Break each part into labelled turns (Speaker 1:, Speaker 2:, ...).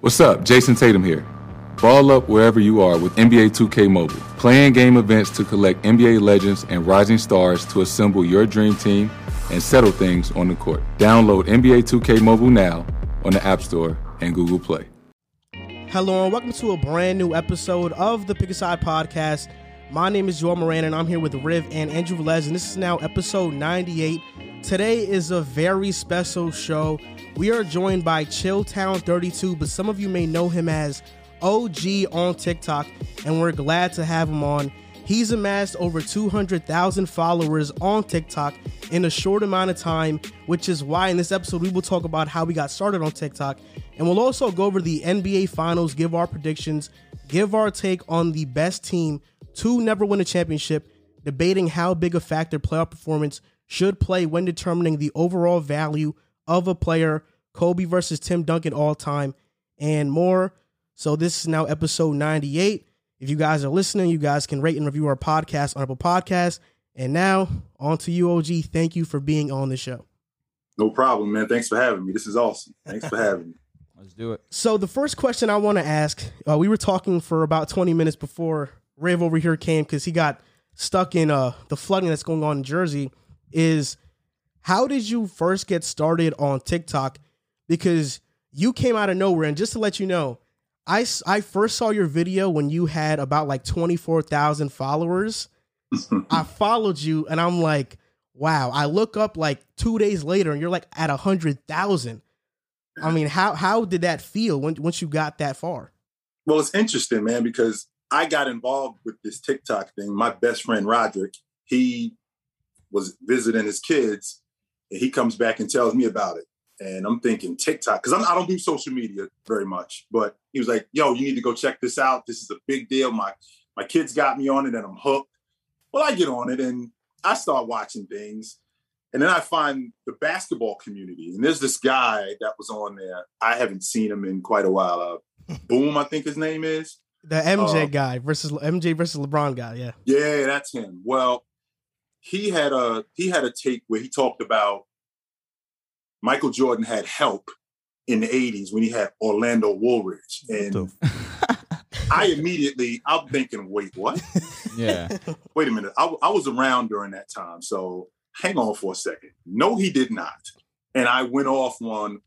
Speaker 1: What's up? Jayson Tatum here. Ball up wherever you are with NBA 2K Mobile. Playing game events to collect NBA legends and rising stars to assemble your dream team and settle things on the court. Download NBA 2K Mobile now on the App Store and Google Play.
Speaker 2: Hello and welcome to a brand new episode of the Pick a Side podcast. My name is Joel Moran and I'm here with Riv and Andrew Velez, and this is now episode 98. Today is a very special show. We are joined by Chilltown32, but some of you may know him as OG on TikTok, and we're glad to have him on. He's amassed over 200,000 followers on TikTok in a short amount of time, which is why in this episode we will talk about how we got started on TikTok. And we'll also go over the NBA Finals, give our predictions, give our take on the best team to never win a championship, debating how big a factor playoff performance should play when determining the overall value of a player, Kobe versus Tim Duncan all time, and more. So this is now episode 98. If you guys are listening, you guys can rate and review our podcast on Apple Podcasts. And now on to you, OG. Thank you for being on the show.
Speaker 3: No problem, man. Thanks for having me. This is awesome. Thanks for having me.
Speaker 4: Let's do it.
Speaker 2: So the first question I want to ask, uh, we were talking for about 20 minutes before Riv over here came because he got stuck in uh, the flooding that's going on in Jersey. Is how did you first get started on TikTok? Because you came out of nowhere, and just to let you know, I, I first saw your video when you had about like 24,000 followers. I followed you, and I'm like, wow. I look up like two days later, and you're like at a hundred thousand. I mean, how how did that feel when once you got that far?
Speaker 3: Well, it's interesting, man, because I got involved with this TikTok thing. My best friend Roderick, he was visiting his kids, and he comes back and tells me about it. And I'm thinking TikTok because I don't do social media very much, but he was like, "Yo, you need to go check this out. This is a big deal. My my kids got me on it, and I'm hooked." Well, I get on it and I start watching things, and then I find the basketball community, and there's this guy that was on there. I haven't seen him in quite a while. Uh, Boom, I think his name is
Speaker 2: the MJ uh, guy versus MJ versus LeBron guy. Yeah,
Speaker 3: yeah, that's him. Well, he had a he had a take where he talked about Michael Jordan had help in the 80s when he had Orlando Woolridge. And I immediately, I'm thinking, wait, what?
Speaker 4: Yeah.
Speaker 3: wait a minute. I, I was around during that time. So hang on for a second. No, he did not. And I went off on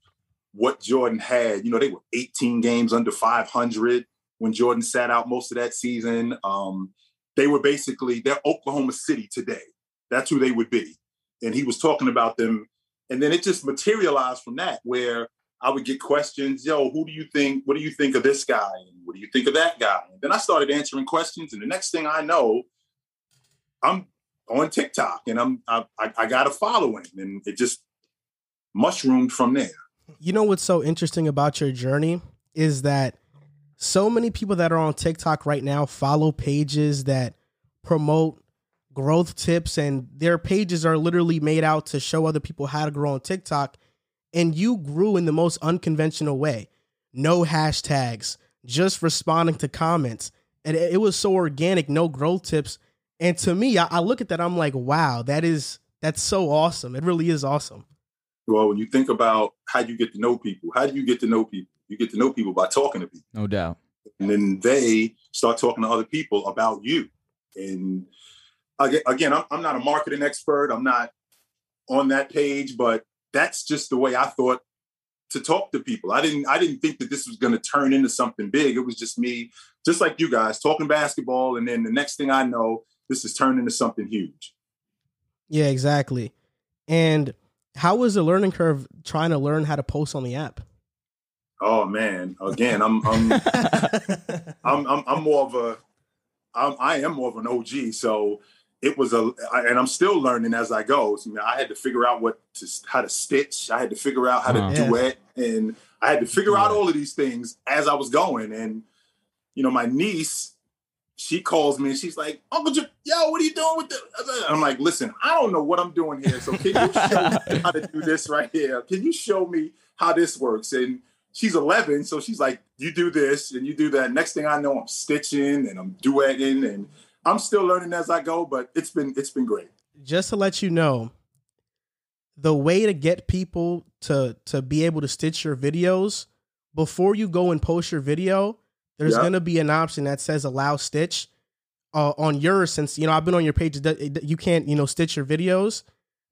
Speaker 3: what Jordan had. You know, they were 18 games under 500 when Jordan sat out most of that season. Um, they were basically, they're Oklahoma City today. That's who they would be. And he was talking about them and then it just materialized from that, where I would get questions, yo, who do you think, what do you think of this guy? And what do you think of that guy? And then I started answering questions. And the next thing I know, I'm on TikTok and I'm I, I got a following and it just mushroomed from there.
Speaker 2: You know what's so interesting about your journey is that so many people that are on TikTok right now follow pages that promote growth tips and their pages are literally made out to show other people how to grow on TikTok and you grew in the most unconventional way. No hashtags, just responding to comments. And it, was so organic, no growth tips. And to me, I, I look at that, I'm like, wow, that is that's so awesome. It really is awesome.
Speaker 3: Well, when you think about how you get to know people, how do you get to know people? You get to know people by talking to people.
Speaker 4: No doubt.
Speaker 3: And then they start talking to other people about you. And again, I'm, I'm not a marketing expert. I'm not on that page, but that's just the way I thought to talk to people. I didn't I didn't think that this was going to turn into something big. It was just me, just like you guys, talking basketball, and then the next thing I know, this is turned into something huge.
Speaker 2: Yeah, exactly. And how was the learning curve trying to learn how to post on the app?
Speaker 3: Oh man, again, I'm I'm I'm, I'm, I'm more of a I'm, I am more of an OG, so it was a and i'm still learning as i go. So, i had to figure out what to how to stitch. I had to figure out how to uh, duet. And i had to figure yeah. out all of these things as i was going. And you know my niece she calls me and she's like uncle J- yo what are you doing with the i'm like listen i don't know what i'm doing here. So can you show me how to do this right here? Can you show me how this works? And she's 11 so she's like you do this and you do that. Next thing i know i'm stitching and i'm duetting and I'm still learning as I go, but it's been it's been great.
Speaker 2: Just to let you know, the way to get people to to be able to stitch your videos before you go and post your video, there's
Speaker 3: Yeah.
Speaker 2: gonna be an option that says allow stitch. Uh, on yours, since you know I've been on your page, you can't you know stitch your videos.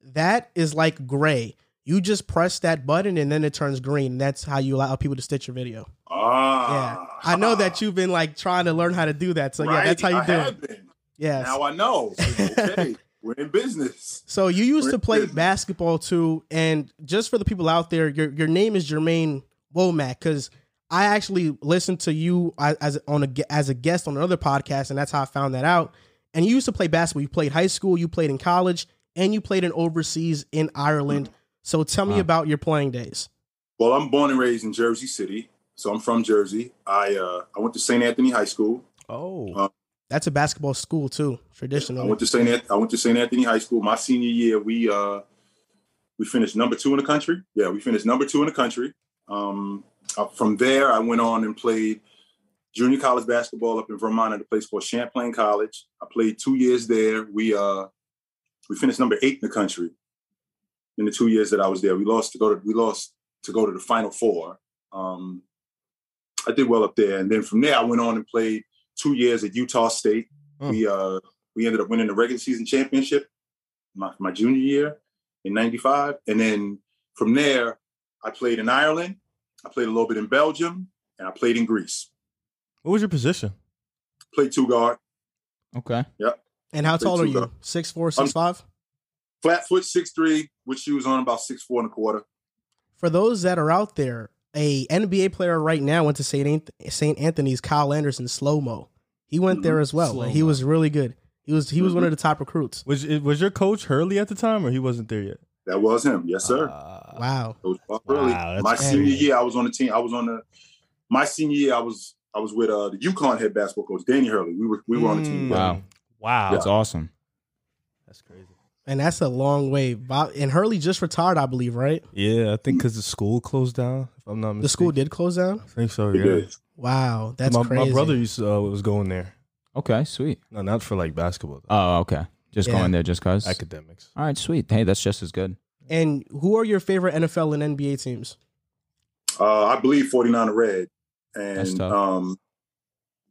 Speaker 2: That is like gray. You just press that button and then it turns green. That's how you allow people to stitch your video. Ah. Yeah,
Speaker 3: Ah,
Speaker 2: I know that you've been like trying to learn how to do that. So yeah, that's how you
Speaker 3: I
Speaker 2: do it.
Speaker 3: been.
Speaker 2: Yes.
Speaker 3: Now I know. Okay, we're in business.
Speaker 2: So you used
Speaker 3: We're
Speaker 2: to play
Speaker 3: business.
Speaker 2: basketball too, and just for the people out there, your your name is Jermaine Womack because I actually listened to you as as on a as a guest on another podcast, and that's how I found that out. And you used to play basketball. You played high school, you played in college, and you played in overseas in Ireland. So tell me
Speaker 1: Wow.
Speaker 2: about your playing days.
Speaker 3: Well, I'm born and raised in Jersey City, so I'm from Jersey. I uh, I went to St. Anthony High School.
Speaker 4: Oh,
Speaker 3: Uh,
Speaker 2: That's a basketball school too, traditionally.
Speaker 3: I went to St. Anth- I went to St. Anthony High School. My senior year, we uh, we finished number two in the country. Yeah, we finished number two in the country. Um, uh, from there, I went on and played junior college basketball up in Vermont at a place called Champlain College. I played two years there. We uh, we finished number eight in the country in the two years that I was there. We lost to go to we lost to go to the Final Four. Um, I did well up there, and then from there, I went on and played two years at Utah State.
Speaker 4: Hmm.
Speaker 3: We uh, we ended up winning the regular season championship my, my junior year in '95, and then from there, I played in Ireland. I played a little bit in Belgium, and I played in Greece.
Speaker 4: what was your position?
Speaker 3: Played two guard,
Speaker 1: Okay. Yep.
Speaker 2: And how tall are
Speaker 3: Played two
Speaker 2: you? Six four, six five.
Speaker 3: Flat foot, six three, which with shoes on, about six four and a quarter.
Speaker 2: for those that are out there, a NBA player right now went to St. Anth- St. Anthony's. Kyle Anderson, slow mo. He went there
Speaker 3: Mhm.
Speaker 2: as well. He
Speaker 4: Slow-mo.
Speaker 2: was really good. He was he was one of the top recruits.
Speaker 4: Was was your coach Hurley at the time, or he wasn't there yet?
Speaker 3: That was him, yes sir.
Speaker 4: Ah,
Speaker 2: Wow.
Speaker 3: Coach Bob Hurley.
Speaker 4: Wow,
Speaker 3: my
Speaker 2: crazy.
Speaker 3: senior year, I was on the team. I was on the my senior year. I was I was with uh, the UConn head basketball coach Danny Hurley. We were we were on the team.
Speaker 4: Mm.
Speaker 1: Wow.
Speaker 4: Wow,
Speaker 1: That's awesome.
Speaker 4: that's crazy.
Speaker 2: And that's a long way. And Hurley just retired, I believe, right?
Speaker 4: Yeah, I think because the school closed down. If I'm not mistaken,
Speaker 2: The school did close down.
Speaker 4: I think so. Yeah.
Speaker 2: Wow, that's
Speaker 4: my,
Speaker 2: crazy.
Speaker 4: my brother used to, uh, was going there.
Speaker 1: Okay, sweet.
Speaker 4: No, not for like basketball. Though.
Speaker 1: Oh, okay. Just
Speaker 2: Yeah.
Speaker 1: going there just cause.
Speaker 4: Academics.
Speaker 1: All right, sweet. Hey, that's just as good.
Speaker 2: And who are your favorite NFL and NBA teams?
Speaker 3: Uh, I believe 49 Red.
Speaker 1: That's
Speaker 3: And
Speaker 1: tough.
Speaker 3: um,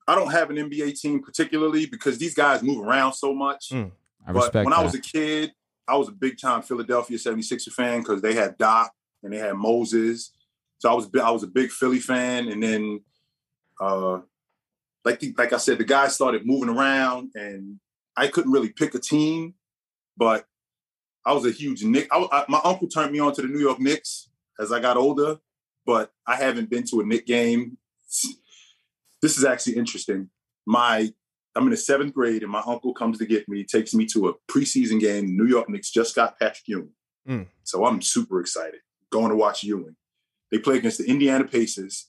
Speaker 3: I don't have an NBA team particularly because these guys move around so much.
Speaker 4: Mm.
Speaker 1: I
Speaker 3: but
Speaker 1: respect
Speaker 3: when
Speaker 1: that.
Speaker 3: I was a kid, I was a big time Philadelphia 76er fan because they had Doc and they had Moses. So I was I was a big Philly fan. And then uh, like the, like I said, the guys started moving around and I couldn't really pick a team, but I was a huge Nick. I, I, my uncle turned me on to the New York Knicks as I got older, but I haven't been to a Knick game. This is actually interesting. My I'm in the seventh grade, and my uncle comes to get me, takes me to a preseason game. New York Knicks just got Patrick Ewing,
Speaker 4: Mm.
Speaker 3: so I'm super excited going to watch Ewing. They play against the Indiana Pacers.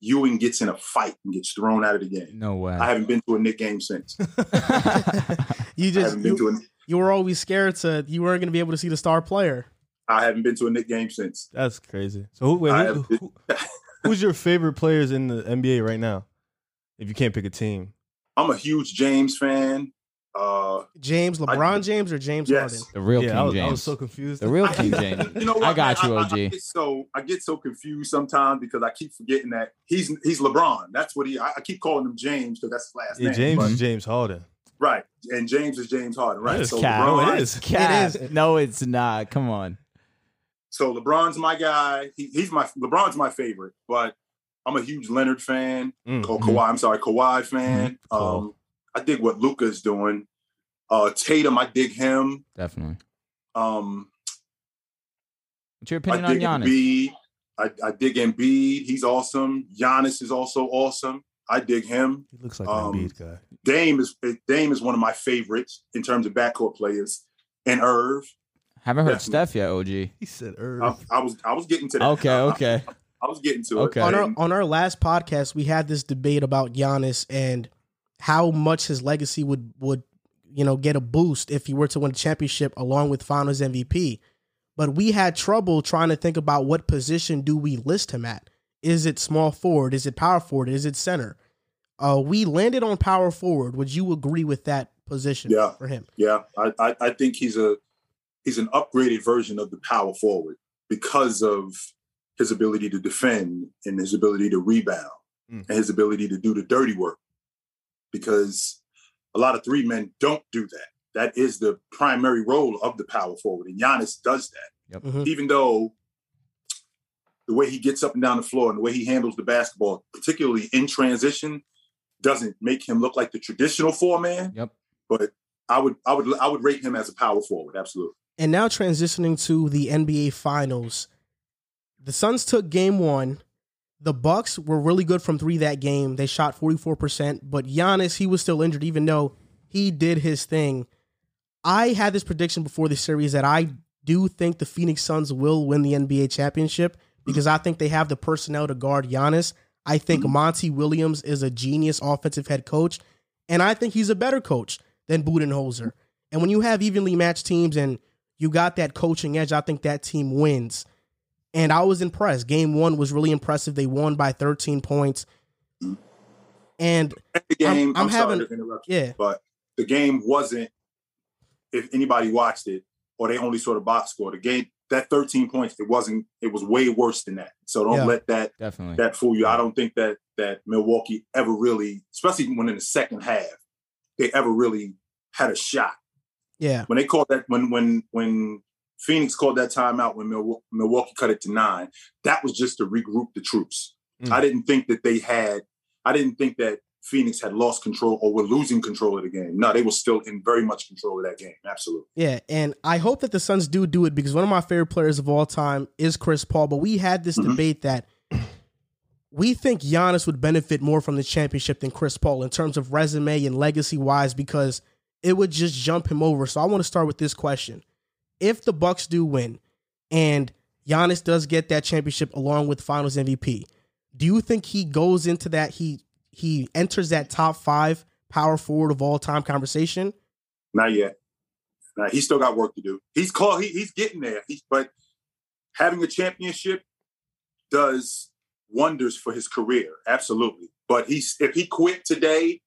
Speaker 3: Ewing gets in a fight and gets thrown out of the game.
Speaker 1: no way.
Speaker 3: I haven't been to a Knick game since.
Speaker 2: You just you, you were always scared to you weren't going to be able to see the star player.
Speaker 3: I haven't been to a Knick game since.
Speaker 4: That's crazy. So who, wait, who, who, who's your favorite players in the NBA right now? If you can't pick a team,
Speaker 3: I'm a huge James fan. Uh,
Speaker 2: James LeBron James or James
Speaker 3: yes,
Speaker 2: Harden?
Speaker 1: the real
Speaker 4: yeah,
Speaker 1: King
Speaker 4: I was,
Speaker 1: James.
Speaker 4: I was so confused.
Speaker 1: the real King James.
Speaker 3: You know what?
Speaker 1: I got
Speaker 3: man?
Speaker 1: you,
Speaker 3: I,
Speaker 1: OG.
Speaker 3: I get so I get so confused sometimes because I keep forgetting that he's he's LeBron. That's what he. I, I keep calling him James because that's his last
Speaker 4: yeah,
Speaker 3: name.
Speaker 4: James
Speaker 3: but-
Speaker 4: is James Harden.
Speaker 3: right, and James is James Harden. Right.
Speaker 4: That is
Speaker 3: So
Speaker 4: cap.
Speaker 3: LeBron,
Speaker 4: No, it is.
Speaker 1: Cap.
Speaker 2: It is.
Speaker 1: No, it's not. Come on.
Speaker 3: So LeBron's my guy. He, he's my LeBron's my favorite, but I'm a huge Leonard fan.
Speaker 4: Mm.
Speaker 3: Or Kawhi. I'm sorry, Kawhi fan.
Speaker 4: Mhm.
Speaker 3: Um, I dig what Luka's doing. Uh, Tatum, I dig him.
Speaker 1: Definitely.
Speaker 3: Um,
Speaker 1: What's your
Speaker 3: I
Speaker 1: opinion on
Speaker 3: dig
Speaker 1: Giannis?
Speaker 3: Embiid. I, I dig Embiid. He's awesome. Giannis is also awesome. I dig him.
Speaker 4: He looks like
Speaker 3: Um,
Speaker 4: an Embiid guy.
Speaker 3: Dame is Dame is one of my favorites in terms of backcourt players. And Irv,
Speaker 1: Haven't heard
Speaker 3: definitely.
Speaker 1: Steph yet, OG.
Speaker 4: He said Irv.
Speaker 3: I, I was I was getting to that.
Speaker 1: Okay, okay.
Speaker 3: I was getting to
Speaker 1: Okay.
Speaker 3: it.
Speaker 2: On our on our last podcast, we had this debate about Giannis and how much his legacy would would you know get a boost if he were to win a championship along with Finals MVP. But we had trouble trying to think about what position do we list him at. Is it small forward? Is it power forward? Is it center? Uh, we landed on power forward. Would you agree with that position
Speaker 3: Yeah.
Speaker 2: for him?
Speaker 3: Yeah, I, I I think he's a he's an upgraded version of the power forward because of his ability to defend and his ability to rebound
Speaker 4: Mm.
Speaker 3: and his ability to do the dirty work. Because a lot of three men don't do that. That is the primary role of the power forward. And Giannis does that.
Speaker 2: Mhm.
Speaker 3: Even though the way he gets up and down the floor and the way he handles the basketball, particularly in transition, doesn't make him look like the traditional four man.
Speaker 5: Yep.
Speaker 3: But I would I would I would rate him as a power forward, absolutely.
Speaker 2: And now transitioning to the NBA Finals, the Suns took Game One. The Bucks were really good from three that game. They shot forty four percent, but Giannis he was still injured, even though he did his thing. I had this prediction before the series that I do think the Phoenix Suns will win the NBA championship because I think they have the personnel to guard Giannis. I think mm-hmm. Monty Williams is a genius offensive head coach, and I think he's a better coach than Budenholzer. And when you have evenly matched teams and you got that coaching edge, I think that team wins. And I was impressed. Game one was really impressive. They won by 13 points. And
Speaker 3: The game, I'm,
Speaker 2: I'm
Speaker 3: sorry
Speaker 2: having-
Speaker 3: to interrupt you,
Speaker 2: yeah,
Speaker 3: but the game wasn't. If anybody watched it, or they only saw the box score, the game that 13 points, it wasn't. It was way worse than that. So don't
Speaker 2: Yeah.
Speaker 3: let that
Speaker 5: Definitely.
Speaker 3: that fool you. I don't think that that Milwaukee ever really, especially when in the second half, they ever really had a shot.
Speaker 2: yeah,
Speaker 3: When they called that, when when when Phoenix called that timeout, when Milwaukee cut it to nine, that was just to regroup the troops.
Speaker 4: Mm.
Speaker 3: I didn't think that they had. I didn't think that Phoenix had lost control or were losing control of the game. No, they were still in very much control of that game. Absolutely.
Speaker 2: yeah. And I hope that the Suns do do it because one of my favorite players of all time is Chris Paul. But we had this
Speaker 3: Mhm.
Speaker 2: debate that we think Giannis would benefit more from the championship than Chris Paul in terms of resume and legacy wise because it would just jump him over. So I want to start with this question. If the Bucks do win and Giannis does get that championship along with finals MVP, do you think he goes into that he he enters that top 5 power forward of all time conversation?
Speaker 3: Not yet. Nah, he's still got work to do. He's called. He, he's getting there. But having a championship does wonders for his career. Absolutely. But he's if he quit today,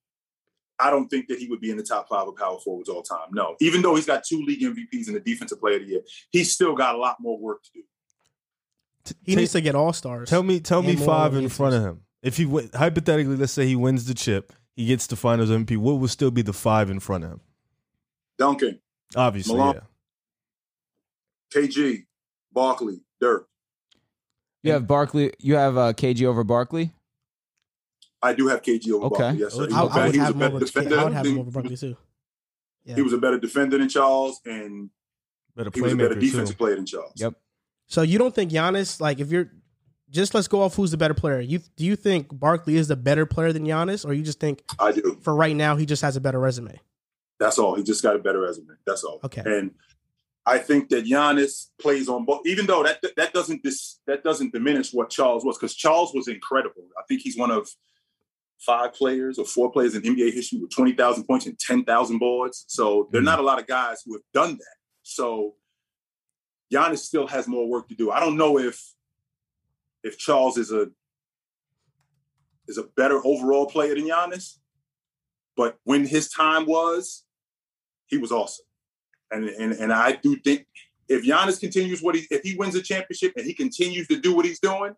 Speaker 3: I don't think that he would be in the top five of power forwards all time. No. Even though he's got two league MVPs and the defensive player of the year, he's still got a lot more work to do.
Speaker 2: He needs to get all-stars.
Speaker 4: Tell me, tell me five in front of him. If he win, hypothetically, let's say he wins the chip, he gets the Finals MVP. What would still be the five in front of him?
Speaker 3: Duncan,
Speaker 4: Obviously,
Speaker 3: Malone.
Speaker 4: yeah.
Speaker 3: KG, Barkley, Dirk.
Speaker 5: You have Barkley. You have uh, KG over Barkley.
Speaker 3: I do have KG over
Speaker 5: Okay.
Speaker 3: Barkley. Yes, sir.
Speaker 4: I-
Speaker 3: He
Speaker 2: I,
Speaker 3: was
Speaker 2: I would
Speaker 3: he was a
Speaker 2: have him
Speaker 3: better
Speaker 2: over,
Speaker 3: defender.
Speaker 2: I would have him
Speaker 3: than-
Speaker 2: over Barkley too. Yeah.
Speaker 3: He was a better defender than Charles, and
Speaker 4: Better
Speaker 3: he was a better
Speaker 4: playmaker
Speaker 3: defensive
Speaker 4: too.
Speaker 3: player than Charles.
Speaker 5: Yep.
Speaker 2: So you don't think Giannis, like if you're just let's go off who's the better player. You do you think Barkley is the better player than Giannis, or you just think
Speaker 3: I do.
Speaker 2: for right now he just has a better resume?
Speaker 3: That's all. He just got a better resume. That's all.
Speaker 2: Okay.
Speaker 3: And I think that Giannis plays on both, even though that that doesn't dis, that doesn't diminish what Charles was, because Charles was incredible. I think he's one of five players or four players in NBA history with twenty thousand points and ten thousand boards. So there are mm-hmm. not a lot of guys who have done that. So Giannis still has more work to do. I don't know if if Charles is a is a better overall player than Giannis, but when his time was, he was awesome. And and and I do think if Giannis continues what he if he wins a championship and he continues to do what he's doing,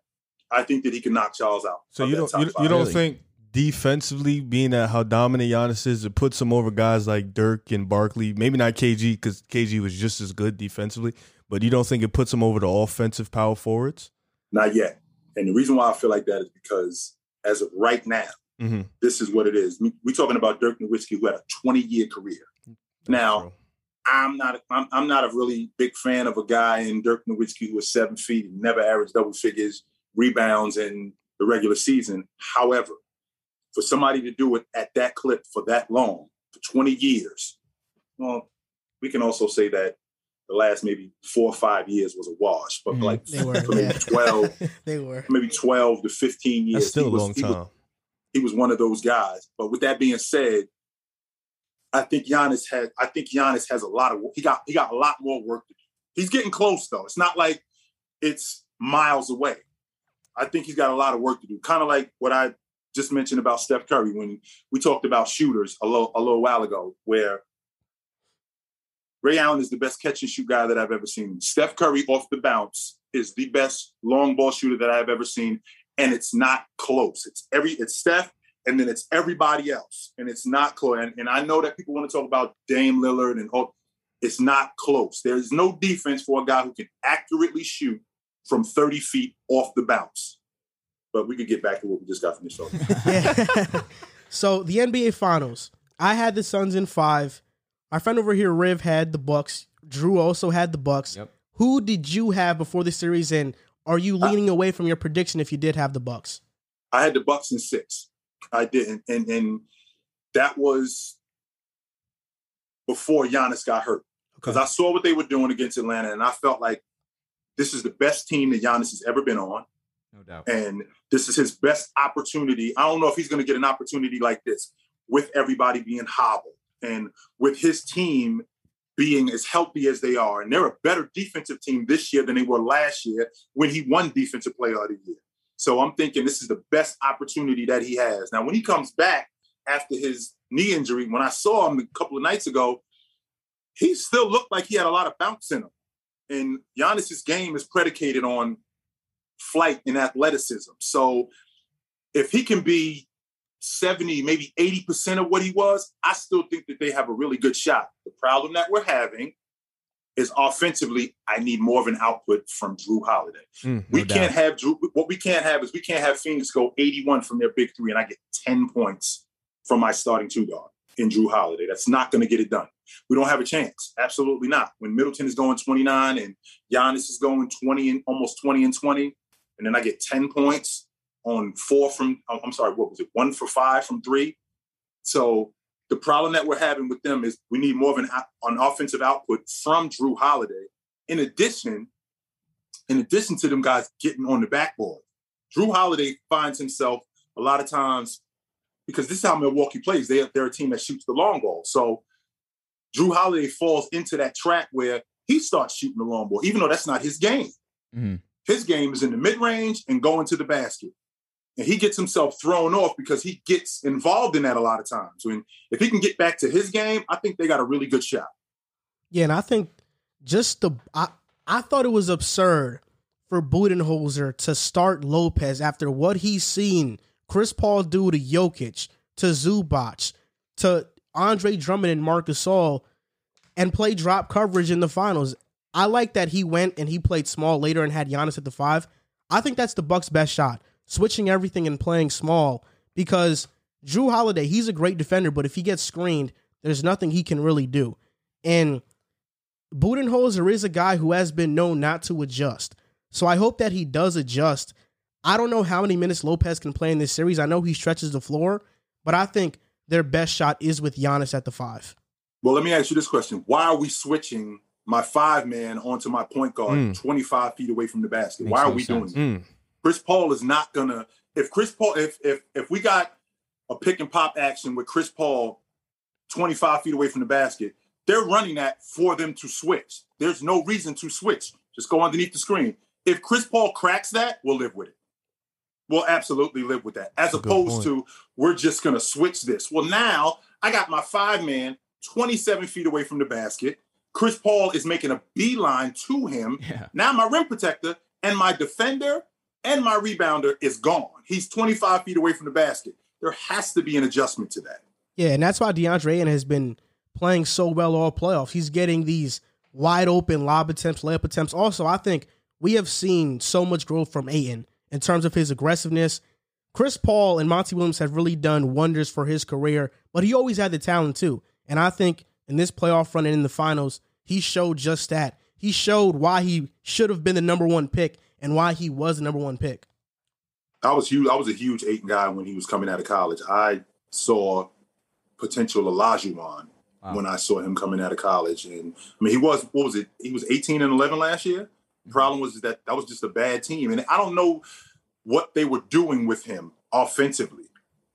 Speaker 3: I think that he can knock Charles out.
Speaker 4: So you don't you, you don't
Speaker 5: Really?
Speaker 4: think defensively, being at how dominant Giannis is, it puts him over guys like Dirk and Barkley. Maybe not KG because KG was just as good defensively, but you don't think it puts him over the offensive power forwards?
Speaker 3: Not yet. And the reason why I feel like that is because as of right now,
Speaker 4: Mm-hmm.
Speaker 3: this is what it is. We're talking about Dirk Nowitzki, who had a 20 year career. Now, I'm not I'm, I'm not a really big fan of a guy in Dirk Nowitzki who was seven feet and never averaged double figures, rebounds in the regular season. However, for somebody to do it at that clip for that long, for 20 years, well, we can also say that the last maybe four or five years was a wash, but
Speaker 5: Mhm.
Speaker 3: like
Speaker 2: They were,
Speaker 3: for maybe
Speaker 2: yeah.
Speaker 3: 12,
Speaker 2: they were.
Speaker 3: maybe 12 to 15 years.
Speaker 4: That's still
Speaker 3: he
Speaker 4: a
Speaker 3: was-
Speaker 4: long
Speaker 3: he was-
Speaker 4: time.
Speaker 3: he was one of those guys. But with that being said, I think Giannis has. I think Giannis has a lot of. He got. He got a lot more work to do. He's getting close though. It's not like it's miles away. I think he's got a lot of work to do. Kind of like what I just mentioned about Steph Curry when we talked about shooters a little a little while ago, where Ray Allen is the best catch and shoot guy that I've ever seen. Steph Curry off the bounce is the best long ball shooter that I've ever seen, and it's not close. It's every it's Steph, and then it's everybody else, and it's not close. And, and I know that people want to talk about Dame Lillard and oh, it's not close. There's no defense for a guy who can accurately shoot from 30 feet off the bounce. But we could get back to what we just got from the show.
Speaker 2: Yeah. so the NBA Finals, I had the Suns in five. My friend over here, Riv, had the Bucks. Drew also had the Bucks.
Speaker 5: Yep.
Speaker 2: Who did you have before the series, and are you leaning away from your prediction if you did have the Bucks?
Speaker 3: I had the Bucks in six. I didn't, and and that was before Giannis got hurt because I saw what they were doing against Atlanta, and I felt like this is the best team that Giannis has ever been on,
Speaker 5: No doubt.
Speaker 3: and this is his best opportunity. I don't know if he's going to get an opportunity like this with everybody being hobbled and with his team being as healthy as they are, and they're a better defensive team this year than they were last year when he won Defensive Player of the Year. So I'm thinking this is the best opportunity that he has. Now, when he comes back after his knee injury, when I saw him a couple of nights ago, he still looked like he had a lot of bounce in him. And Giannis's game is predicated on flight and athleticism. So if he can be 70, maybe 80% of what he was, I still think that they have a really good shot. The problem that we're having is offensively, I need more of an output from Jrue Holiday.
Speaker 4: Mm,
Speaker 3: We
Speaker 4: no doubt.
Speaker 3: can't have Drew. What we can't have is we can't have Phoenix go 81 from their big three, and I get 10 points from my starting two guard in Jrue Holiday. That's not going to get it done. We don't have a chance. Absolutely not. When Middleton is going 29 and Giannis is going 20 and almost 20 and 20, and then I get 10 points on four from. I'm sorry, what was it? One for five from three. So the problem that we're having with them is we need more of an, an offensive output from Jrue Holiday. In addition, in addition to them guys getting on the backboard, Jrue Holiday finds himself a lot of times because this is how Milwaukee plays. They, they're a team that shoots the long ball. So Jrue Holiday falls into that trap where he starts shooting the long ball, even though that's not his game.
Speaker 5: Mhm.
Speaker 3: His game is in the mid range and going to the basket. And he gets himself thrown off because he gets involved in that a lot of times. When if he can get back to his game, I think they got a really good shot.
Speaker 2: Yeah, and I think just the I I thought it was absurd for Budenholzer to start Lopez after what he's seen Chris Paul do to Jokic, to Zubac, to Andre Drummond and Marcus Gasol, and play drop coverage in the finals. I like that he went and he played small later and had Giannis at the five. I think that's the Bucks' best shot, switching everything and playing small because Jrue Holiday, he's a great defender, but if he gets screened, there's nothing he can really do. And Budenholzer is a guy who has been known not to adjust. So I hope that he does adjust. I don't know how many minutes Lopez can play in this series. I know he stretches the floor, but I think their best shot is with Giannis at the five.
Speaker 3: Well, let me ask you this question. Why are we switching my five man onto my point guard
Speaker 4: Mm.
Speaker 3: 25 feet away from the basket?
Speaker 5: Makes
Speaker 3: Why are we
Speaker 5: sense.
Speaker 3: doing that?
Speaker 4: Mm.
Speaker 3: Chris Paul is not gonna if Chris Paul if if if we got a pick and pop action with Chris Paul 25 feet away from the basket, they're running that for them to switch. There's no reason to switch. Just go underneath the screen. If Chris Paul cracks that, we'll live with it. We'll absolutely live with that. As
Speaker 4: That's
Speaker 3: opposed to we're just gonna switch this. Well, now I got my five man 27 feet away from the basket. Chris Paul is making a beeline to him.
Speaker 5: Yeah.
Speaker 3: Now my rim protector and my defender and my rebounder is gone. He's 25 feet away from the basket. There has to be an adjustment to that.
Speaker 2: Yeah, and that's why DeAndre Ayton has been playing so well all playoffs. He's getting these wide open lob attempts, layup attempts. Also, I think we have seen so much growth from Ayton in terms of his aggressiveness. Chris Paul and Monty Williams have really done wonders for his career, but he always had the talent too. And I think in this playoff run and in the finals, he showed just that. He showed why he should have been the number one pick and why he was the number one pick.
Speaker 3: I was huge. I was a huge Ayton guy when he was coming out of college. I saw potential Olajuwon
Speaker 5: Wow.
Speaker 3: when I saw him coming out of college, and I mean, he was what was it? He was 18 and 11 last year. The problem was that that was just a bad team, and I don't know what they were doing with him offensively.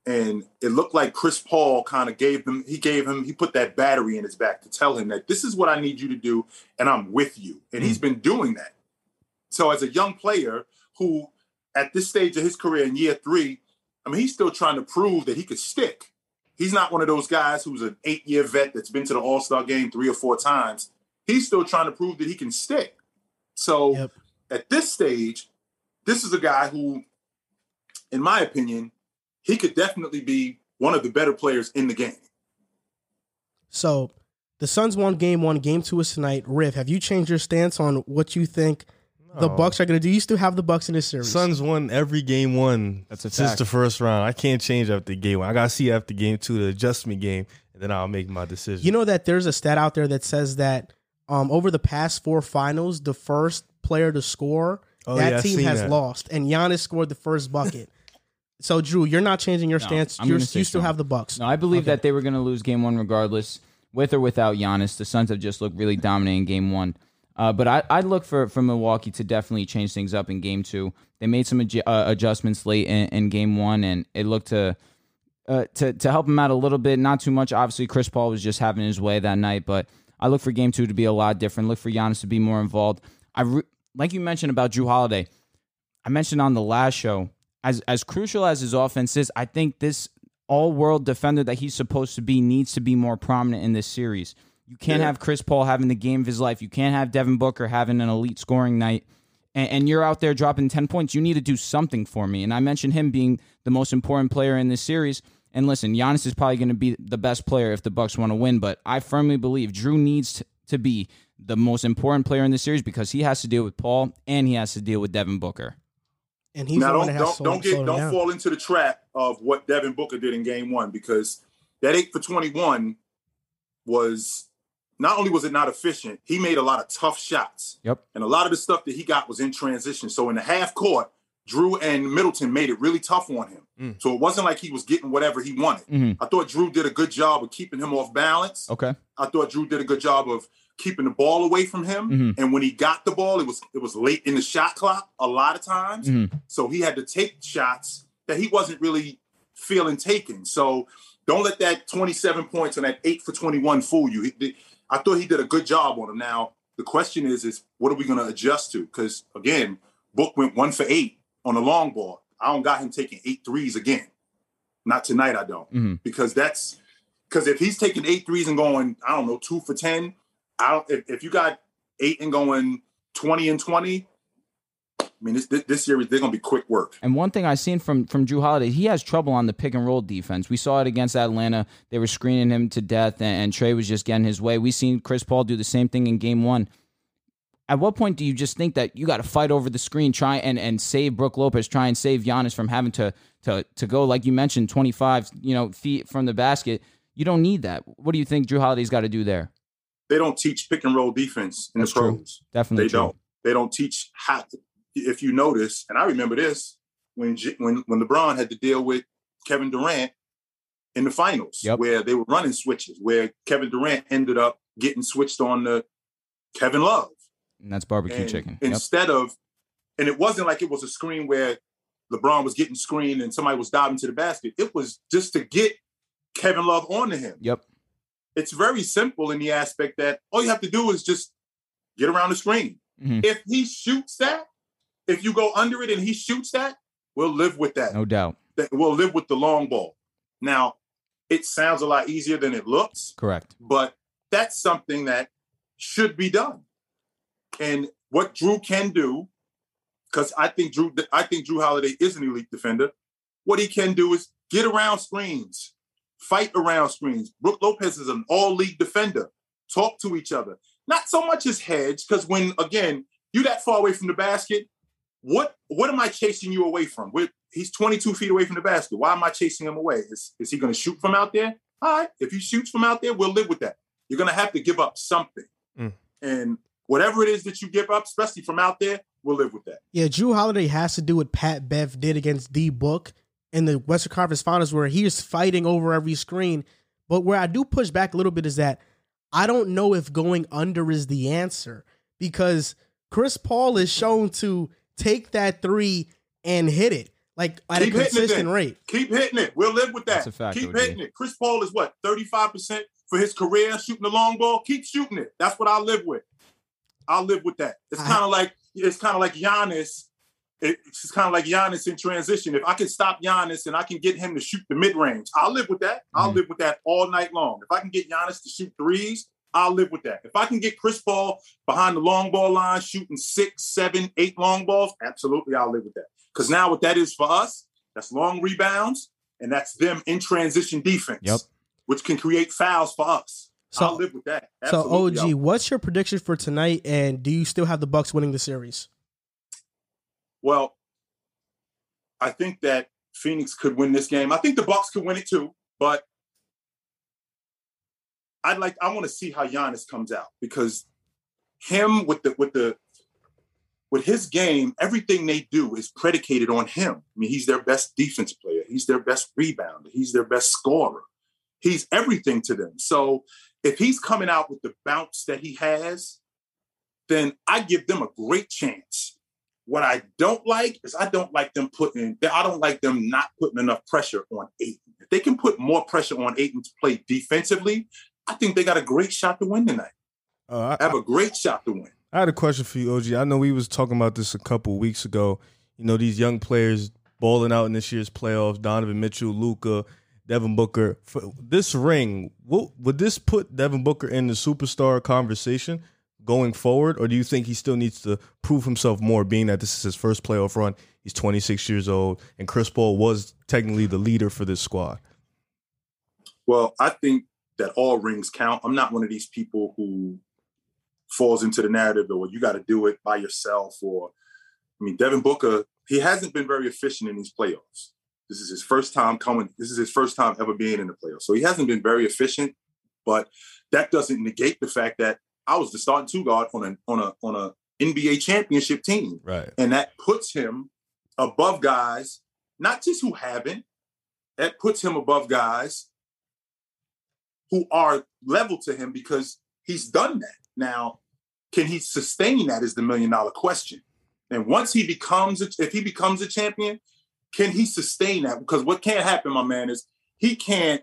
Speaker 3: And it looked like Chris Paul kind of gave him he gave him, he put that battery in his back to tell him that this is what I need you to do, and I'm with you. And he's mm. been doing that. So as a young player who at this stage of his career in year three, I mean, he's still trying to prove that he could stick. He's not one of those guys who's an eight year vet that's been to the All Star game three or four times. He's still trying to prove that he can stick. So
Speaker 2: Yep.
Speaker 3: at this stage, this is a guy who, in my opinion, he could definitely be one of the better players in the game.
Speaker 2: So the Suns won game one. Game two is tonight. Riv, have you changed your stance on what you think the Bucks are going to do? You still have the Bucks in this series.
Speaker 4: Suns won every game one
Speaker 5: That's a
Speaker 4: since
Speaker 5: fact.
Speaker 4: the first round. I can't change after game one. I gotta see after game two the adjustment game, and then I'll make my decision.
Speaker 2: You know that there's a stat out there that says that um, over the past four finals, the first player to score,
Speaker 4: Oh,
Speaker 2: that
Speaker 4: yeah,
Speaker 2: team has
Speaker 4: that.
Speaker 2: lost, and Giannis scored the first bucket. So, Drew, you're not changing your
Speaker 5: No,
Speaker 2: stance. You still
Speaker 5: so.
Speaker 2: have the Bucks.
Speaker 5: No, I believe
Speaker 2: Okay.
Speaker 5: that they were going to lose game one regardless, with or without Giannis. The Suns have just looked really dominant in game one. Uh, but I, I'd look for, for Milwaukee to definitely change things up in game two. They made some adju- uh, adjustments late in, in game one, and it looked to, uh, to to help them out a little bit. Not too much. Obviously, Chris Paul was just having his way that night, but I look for game two to be a lot different. Look for Giannis to be more involved. I re- like you mentioned about Jrue Holiday. I mentioned on the last show, as as crucial as his offense is, I think this all world defender that he's supposed to be needs to be more prominent in this series. You can't
Speaker 3: Yeah.
Speaker 5: have Chris Paul having the game of his life. You can't have Devin Booker having an elite scoring night. And, and you're out there dropping 10 points. You need to do something for me. And I mentioned him being the most important player in this series. And listen, Giannis is probably going to be the best player if the Bucks want to win. But I firmly believe Drew needs to, to be the most important player in this series because he has to deal with Paul and he has to deal with Devin Booker.
Speaker 2: And he's
Speaker 3: now
Speaker 2: the
Speaker 3: don't
Speaker 2: that
Speaker 3: don't,
Speaker 2: to
Speaker 3: don't get don't
Speaker 2: down.
Speaker 3: fall into the trap of what Devin Booker did in game one because that eight for 21 was not only was it not efficient, he made a lot of tough shots.
Speaker 5: Yep.
Speaker 3: And a lot of the stuff that he got was in transition. So in the half court, Drew and Middleton made it really tough on him.
Speaker 4: Mm.
Speaker 3: So it wasn't like he was getting whatever he wanted.
Speaker 5: Mhm.
Speaker 3: I thought Drew did a good job of keeping him off balance.
Speaker 5: Okay.
Speaker 3: I thought Drew did a good job of keeping the ball away from him.
Speaker 5: Mhm.
Speaker 3: And when he got the ball, it was it was late in the shot clock a lot of times.
Speaker 5: Mhm.
Speaker 3: So he had to take shots that he wasn't really feeling taken. So don't let that 27 points and that eight for 21 fool you. He- I thought he did a good job on him. Now the question is, is what are we going to adjust to? Because again, Book went one for eight on the long ball. I don't got him taking eight threes again. Not tonight, I don't.
Speaker 5: Mhm.
Speaker 3: Because that's because if he's taking eight threes and going, I don't know, two for 10, I don't if, if you got eight and going 20 and 20, I mean, this, this, series, they're going to be quick work.
Speaker 5: And one thing I've seen from from Jrue Holiday, he has trouble on the pick and roll defense. We saw it against Atlanta; they were screening him to death, and, and Trae was just getting his way. We seen Chris Paul do the same thing in Game One. At what point do you just think that you got to fight over the screen, try and and save Brooke Lopez, try and save Giannis from having to to to go like you mentioned, twenty five you know feet from the basket? You don't need that. What do you think Jrue Holiday's got to do there?
Speaker 3: They don't teach pick and roll defense in
Speaker 5: That's
Speaker 3: the
Speaker 5: true.
Speaker 3: pros.
Speaker 5: Definitely
Speaker 3: They
Speaker 5: true.
Speaker 3: don't. They don't teach how. To, if you notice, and I remember this when when when LeBron had to deal with Kevin Durant in the finals,
Speaker 5: Yep.
Speaker 3: where they were running switches, where Kevin Durant ended up getting switched on to Kevin Love.
Speaker 5: And that's barbecue
Speaker 3: And
Speaker 5: chicken. Yep.
Speaker 3: Instead of, and it wasn't like it was a screen where LeBron was getting screened and somebody was diving to the basket. It was just to get Kevin Love onto him.
Speaker 5: Yep.
Speaker 3: It's very simple in the aspect that all you have to do is just get around the screen.
Speaker 5: Mhm.
Speaker 3: If he shoots that, if you go under it and he shoots that, we'll live with that.
Speaker 5: No doubt.
Speaker 3: That- We'll live with the long ball. Now, it sounds a lot easier than it looks
Speaker 5: Correct.
Speaker 3: but that's something that should be done. And what Drew can do, because I think Drew, I think Jrue Holiday is an elite defender. What he can do is get around screens, fight around screens. Brooke Lopez is an all-league defender. Talk to each other. Not so much as hedge, because when again you that far away from the basket, what what am I chasing you away from? we he's 22 feet away from the basket. Why am I chasing him away? Is, is he going to shoot from out there? All right. If he shoots from out there, we'll live with that. You're going to have to give up something.
Speaker 4: Mm.
Speaker 3: And whatever it is that you give up, especially from out there, we'll live with that.
Speaker 2: Yeah, Jrue Holiday has to do what Pat Bev did against D Book in the Western Conference Finals, where he is fighting over every screen. But where I do push back a little bit is that I don't know if going under is the answer because Chris Paul is shown to take that three and hit it like at
Speaker 3: Keep
Speaker 2: a
Speaker 3: hitting it
Speaker 2: consistent rate.
Speaker 3: Keep hitting it. We'll live with that.
Speaker 5: That's a fact,
Speaker 3: Keep
Speaker 5: OG.
Speaker 3: hitting it. Chris Paul is what, 35% for his career shooting the long ball? Keep shooting it. That's what I live with. I'll live with that. It's kind of like it's kind of like Giannis. It's kind of like Giannis in transition. If I can stop Giannis and I can get him to shoot the mid range, I'll live with that. I'll
Speaker 5: Mhm.
Speaker 3: live with that all night long. If I can get Giannis to shoot threes, I'll live with that. If I can get Chris Paul behind the long ball line, shooting six, seven, eight long balls, absolutely, I'll live with that. Because now what that is for us, that's long rebounds, and that's them in transition defense,
Speaker 5: Yep.
Speaker 3: which can create fouls for us.
Speaker 2: So-
Speaker 3: I'll live with that.
Speaker 2: So OG, what's your prediction for tonight? And do you still have the Bucks winning the series?
Speaker 3: Well, I think that Phoenix could win this game. I think the Bucks could win it too, but I'd like I want to see how Giannis comes out because him with the with the with his game, everything they do is predicated on him. I mean, he's their best defense player, he's their best rebounder, he's their best scorer. He's everything to them. So if he's coming out with the bounce that he has, then I give them a great chance. What I don't like is I don't like them putting, I don't like them not putting enough pressure on Ayton. If they can put more pressure on Ayton to play defensively, I think they got a great shot to win tonight.
Speaker 4: Uh, I,
Speaker 3: Have a great shot to win.
Speaker 4: I had a question for you, OG. I know we was talking about this a couple weeks ago. You know, these young players balling out in this year's playoffs, Donovan Mitchell, Luka, Devin Booker. For this ring, what, would this put Devin Booker in the superstar conversation going forward, or do you think he still needs to prove himself more, being that this is his first playoff run? He's 26 years old, and Chris Paul was technically the leader for this squad.
Speaker 3: Well, I think that all rings count. I'm not one of these people who falls into the narrative well, you got to do it by yourself. Or, I mean, Devin Booker, he hasn't been very efficient in these playoffs. This is his first time coming. This is his first time ever being in the playoffs. So he hasn't been very efficient. But that doesn't negate the fact that I was the starting two guard on a on a on a NBA championship team,
Speaker 4: Right.
Speaker 3: and that puts him above guys, not just who haven't. That puts him above guys who are level to him because he's done that. Now, can he sustain that is the million dollar question. And once he becomes, a, if he becomes a champion, can he sustain that? Because what can't happen, my man, is he can't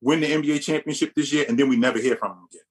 Speaker 3: win the NBA championship this year and then we never hear from him again.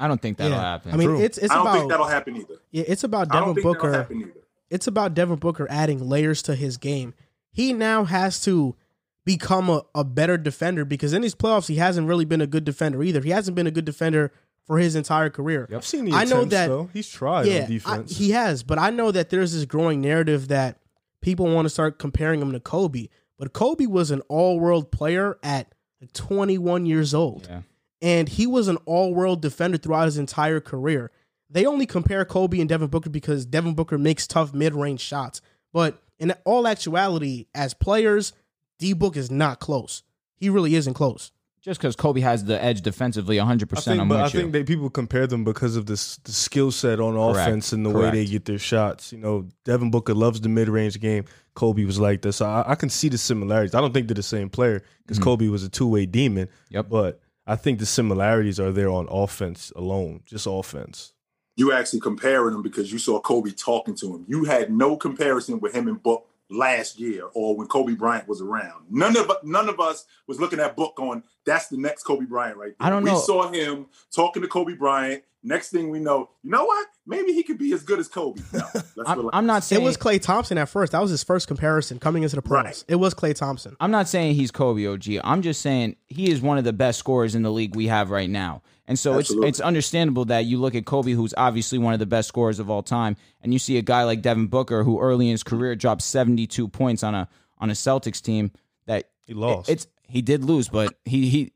Speaker 5: I don't think that'll
Speaker 2: Yeah.
Speaker 5: happen.
Speaker 2: I mean,
Speaker 4: True.
Speaker 2: it's it's
Speaker 3: I don't
Speaker 2: about
Speaker 3: think that'll happen either.
Speaker 2: yeah, it's about
Speaker 3: I don't
Speaker 2: Devin
Speaker 3: think
Speaker 2: Booker.
Speaker 3: either.
Speaker 2: It's about Devin Booker adding layers to his game. He now has to become a, a better defender because in these playoffs he hasn't really been a good defender either. He hasn't been a good defender for his entire career.
Speaker 4: I've seen the
Speaker 2: I know
Speaker 4: attempts,
Speaker 2: that-
Speaker 4: though. He's tried
Speaker 2: yeah,
Speaker 4: on
Speaker 2: I-
Speaker 4: defense.
Speaker 2: he has, but I know that there's this growing narrative that people want to start comparing him to Kobe. But Kobe was an all-world player at 21 years old,
Speaker 5: Yeah.
Speaker 2: And he was an all-world defender throughout his entire career. They only compare Kobe and Devin Booker because Devin Booker makes tough mid-range shots. But in all actuality, as players, D Book is not close. He really isn't close.
Speaker 5: Just because Kobe has the edge defensively, 100%.
Speaker 4: I think,
Speaker 5: I'm
Speaker 4: but I
Speaker 5: you.
Speaker 4: think that people compare them because of this the skill set on
Speaker 5: Correct.
Speaker 4: offense and the way they get their shots. You know, Devin Booker loves the mid range game. Kobe was like this. So I, I can see the similarities. I don't think they're the same player because
Speaker 5: Mhm.
Speaker 4: Kobe was a two way demon.
Speaker 5: Yep.
Speaker 4: But I think the similarities are there on offense alone, just offense.
Speaker 3: You actually comparing them because you saw Kobe talking to him. You had no comparison with him and Book last year or when Kobe Bryant was around. None of none of us was looking at Book going, that's the next Kobe Bryant right there.
Speaker 5: I don't
Speaker 3: we
Speaker 5: know.
Speaker 3: saw him talking to Kobe Bryant. Next thing we know, you know what? Maybe he could be as good as Kobe. No, let's
Speaker 5: I'm. I'm not saying
Speaker 2: It was Klay Thompson at first. That was his first comparison coming into the pros.
Speaker 3: Right.
Speaker 2: It was Klay Thompson.
Speaker 5: I'm not saying he's Kobe OG. I'm just saying he is one of the best scorers in the league we have right now. And so
Speaker 3: Absolutely.
Speaker 5: it's it's understandable that you look at Kobe, who's obviously one of the best scorers of all time, and you see a guy like Devin Booker, who early in his career dropped 72 points on a on a Celtics team that
Speaker 4: He lost.
Speaker 5: It's he did lose, but he he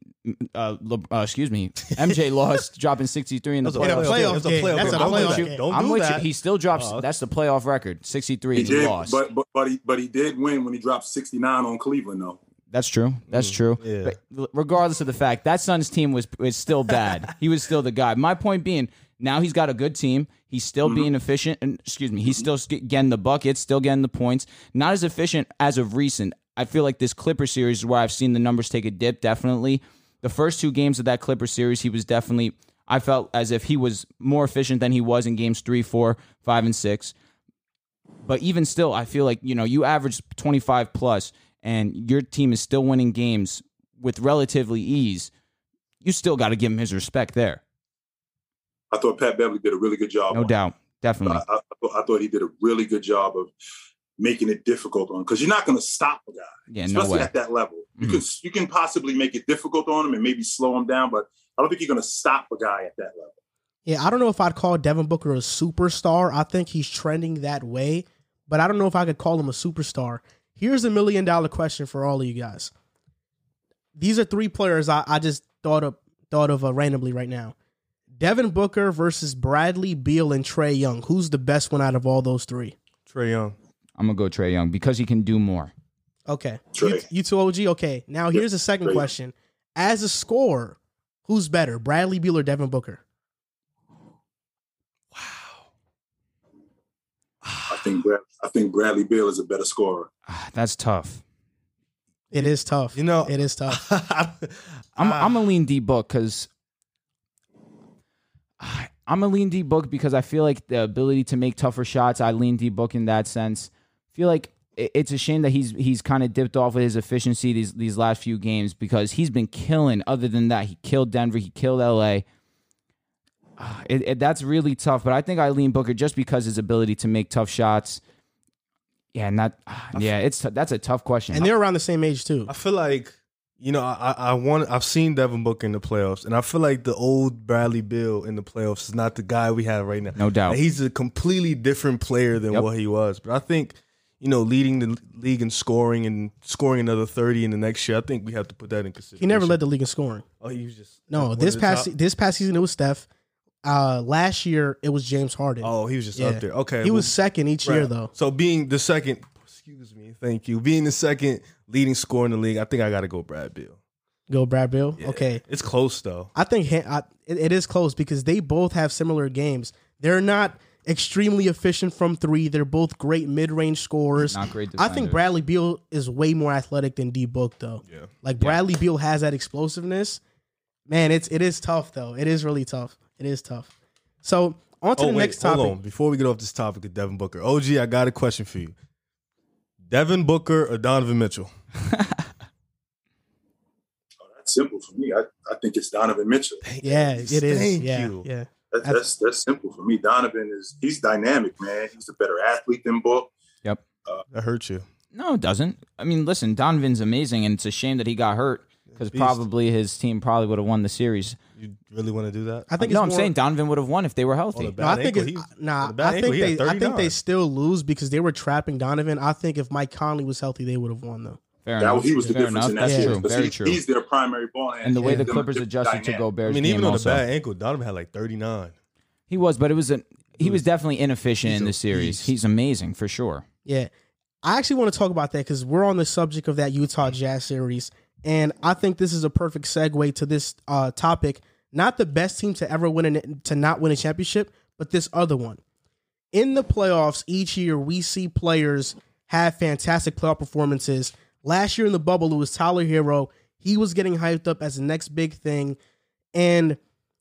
Speaker 5: uh, Le, uh excuse me, MJ lost, dropping 63 in the
Speaker 4: That's a
Speaker 2: In a
Speaker 5: playoffs.
Speaker 2: playoff
Speaker 4: That's a
Speaker 2: game.
Speaker 4: playoff
Speaker 2: That's
Speaker 4: game.
Speaker 2: a
Speaker 4: Don't do
Speaker 2: playoff
Speaker 4: that.
Speaker 2: game.
Speaker 4: Don't
Speaker 5: I'm
Speaker 4: do
Speaker 5: with
Speaker 4: that.
Speaker 5: you. He still drops.
Speaker 4: Oh,
Speaker 5: that's the playoff record, 63,
Speaker 3: he
Speaker 5: and he
Speaker 3: did,
Speaker 5: lost.
Speaker 3: but, but but he but he did win when he dropped 69 on Cleveland though.
Speaker 5: That's true. That's true.
Speaker 4: Mm, yeah.
Speaker 5: But regardless of the fact, that Suns team was was still bad. he was still the guy. My point being, now he's got a good team. He's still
Speaker 3: Mm-hmm.
Speaker 5: being efficient. And excuse me, he's still sk- getting the buckets, still getting the points. Not as efficient as of recent. I feel like this Clipper series is where I've seen the numbers take a dip. Definitely, the first two games of that Clipper series, he was definitely. I felt as if he was more efficient than he was in games three, four, five, and six. But even still, I feel like you know you average twenty five plus, and your team is still winning games with relatively ease. You still got to give him his respect there,
Speaker 3: I thought Pat Beverley did a really good job.
Speaker 5: no
Speaker 3: it.
Speaker 5: doubt, definitely.
Speaker 3: I, I, I thought he did a really good job of making it difficult on because you're not going to stop a guy,
Speaker 5: Yeah,
Speaker 3: especially
Speaker 5: way.
Speaker 3: at that level. You
Speaker 5: Mhm.
Speaker 3: can you can possibly make it difficult on him and maybe slow him down, but I don't think you're going to stop a guy at that level.
Speaker 2: Yeah, I don't know if I'd call Devin Booker a superstar. I think he's trending that way, but I don't know if I could call him a superstar. Here's a million dollar question for all of you guys. These are three players I, I just thought of thought of uh, randomly right now. Devin Booker versus Bradley Beal and Trae Young. Who's the best one out of all those three?
Speaker 4: Trae Young.
Speaker 5: I'm gonna go Trae Young because he can do more.
Speaker 2: Okay.
Speaker 3: Trae.
Speaker 2: You, you two OG. Okay. Now here's the second
Speaker 3: Trae.
Speaker 2: question. As a scorer, who's better, Bradley Beal or Devin Booker? Wow.
Speaker 3: I think Brad, I think Bradley Beal is a better scorer.
Speaker 5: Ah, That's tough.
Speaker 2: It is tough.
Speaker 4: You know,
Speaker 2: it is tough.
Speaker 5: I'm
Speaker 4: Ah.
Speaker 5: I'm a lean D book because I'm a lean D book because I feel like the ability to make tougher shots. I lean D book in that sense. Feel like it's a shame that he's he's kind of dipped off with his efficiency these these last few games because he's been killing. Other than that, he killed Denver. He killed LA. Ah, It, it, that's really tough, but I think Eileen Booker just because his ability to make tough shots. Yeah, and that, ah, yeah, it's that's a tough question.
Speaker 2: and they're around the same age too.
Speaker 4: I feel like you know I I want I've seen Devin Booker in the playoffs, and I feel like the old Bradley Beal in the playoffs is not the guy we have right now.
Speaker 5: No doubt.
Speaker 4: Like, he's a completely different player than
Speaker 5: Yep.
Speaker 4: what he was. But I think you know leading the league in scoring and scoring another thirty in the next year, I think we have to put that in consideration.
Speaker 2: He never led the league in scoring.
Speaker 4: Oh, he was just
Speaker 2: No, this past
Speaker 4: top-
Speaker 2: this past season it was Steph. Uh, last year it was James Harden.
Speaker 4: Oh, he was just
Speaker 2: Yeah.
Speaker 4: up there. Okay,
Speaker 2: he
Speaker 4: well,
Speaker 2: was second each year though.
Speaker 4: So being the second, excuse me, thank you, being the second leading scorer in the league, I think I got to go Brad Beal.
Speaker 2: Go Brad Beal.
Speaker 4: Yeah.
Speaker 2: Okay,
Speaker 4: it's close though.
Speaker 2: I think I, it is close because they both have similar games. They're not extremely efficient from three. They're both great mid-range scorers.
Speaker 5: Not great
Speaker 2: I think. Bradley Beal is way more athletic than D Book though.
Speaker 4: Yeah.
Speaker 2: Like Bradley Beal has that explosiveness. Man, it's it is tough though. It is really tough. It is tough. So on to
Speaker 4: Oh
Speaker 2: the
Speaker 4: wait,
Speaker 2: next topic.
Speaker 4: hold on. Before we get off this topic of Devin Booker, OG, I got a question for you. Devin Booker or Donovan Mitchell?
Speaker 3: Oh, that's simple for me. I, I think it's Donovan Mitchell.
Speaker 2: Yeah, it is.
Speaker 4: Thank
Speaker 2: yeah,
Speaker 4: you.
Speaker 2: yeah.
Speaker 3: That, that's that's simple for me. Donovan is he's dynamic, man. He's a better athlete than Book.
Speaker 4: Yep, uh, That hurt you.
Speaker 5: No, it doesn't. I mean, listen, Donovan's amazing, and it's a shame that he got hurt because probably his team probably would have won the series.
Speaker 4: You really want to do that?
Speaker 2: I think
Speaker 5: no, I'm saying Donovan would have won if they were healthy.
Speaker 2: No, I think
Speaker 4: ankle,
Speaker 2: nah.
Speaker 4: on a bad
Speaker 2: I
Speaker 4: ankle,
Speaker 2: think
Speaker 4: he
Speaker 2: they. I think they still lose because they were trapping Donovan. I think if Mike Conley was healthy, they would have won though.
Speaker 5: Fair
Speaker 3: That
Speaker 5: enough.
Speaker 3: he was the
Speaker 5: Fair
Speaker 3: difference
Speaker 5: enough.
Speaker 3: in that
Speaker 5: That's
Speaker 3: series.
Speaker 5: true. Very
Speaker 3: he-
Speaker 5: true.
Speaker 3: He's their primary ball handler.
Speaker 5: and the way
Speaker 2: Yeah.
Speaker 5: the Clippers
Speaker 3: different
Speaker 5: adjusted to go
Speaker 3: dynamic.
Speaker 4: I mean, even on a
Speaker 5: also.
Speaker 4: bad ankle, Donovan had like 39.
Speaker 5: He was, but it was a he was definitely inefficient in the series.
Speaker 4: beast.
Speaker 5: He's amazing for sure.
Speaker 2: Yeah, I actually want to talk about that because we're on the subject of that Utah Jazz series, and I think this is a perfect segue to this uh, topic. Not the best team to ever win an, to not win a championship, but this other one. In the playoffs, each year we see players have fantastic playoff performances. Last year in the bubble, it was Tyler Herro. He was getting hyped up as the next big thing, and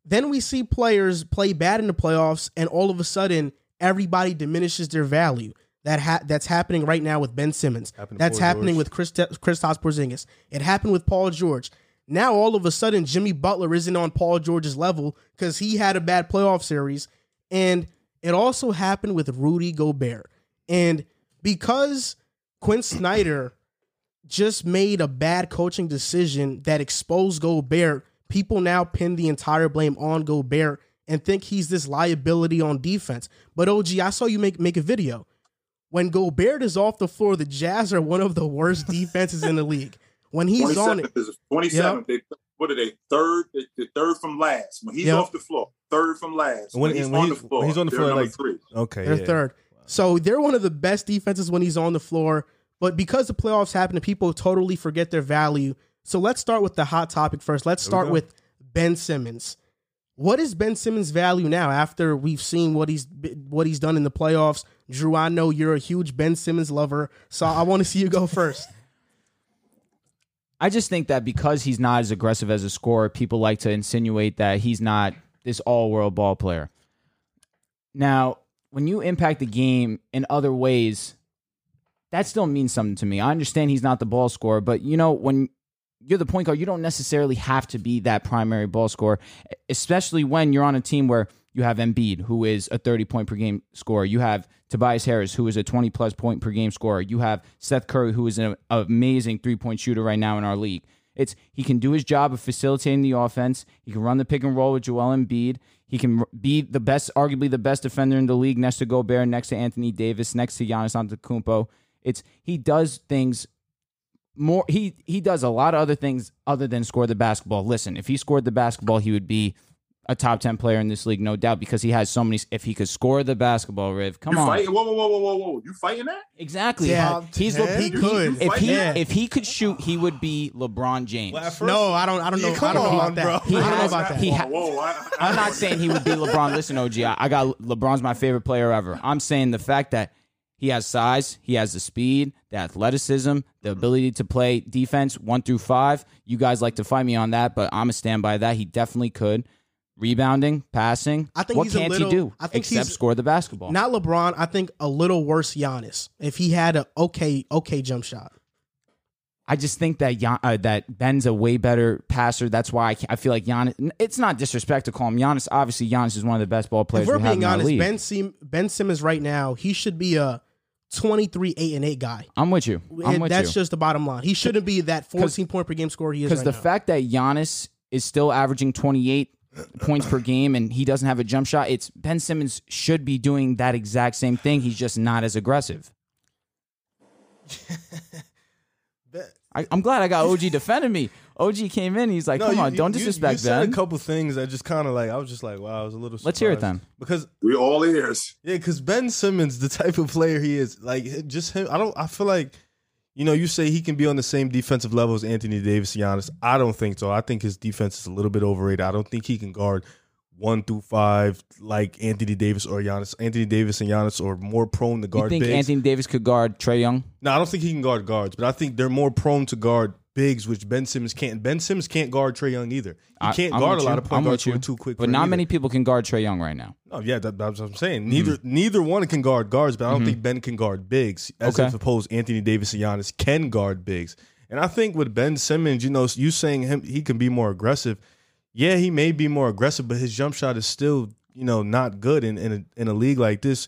Speaker 2: then we see players play bad in the playoffs, and all of a sudden, everybody diminishes their value. That ha- that's happening right now with Ben Simmons.
Speaker 4: Happened
Speaker 2: That's happening
Speaker 4: George.
Speaker 2: with Chris Kristaps Porzingis. It happened with Paul George. Now all of a sudden, Jimmy Butler isn't on Paul George's level because he had a bad playoff series, and it also happened with Rudy Gobert. And because Quin Snyder just made a bad coaching decision that exposed Gobert, people now pin the entire blame on Gobert and think he's this liability on defense. But OG, I saw you make make a video. When Gobert is off the floor, the Jazz are one of the worst defenses in the league. When he's on it,
Speaker 3: 27th is 27th. They, what are they? Third, they, the third from last. When he's
Speaker 2: Yep.
Speaker 3: off the floor, third from last.
Speaker 4: When-
Speaker 3: When, he's
Speaker 4: and when
Speaker 3: on
Speaker 4: he's-
Speaker 3: the floor,
Speaker 4: when he's on the
Speaker 3: they're
Speaker 4: floor,
Speaker 3: number
Speaker 4: like-
Speaker 3: three.
Speaker 4: Okay,
Speaker 2: they're
Speaker 4: yeah.
Speaker 2: third. So they're one of the best defenses when he's on the floor. But because the playoffs happen, people totally forget their value. So let's start with the hot topic first. Let's start with Ben Simmons. What is Ben Simmons' value now after we've seen what he's what he's done in the playoffs? Drew, I know you're a huge Ben Simmons lover, so I want to see you go first.
Speaker 5: I just think that because he's not as aggressive as a scorer, people like to insinuate that he's not this all world ball player. Now, when you impact the game in other ways, that still means something to me. I understand he's not the ball scorer, but you know, when you're the point guard, you don't necessarily have to be that primary ball scorer, especially when you're on a team where you have Embiid, who is a 30 point per game scorer. You have Tobias Harris, who is a 20 plus point per game scorer. You have Seth Curry, who is an amazing three point shooter right now in our league. It's he can do his job of facilitating the offense. He can run the pick and roll with Joel Embiid. He can be the best, arguably the best defender in the league, next to Gobert, next to Anthony Davis, next to Giannis Antetokounmpo. It's he does things more. He he does a lot of other things other than score the basketball. Listen, if he scored the basketball, he would be a top ten player in this league, no doubt, because he has so many. If he could score the basketball, Riv, come
Speaker 3: You
Speaker 5: on,
Speaker 3: fighting? Whoa, whoa, whoa, whoa, whoa, whoa! You fighting that?
Speaker 5: exactly.
Speaker 2: Yeah,
Speaker 5: he's
Speaker 2: Top
Speaker 5: he
Speaker 2: 10? He could.
Speaker 5: If he
Speaker 2: Yeah.
Speaker 5: if he could shoot, he would be LeBron James.
Speaker 4: Well, first-
Speaker 2: No, I don't. I don't know.
Speaker 4: Yeah, come
Speaker 2: I don't know
Speaker 4: on,
Speaker 2: about that.
Speaker 5: bro.
Speaker 2: I don't
Speaker 5: He
Speaker 2: know
Speaker 5: has-
Speaker 2: about that.
Speaker 5: he ha-
Speaker 3: whoa, I, I,
Speaker 5: I'm not saying he would be LeBron. Listen, OG, I, I got LeBron's my favorite player ever. I'm saying the fact that he has size, he has the speed, the athleticism, the ability to play defense one through five. You guys like to fight me on that, but I'm a stand by that. He definitely could. Rebounding, passing.
Speaker 2: I think
Speaker 5: what
Speaker 2: he's
Speaker 5: can't
Speaker 2: little-
Speaker 5: he do
Speaker 2: I think
Speaker 5: except score the basketball?
Speaker 2: Not LeBron. I think a little worse Giannis. If he had a okay, okay jump shot.
Speaker 5: I just think that Gian, uh, that Ben's a way better passer. That's why I, I feel like Giannis. It's not disrespect to call him Giannis. Obviously, Giannis is one of the best ball players
Speaker 2: If we're being honest. Ben Sim- Ben Simmons right now, he should be a 23 8 and 8 guy.
Speaker 5: I'm with you. I'm with
Speaker 2: That's
Speaker 5: you.
Speaker 2: just the bottom line. He shouldn't be that 14 point per game scorer he is
Speaker 5: because
Speaker 2: right
Speaker 5: the
Speaker 2: now.
Speaker 5: fact that Giannis is still averaging 28 points per game and he doesn't have a jump shot, it's Ben Simmons should be doing that exact same thing. He's just not as aggressive. I, I'm glad I got OG defending me. OG came in. He's like,
Speaker 4: No,
Speaker 5: "Come
Speaker 4: you-
Speaker 5: on,
Speaker 4: you-
Speaker 5: don't
Speaker 4: you-
Speaker 5: disrespect
Speaker 4: you said
Speaker 5: Ben."
Speaker 4: a couple things that just kind of like I was just like, wow, I was a little. Surprised.
Speaker 5: Let's hear it then.
Speaker 4: Because
Speaker 3: we all ears.
Speaker 4: yeah, because Ben Simmons, the type of player he is, like just him. I don't. I feel like, you know, you say he can be on the same defensive level as Anthony Davis, Giannis. I don't think so. I think his defense is a little bit overrated. I don't think he can guard one through five like Anthony Davis or Giannis. Anthony Davis and Giannis are more prone to guard.
Speaker 5: You think
Speaker 4: bigs.
Speaker 5: Anthony Davis could guard Trae Young?
Speaker 4: No, I don't think he can guard guards, but I think they're more prone to guard bigs, which Ben Simmons can't. Ben Simmons can't guard Trae Young either. He
Speaker 5: I-
Speaker 4: can't
Speaker 5: I'm
Speaker 4: guard a lot
Speaker 5: you.
Speaker 4: of point
Speaker 5: I'm
Speaker 4: guards who are too quick.
Speaker 5: But not
Speaker 4: either.
Speaker 5: many people can guard Trae Young right now.
Speaker 4: Oh yeah, that, that's what I'm saying.
Speaker 5: Mm-hmm.
Speaker 4: Neither neither one can guard guards, but I don't think Ben can guard bigs. As
Speaker 5: Okay.
Speaker 4: opposed Anthony Davis and Giannis can guard bigs. And I think with Ben Simmons, you know, you saying him he can be more aggressive. Yeah, he may be more aggressive, but his jump shot is still, you know, not good in in a, in a league like this.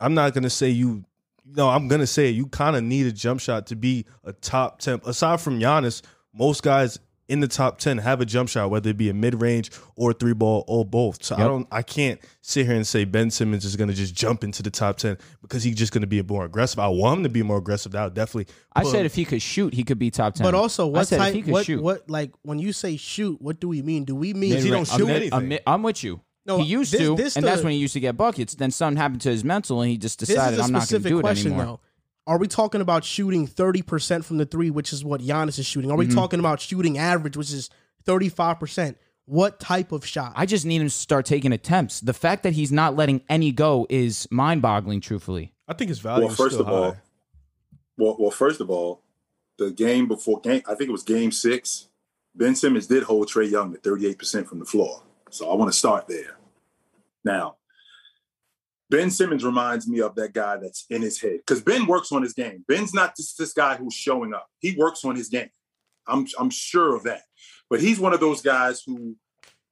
Speaker 4: I'm not gonna say you. No, I'm gonna say. You kind of need a jump shot to be a top ten. Aside from Giannis, most guys in the top ten have a jump shot, whether it be a mid range or three ball or both. So I don't. I can't sit here and say Ben Simmons is gonna just jump into the top ten because he's just gonna be more aggressive. I want him to be more aggressive. That would definitely.
Speaker 5: I said
Speaker 4: him-
Speaker 5: if he could shoot, he could be top ten.
Speaker 2: But also, what
Speaker 5: said if
Speaker 2: type?
Speaker 5: he could
Speaker 2: What,
Speaker 5: shoot.
Speaker 2: what like when you say shoot? What do we mean? Do we mean
Speaker 4: If he don't shoot
Speaker 5: mid-
Speaker 4: anything.
Speaker 5: mid- I'm with you.
Speaker 2: No,
Speaker 5: he used
Speaker 2: this-
Speaker 5: to,
Speaker 2: this
Speaker 5: and that's when he used to get buckets. Then something happened to his mental, and he just decided, "I'm not going to do it
Speaker 2: question,
Speaker 5: anymore."
Speaker 2: though. Are we talking about shooting 30% from the three, which is what Giannis is shooting? Are
Speaker 5: Mm-hmm.
Speaker 2: we talking about shooting average, which is 35%? What type of shot?
Speaker 5: I just need him to start taking attempts. The fact that he's not letting any go is mind-boggling. Truthfully,
Speaker 4: I think his value
Speaker 3: Well,
Speaker 4: is
Speaker 3: first
Speaker 4: still
Speaker 3: of all,
Speaker 4: high.
Speaker 3: well, well, first of all, the game before game, I think it was game six. Ben Simmons did hold Trae Young to 38% from the floor. So I want to start there. Now, Ben Simmons reminds me of that guy that's in his head because Ben works on his game. Ben's not just this guy who's showing up. He works on his game. I'm I'm sure of that. But he's one of those guys who,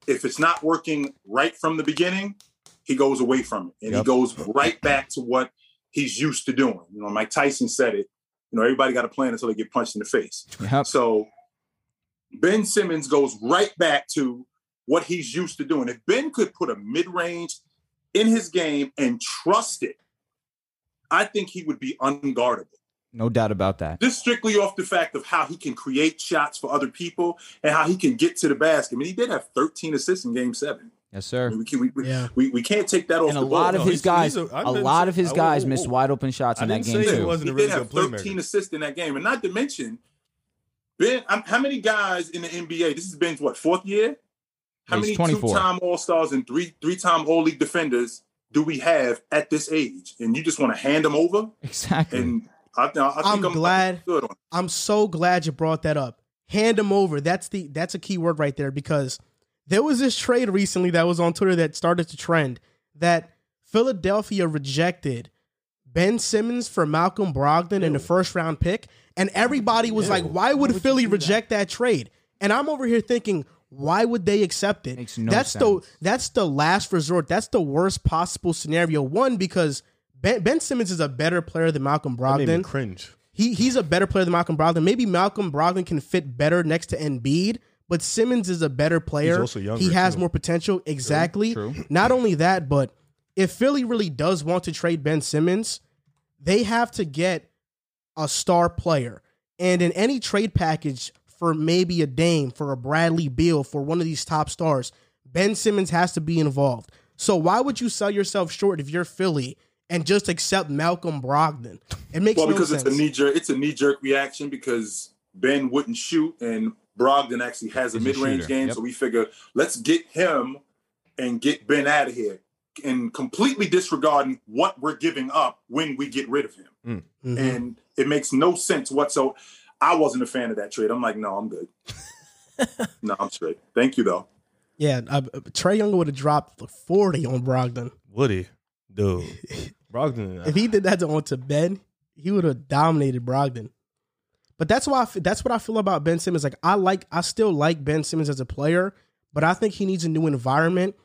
Speaker 3: if it's not working right from the beginning, he goes away from it and
Speaker 5: Yep.
Speaker 3: he goes right back to what he's used to doing. You know, Mike Tyson said it. You know, everybody got a plan until they get punched in the face.
Speaker 5: yep.
Speaker 3: So Ben Simmons goes right back to what he's used to doing. If Ben could put a mid range in his game and trust it, I think he would be unguardable.
Speaker 5: no doubt about that.
Speaker 3: Just strictly off the fact of how he can create shots for other people and how he can get to the basket. I mean, he did have 13 assists in game seven.
Speaker 5: Yes,
Speaker 3: I
Speaker 5: sir.
Speaker 3: mean, we, can, we, we,
Speaker 2: Yeah.
Speaker 3: we, we can't take that off
Speaker 5: And a
Speaker 3: the
Speaker 5: lot of
Speaker 4: No,
Speaker 5: his
Speaker 4: he's-
Speaker 5: guys,
Speaker 4: a, a- I
Speaker 5: a
Speaker 4: didn't
Speaker 5: lot
Speaker 4: say-
Speaker 5: of his guys missed wide open shots
Speaker 4: I
Speaker 5: in that
Speaker 4: didn't
Speaker 5: game
Speaker 4: say he
Speaker 5: too.
Speaker 4: wasn't
Speaker 3: he
Speaker 4: a
Speaker 3: did have
Speaker 4: good
Speaker 3: 13
Speaker 4: playmaker.
Speaker 3: assists in that game. And not to mention, Ben, um, how many guys in the NBA, this has Ben's what, fourth year? How
Speaker 5: He's
Speaker 3: many
Speaker 5: 24.
Speaker 3: two-time All-Stars and three three-time All-League defenders do we have at this age? And you just want to hand them over?
Speaker 5: Exactly.
Speaker 3: And I, I think
Speaker 2: I'm
Speaker 3: I'm,
Speaker 2: glad-
Speaker 3: good on.
Speaker 2: I'm so glad you brought that up. Hand them over. That's the that's a key word right there because there was this trade recently that was on Twitter that started to trend that Philadelphia rejected Ben Simmons for Malcolm Brogdon in the first round pick, and everybody was like, "Why would Philly reject that trade?" And I'm over here thinking, why would they accept it?
Speaker 5: Makes no
Speaker 2: that's
Speaker 5: sense.
Speaker 2: the that's the last resort. That's the worst possible scenario. One because Ben, ben Simmons is a better player than Malcolm
Speaker 4: That made me
Speaker 2: Brogdon.
Speaker 4: cringe.
Speaker 2: he he's a better player than Malcolm Brogdon. Maybe Malcolm Brogdon can fit better next to Embiid, but Simmons is a better player.
Speaker 4: He's also younger,
Speaker 2: he has
Speaker 4: too.
Speaker 2: more potential. Exactly.
Speaker 5: True.
Speaker 2: Not only that, but if Philly really does want to trade Ben Simmons, they have to get a star player. And in any trade package for maybe a Dame, for a Bradley Beal, for one of these top stars, Ben Simmons has to be involved. So why would you sell yourself short if you're Philly and just accept Malcolm Brogdon? It makes sense.
Speaker 3: Well,
Speaker 2: no
Speaker 3: because
Speaker 2: sense.
Speaker 3: it's a knee jerk, it's a knee jerk reaction because Ben wouldn't shoot and Brogdon actually has a mid range game.
Speaker 5: yep.
Speaker 3: So we figure let's get him and get Ben out of here and completely disregarding what we're giving up when we get rid of him.
Speaker 2: Mhm.
Speaker 3: And it makes no sense whatsoever. I wasn't a fan of that trade. I'm like, no, I'm good. no, I'm straight. Thank you though.
Speaker 2: Yeah, uh, Trae Young would have dropped 40 on Brogdon.
Speaker 4: Would he? dude, Brogdon.
Speaker 2: If he did that to onto Ben, he would have dominated Brogdon. But that's why I f- that's what I feel about Ben Simmons. Like I like I still like Ben Simmons as a player, but I think he needs a new environment.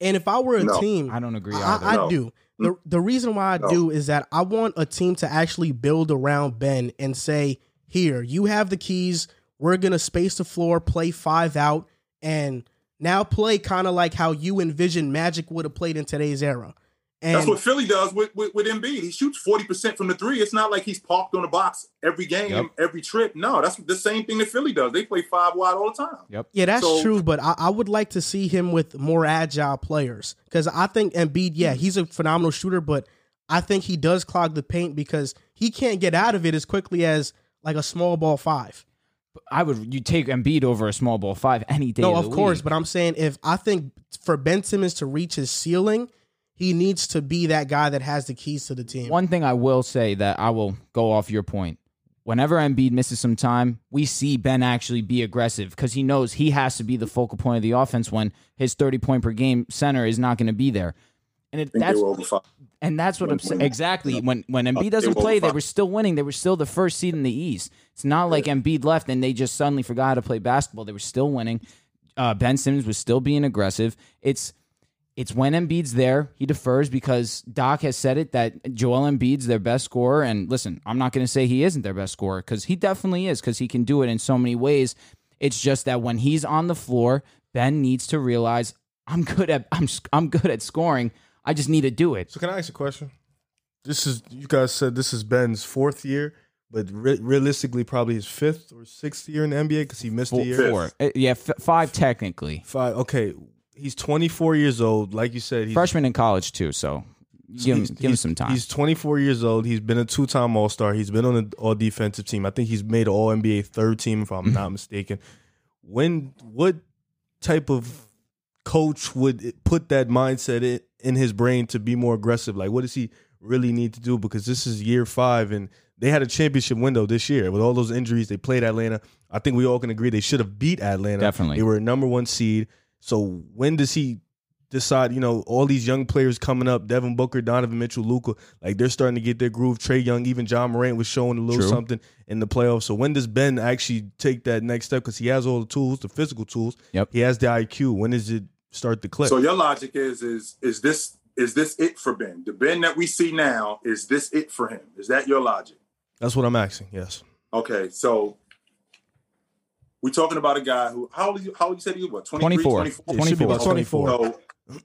Speaker 2: And if I were a
Speaker 3: No.
Speaker 2: team,
Speaker 5: I don't agree
Speaker 2: I,
Speaker 5: either.
Speaker 2: I
Speaker 3: No.
Speaker 2: do. The the reason why I
Speaker 3: No.
Speaker 2: do is that I want a team to actually build around Ben and say, "Here, you have the keys. We're gonna space the floor, play five out, and now play kind of like how you envision Magic would have played in today's era." And
Speaker 3: That's what Philly does with, with, with Embiid. He shoots 40% from the three. It's not like he's parked on the box every game,
Speaker 5: Yep.
Speaker 3: every trip. No, that's the same thing that Philly does. They play five wide all the time. Yep.
Speaker 2: Yeah, that's
Speaker 3: So-
Speaker 2: true, but I, I would like to see him with more agile players because I think Embiid, yeah, he's a phenomenal shooter, but I think he does clog the paint because he can't get out of it as quickly as like a small ball five.
Speaker 5: I would you take Embiid over a small ball five any day.
Speaker 2: no,
Speaker 5: of
Speaker 2: of
Speaker 5: the
Speaker 2: course,
Speaker 5: week.
Speaker 2: but I'm saying if I think for Ben Simmons to reach his ceiling, he needs to be that guy that has the keys to the team.
Speaker 5: One thing I will say that I will go off your point. Whenever Embiid misses some time, we see Ben actually be aggressive because he knows he has to be the focal point of the offense when his 30 point per game center is not going to be there. And it,
Speaker 3: I think
Speaker 5: that's
Speaker 3: they were over five.
Speaker 5: and that's what I'm saying. Exactly. When when Embiid doesn't play, they were still winning. They were still the first seed in the East. It's not like Embiid left and they just suddenly forgot how to play basketball. They were still winning. Uh, ben Simmons was still being aggressive. It's it's when Embiid's there, he defers because Doc has said it that Joel Embiid's their best scorer. And listen, I'm not going to say he isn't their best scorer because he definitely is because he can do it in so many ways. It's just that when he's on the floor, Ben needs to realize I'm good at I'm I'm good at scoring. I just need to do it.
Speaker 4: So can I ask a question? This is you guys said this is Ben's fourth year, but re- realistically probably his fifth or sixth year in the NBA because he missed a year.
Speaker 5: Four. Uh, yeah, f- five technically.
Speaker 4: Five. Okay, he's 24 years old. Like you said, he's
Speaker 5: Freshman in college too, so give him
Speaker 4: he's-
Speaker 5: give him
Speaker 4: he's-
Speaker 5: some time.
Speaker 4: He's 24 years old. He's been a two-time All-Star. He's been on an All Defensive team. I think he's made All NBA third team, if I'm not mistaken. When what type of coach would it put that mindset in, in his brain to be more aggressive? Like, what does he really need to do? Because this is year five, and they had a championship window this year with all those injuries. They played Atlanta. I think we all can agree they should have beat Atlanta.
Speaker 5: Definitely.
Speaker 4: they were a number one seed. So when does he decide? You know, all these young players coming up: Devin Booker, Donovan Mitchell, Luka. Like they're starting to get their groove. Trae Young, even Ja Morant was showing a little
Speaker 5: True.
Speaker 4: something in the playoffs. So when does Ben actually take that next step? Because he has all the tools, the physical tools.
Speaker 5: Yep.
Speaker 4: He has the IQ. When is it start to click?
Speaker 3: So your logic is is is this is this it for Ben? The Ben that we see now is this it for him? Is that your logic?
Speaker 4: That's what I'm asking. Yes.
Speaker 3: Okay, so we're talking about a guy who how old you how old you said he was? What, 23,
Speaker 5: 24.
Speaker 3: 24?
Speaker 4: It should be about
Speaker 5: 24.
Speaker 4: 24.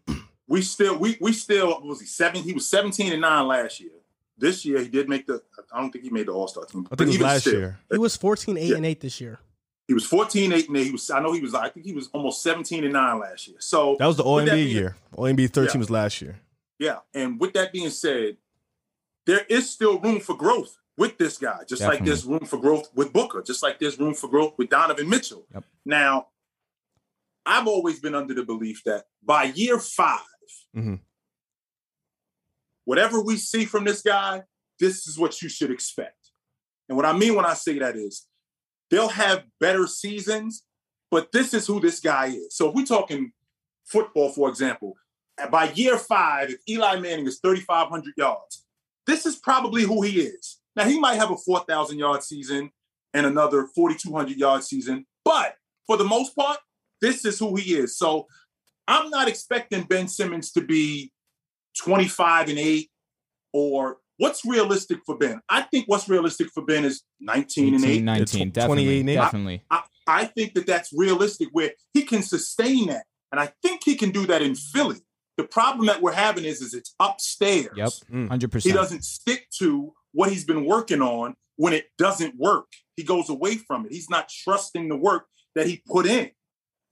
Speaker 3: So we still we we still what was he seven? He was 17 and 9 last year. This year he did make the I don't think he made the all-star team.
Speaker 4: I
Speaker 3: but
Speaker 4: think it was
Speaker 3: even
Speaker 4: last
Speaker 3: still,
Speaker 4: year.
Speaker 2: He was 14, 8,
Speaker 3: Yeah.
Speaker 2: and 8 this year.
Speaker 3: He was 14, 8, and 8. He was I know he was I think he was almost 17 and 9 last year. So
Speaker 4: That was the All
Speaker 3: with that
Speaker 4: NBA
Speaker 3: being-
Speaker 4: year. OMB 13
Speaker 3: Yeah.
Speaker 4: was last year.
Speaker 3: Yeah, and with that being said, there is still room for growth with this guy, just like there's room for growth with Booker, just like there's room for growth with Donovan Mitchell.
Speaker 5: Yep.
Speaker 3: Now, I've always been under the belief that by year 5
Speaker 4: Mhm.
Speaker 3: whatever we see from this guy, this is what you should expect. And what I mean when I say that is they'll have better seasons, but this is who this guy is. So if we're talking football, for example, by year five, if Eli Manning is 3,500 yards, this is probably who he is. Now, he might have a 4,000 yard season and another 4,200 yard season, but for the most part, this is who he is. So I'm not expecting Ben Simmons to be 25 and 8 or what's realistic for Ben? I think what's realistic for Ben is 19 and 8.
Speaker 5: 18, 19,
Speaker 4: It's
Speaker 5: definitely,
Speaker 4: and eight.
Speaker 5: definitely.
Speaker 3: I, I think that that's realistic where he can sustain that. And I think he can do that in Philly. The problem that we're having is, is it's upstairs.
Speaker 5: Yep,
Speaker 4: Mm.
Speaker 5: hundred
Speaker 3: He doesn't stick to what he's been working on when it doesn't work. He goes away from it. He's not trusting the work that he put in.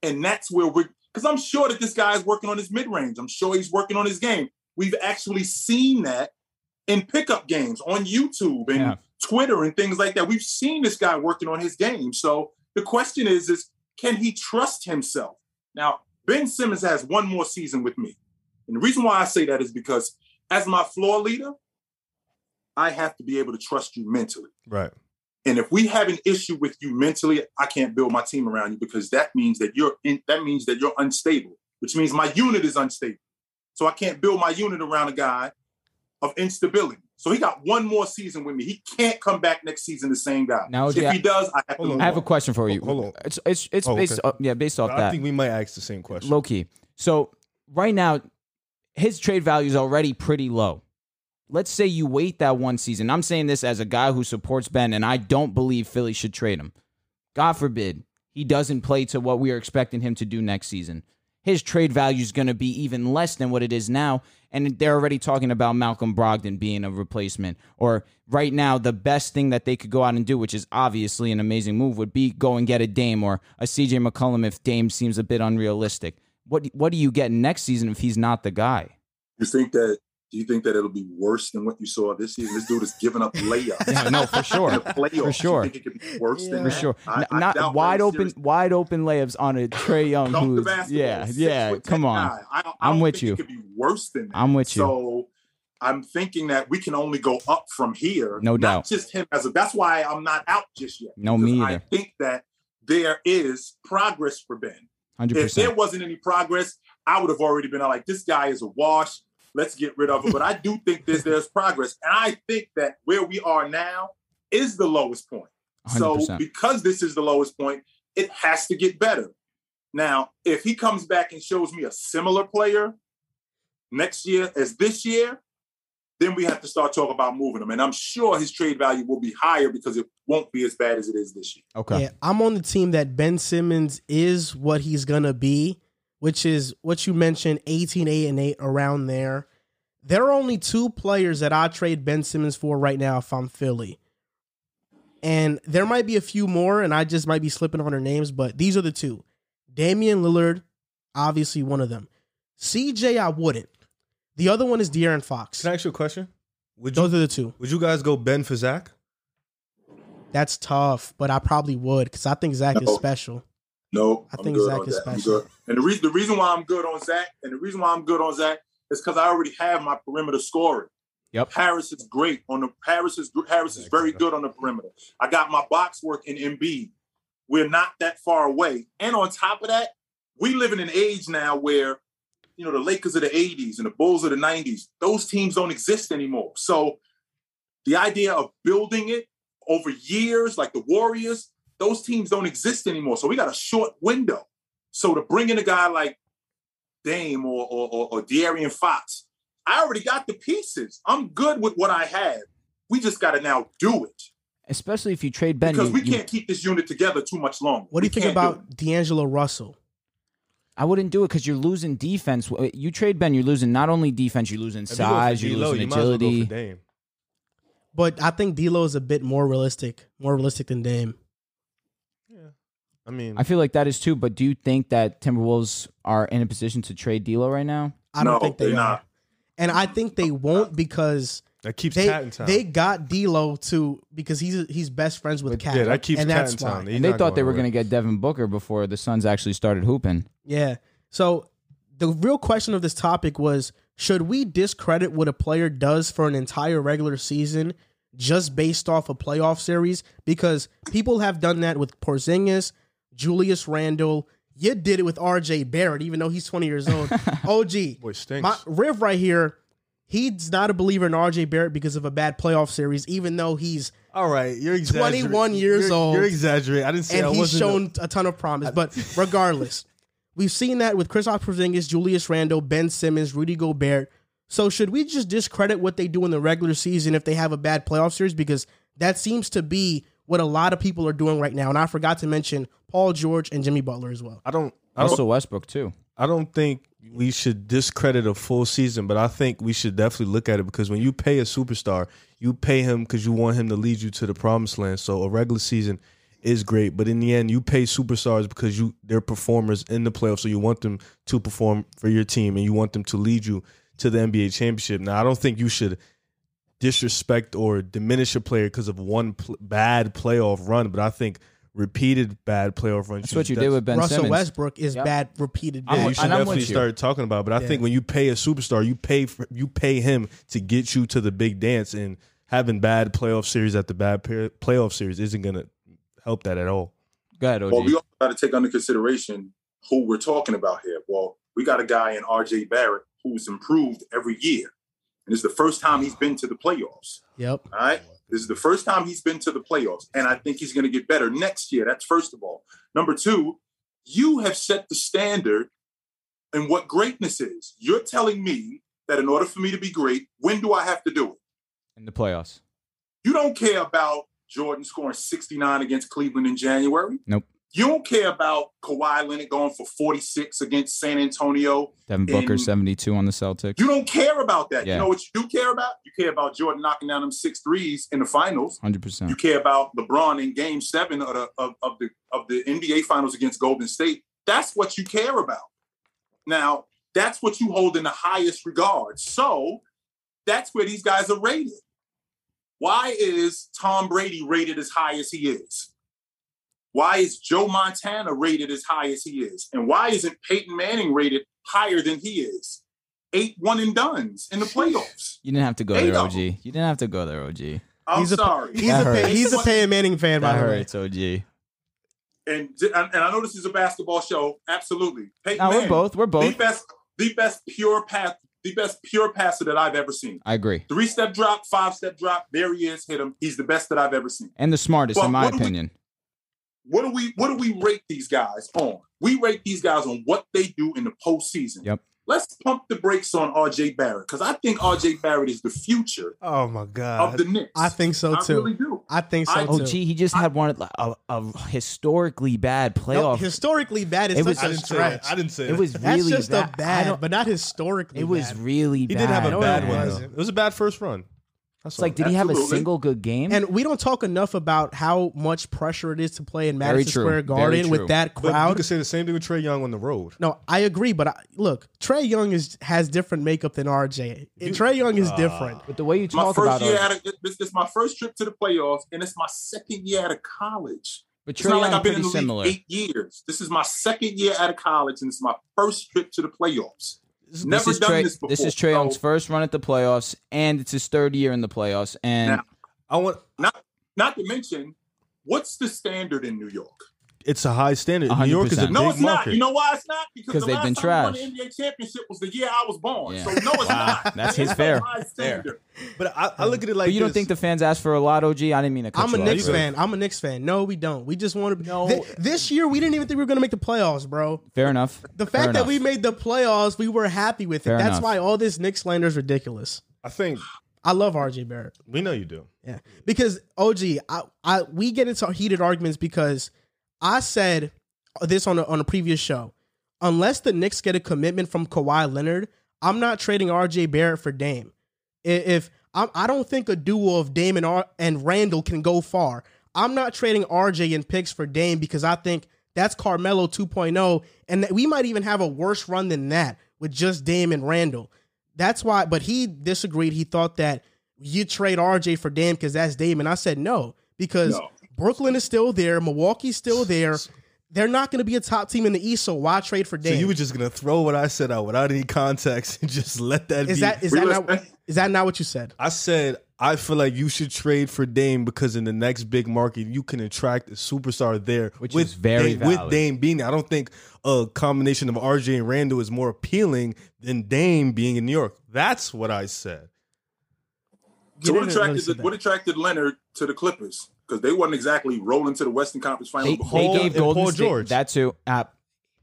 Speaker 3: And that's where we're, because I'm sure that this guy is working on his mid range. I'm sure he's working on his game. We've actually seen that in pickup games on YouTube and
Speaker 5: Yeah.
Speaker 3: Twitter and things like that. We've seen this guy working on his game. So the question is, is can he trust himself? Now, Ben Simmons has one more season with me. And the reason why I say that is because as my floor leader, I have to be able to trust you mentally.
Speaker 4: Right.
Speaker 3: And if we have an issue with you mentally, I can't build my team around you because that means that you're in, that means that you're unstable, which means my unit is unstable. So I can't build my unit around a guy of instability. So he got one more season with me. He can't come back next season the same guy.
Speaker 5: Now,
Speaker 3: if
Speaker 5: yeah.
Speaker 3: he does, I have to move
Speaker 5: I have a question for you.
Speaker 4: Hold on.
Speaker 5: It's it's it's
Speaker 4: Oh,
Speaker 5: based
Speaker 4: okay.
Speaker 5: off, yeah based off
Speaker 4: I
Speaker 5: that.
Speaker 4: I think we might ask the same question.
Speaker 5: low key. So right now, his trade value is already pretty low. Let's say you wait that one season. I'm saying this as a guy who supports Ben, and I don't believe Philly should trade him. God forbid he doesn't play to what we are expecting him to do next season. His trade value is going to be even less than what it is now. And they're already talking about Malcolm Brogdon being a replacement. Or right now, the best thing that they could go out and do, which is obviously an amazing move, would be go and get a Dame or a CJ McCollum if Dame seems a bit unrealistic. What what do you get next season if he's not the guy?
Speaker 3: You think that? Do you think that it'll be worse than what you saw this season? This dude is giving up layups.
Speaker 5: Yeah, no, for sure.
Speaker 3: Playoffs.
Speaker 5: For sure.
Speaker 3: It could be worse
Speaker 2: Yeah.
Speaker 3: than
Speaker 5: For
Speaker 3: that?
Speaker 5: sure.
Speaker 3: I- I
Speaker 5: not wide open
Speaker 3: seriously.
Speaker 5: wide open layups on a Trae Young who's yeah, yeah, come on.
Speaker 3: I, don't
Speaker 5: with you.
Speaker 3: It could be worse than that.
Speaker 5: I'm with you.
Speaker 3: So I'm thinking that we can only go up from here.
Speaker 5: No doubt.
Speaker 3: Just him as a. That's why I'm not out just yet.
Speaker 5: No, me
Speaker 3: I think that there is progress for Ben.
Speaker 5: Hundred
Speaker 3: If there wasn't any progress, I would have already been like, this guy is a wash. Let's get rid of him. But I do think there's there's progress, and I think that where we are now is the lowest point. So
Speaker 5: 100%.
Speaker 3: because this is the lowest point, it has to get better. Now, if he comes back and shows me a similar player next year as this year, then we have to start talking about moving him. And I'm sure his trade value will be higher because it won't be as bad as it is this year.
Speaker 5: Okay.
Speaker 2: Yeah, I'm on the team that Ben Simmons is what he's gonna be, which is what you mentioned, 18, 8, and 8 around there. There are only two players that I trade Ben Simmons for right now if I'm Philly. And there might be a few more, and I just might be slipping on their names, but these are the two. Damian Lillard, obviously one of them. CJ, I wouldn't. The other one is De'Aaron Fox.
Speaker 4: Can I ask you a question? Would you
Speaker 2: Those are the two.
Speaker 4: would you guys go Ben for Zach?
Speaker 2: That's tough, but I probably would because I think Zach is special.
Speaker 3: No,
Speaker 2: I
Speaker 3: I'm
Speaker 2: think
Speaker 3: good
Speaker 2: Zach
Speaker 3: on
Speaker 2: is
Speaker 3: that.
Speaker 2: Special.
Speaker 3: And the reason the reason why I'm good on Zach, and the reason why I'm good on Zach is because I already have my perimeter scoring.
Speaker 5: Yep.
Speaker 3: Harris is great on the Harris is Harris is very good on the perimeter. I got my box work in Embiid. We're not that far away. And on top of that, we live in an age now where you know the Lakers of the 80s and the Bulls of the 90s, those teams don't exist anymore. So the idea of building it over years, like the Warriors, those teams don't exist anymore. So we got a short window. So to bring in a guy like Dame or or, or, or De'Aaron Fox, I already got the pieces. I'm good with what I have. We just got to now do it
Speaker 5: Especially if you trade Ben.
Speaker 3: because
Speaker 5: you-
Speaker 3: we can't keep this unit together too much longer.
Speaker 2: What do
Speaker 3: We
Speaker 2: you think about D'Angelo Russell?
Speaker 5: I wouldn't do it because you're losing defense. Uh, you trade Ben, you're losing not only defense, you're losing
Speaker 4: If you go for
Speaker 5: size, you're losing
Speaker 4: you might as well go
Speaker 5: agility.
Speaker 4: for Dame.
Speaker 2: But I think D'Lo is a bit more realistic, more realistic than Dame.
Speaker 4: I mean,
Speaker 5: I feel like that is too. But do you think that Timberwolves are in a position to trade D'Lo right now?
Speaker 2: I don't
Speaker 3: No,
Speaker 2: think they
Speaker 3: they're
Speaker 2: are,
Speaker 3: not.
Speaker 2: and I think they won't because
Speaker 4: that keeps
Speaker 2: they
Speaker 4: KAT in town.
Speaker 2: they got D'Lo to because he's he's best friends with KAT.
Speaker 4: yeah, that keeps
Speaker 2: and
Speaker 4: KAT
Speaker 2: that's
Speaker 4: in
Speaker 2: why.
Speaker 4: town. He's
Speaker 5: and they thought they were going to get Devin Booker before the Suns actually started hooping.
Speaker 2: Yeah. So the real question of this topic was should we discredit what a player does for an entire regular season just based off a playoff series? Because people have done that with Porzingis, Julius Randle. You did it with RJ Barrett, even though he's 20 years old. OG.
Speaker 4: Boy, stinks.
Speaker 2: My Riv right here, he's not a believer in RJ Barrett because of a bad playoff series, even though he's
Speaker 4: All right, you're exaggerating.
Speaker 2: 21 years
Speaker 4: You're-
Speaker 2: old.
Speaker 4: You're exaggerating. I didn't say I
Speaker 2: and he's
Speaker 4: wasn't.
Speaker 2: shown a ton of promise. But regardless, we've seen that with Chris Porzingis, Julius Randle, Ben Simmons, Rudy Gobert. So should we just discredit what they do in the regular season if they have a bad playoff series? Because that seems to be what a lot of people are doing right now. And I forgot to mention Paul George and Jimmy Butler as well.
Speaker 4: I don't. I don't
Speaker 5: Also Westbrook too.
Speaker 4: I don't think we should discredit a full season, but I think we should definitely look at it because when you pay a superstar, you pay him because you want him to lead you to the promised land. So a regular season is great, but in the end, you pay superstars because you they're performers in the playoffs, so you want them to perform for your team and you want them to lead you to the NBA championship. Now, I don't think you should disrespect or diminish a player because of one pl- bad playoff run, but I think repeated bad playoff runs.
Speaker 5: That's what you
Speaker 4: def-
Speaker 5: did with Ben
Speaker 2: Russell
Speaker 5: Simmons.
Speaker 2: Westbrook is
Speaker 5: Yep.
Speaker 2: bad repeated.
Speaker 5: I'm
Speaker 4: Yeah,
Speaker 2: bad.
Speaker 4: you should
Speaker 5: and
Speaker 4: definitely
Speaker 5: you.
Speaker 4: start talking about. it. But I
Speaker 2: Yeah.
Speaker 4: think when you pay a superstar, you pay for, you pay him to get you to the big dance, and having bad playoff series at the bad pair- playoff series isn't going to help that at all.
Speaker 5: Go ahead, OG.
Speaker 3: Well, we also got to take under consideration who we're talking about here. Well, we got a guy in RJ Barrett who's improved every year. And it's the first time he's been to the playoffs.
Speaker 2: Yep.
Speaker 3: All right. This is the first time he's been to the playoffs. And I think he's going to get better next year. That's first of all. Number two, you have set the standard and what greatness is. You're telling me that in order for me to be great, when do I have to do it?
Speaker 5: in the playoffs.
Speaker 3: You don't care about Jordan scoring 69 against Cleveland in January.
Speaker 5: Nope.
Speaker 3: You don't care about Kawhi Leonard going for 46 against San Antonio.
Speaker 5: Devin Booker 72 on the Celtics.
Speaker 3: You don't care about that.
Speaker 5: Yeah.
Speaker 3: You know what you do care about? You care about Jordan knocking down them six threes in the finals.
Speaker 5: 100%.
Speaker 3: You care about LeBron in game seven of the, of, of the, of the NBA finals against Golden State. That's what you care about. Now, that's what you hold in the highest regard. So that's where these guys are rated. Why is Tom Brady rated as high as he is? Why is Joe Montana rated as high as he is? And why isn't Peyton Manning rated higher than he is? Eight one and duns in the playoffs.
Speaker 5: You didn't have to go
Speaker 3: Eight
Speaker 5: there, OG.
Speaker 3: them.
Speaker 5: You didn't have to go there, OG.
Speaker 3: I'm
Speaker 2: He's a-
Speaker 3: sorry.
Speaker 2: He's
Speaker 5: That
Speaker 2: a Pay-
Speaker 5: hurts.
Speaker 2: he's a Peyton Manning fan, by
Speaker 5: That
Speaker 2: the way.
Speaker 5: hurts, OG.
Speaker 3: and and I know this is a basketball show. Absolutely, Peyton
Speaker 5: No, we're both. We're both.
Speaker 3: the best, the best pure pass, the best pure passer that I've ever seen.
Speaker 5: I agree.
Speaker 3: Three step drop, five step drop. There he is. Hit him. He's the best that I've ever seen.
Speaker 5: And the smartest,
Speaker 3: Well,
Speaker 5: in my
Speaker 3: what we-
Speaker 5: opinion.
Speaker 3: What do we What do we rate these guys on? We rate these guys on what they do in the postseason.
Speaker 5: Yep.
Speaker 3: Let's pump the brakes on R.J. Barrett because I think R.J. Barrett is the future
Speaker 4: Oh my god,
Speaker 3: of
Speaker 4: god!
Speaker 3: the Knicks.
Speaker 2: I think so too.
Speaker 3: I
Speaker 2: too.
Speaker 3: really do.
Speaker 2: I think so
Speaker 3: I-
Speaker 2: too.
Speaker 5: OG, he just had one of a, a historically bad
Speaker 2: No,
Speaker 5: playoff.
Speaker 2: historically bad is
Speaker 5: It was-
Speaker 2: such
Speaker 4: I
Speaker 2: a
Speaker 4: didn't say
Speaker 2: stretch.
Speaker 4: that. I didn't say
Speaker 5: it was
Speaker 2: That's
Speaker 5: really
Speaker 2: just
Speaker 5: bad.
Speaker 2: a
Speaker 5: I
Speaker 2: bad, but not historically.
Speaker 5: it was
Speaker 2: bad.
Speaker 5: really
Speaker 4: He
Speaker 5: bad.
Speaker 4: did have a
Speaker 2: No,
Speaker 4: bad one. though. It was a bad first run. That's
Speaker 5: It's like,
Speaker 4: all.
Speaker 5: did he have a single good game?
Speaker 2: And we don't talk enough about how much pressure it is to play in Madison
Speaker 5: true.
Speaker 2: Square Garden
Speaker 5: true.
Speaker 2: with that
Speaker 4: But you
Speaker 2: crowd.
Speaker 4: could say the same thing with Trae Young on the road.
Speaker 2: No, I agree, but I, look, Trae Young is has different makeup than RJ. And Trae Young is ah. different.
Speaker 5: but the way you
Speaker 3: My
Speaker 5: talk
Speaker 3: first
Speaker 5: about
Speaker 3: year
Speaker 5: it,
Speaker 3: out this, this is my first trip to the playoffs, and it's my second year out of college.
Speaker 5: but
Speaker 3: It's not
Speaker 5: Young
Speaker 3: like I've been in the
Speaker 5: similar.
Speaker 3: league eight years. This is my second year out of college, and it's my first trip to the playoffs. Never
Speaker 5: this is
Speaker 3: done
Speaker 5: Trae,
Speaker 3: this before.
Speaker 5: this is Trae Young's
Speaker 3: So,
Speaker 5: first run at the playoffs, and it's his third year in the playoffs. And
Speaker 3: Now-
Speaker 4: I want.
Speaker 3: not not to mention, what's the standard in New York?
Speaker 4: It's a high standard. New York is a
Speaker 5: 100%.
Speaker 4: big
Speaker 3: No, it's
Speaker 4: market.
Speaker 3: not. You know why it's not? Because the
Speaker 5: they've
Speaker 3: last
Speaker 5: been
Speaker 3: time
Speaker 5: trash.
Speaker 3: won the NBA championship was the year I was born.
Speaker 5: Yeah.
Speaker 3: So no, it's
Speaker 5: Wow.
Speaker 3: not.
Speaker 5: That's his
Speaker 3: a
Speaker 5: fair.
Speaker 4: but I, I look at it like
Speaker 5: but you don't think the fans asked for a lot, OG? I didn't mean to cut
Speaker 2: I'm a
Speaker 5: you off.
Speaker 2: Knicks
Speaker 5: but-
Speaker 2: fan. I'm a Knicks fan. No, we don't. We just want to.
Speaker 5: No.
Speaker 2: Thi- this year, we didn't even think we were going to make the playoffs, bro.
Speaker 5: Fair enough.
Speaker 2: The
Speaker 5: Fair
Speaker 2: fact that
Speaker 5: enough.
Speaker 2: we made the playoffs, we were happy with it.
Speaker 5: Fair
Speaker 2: That's
Speaker 5: enough.
Speaker 2: why all this Knicks slander is ridiculous.
Speaker 4: I think
Speaker 2: I love RJ Barrett.
Speaker 4: we know you do.
Speaker 2: Yeah, because OG, I, I we get into heated arguments because I said this on a, on a previous show. Unless the Knicks get a commitment from Kawhi Leonard, I'm not trading RJ Barrett for Dame. If I'm, I don't think a duo of Dame and, R, and Randle can go far. I'm not trading RJ and picks for Dame because I think that's Carmelo 2.0, and we might even have a worse run than that with just Dame and Randle. That's why, but he disagreed. He thought that you trade RJ for Dame because that's Dame, and I said no because
Speaker 3: No.
Speaker 2: Brooklyn is still there, Milwaukee's still there. They're not going to be a top team in the East, so why trade for
Speaker 4: So
Speaker 2: Dame?
Speaker 4: you were just gonna throw what I said out without any context and just let that
Speaker 2: is
Speaker 4: be.
Speaker 2: that is
Speaker 3: We
Speaker 2: that
Speaker 3: listen-
Speaker 2: not is that not what you said?
Speaker 4: I said I feel like you should trade for Dame because in the next big market you can attract a superstar there,
Speaker 5: Which
Speaker 4: with
Speaker 5: is very
Speaker 4: Dame, with. Dame being. there. I don't think a combination of RJ and Randle is more appealing than Dame being in New York. That's what I said.
Speaker 3: So what attracted
Speaker 2: really
Speaker 3: what attracted Leonard to the Clippers? Because they wasn't exactly rolling to the Western Conference Final
Speaker 5: They,
Speaker 3: before.
Speaker 5: they gave
Speaker 4: and
Speaker 5: Golden
Speaker 4: Paul
Speaker 5: State
Speaker 4: George.
Speaker 5: that too. Uh,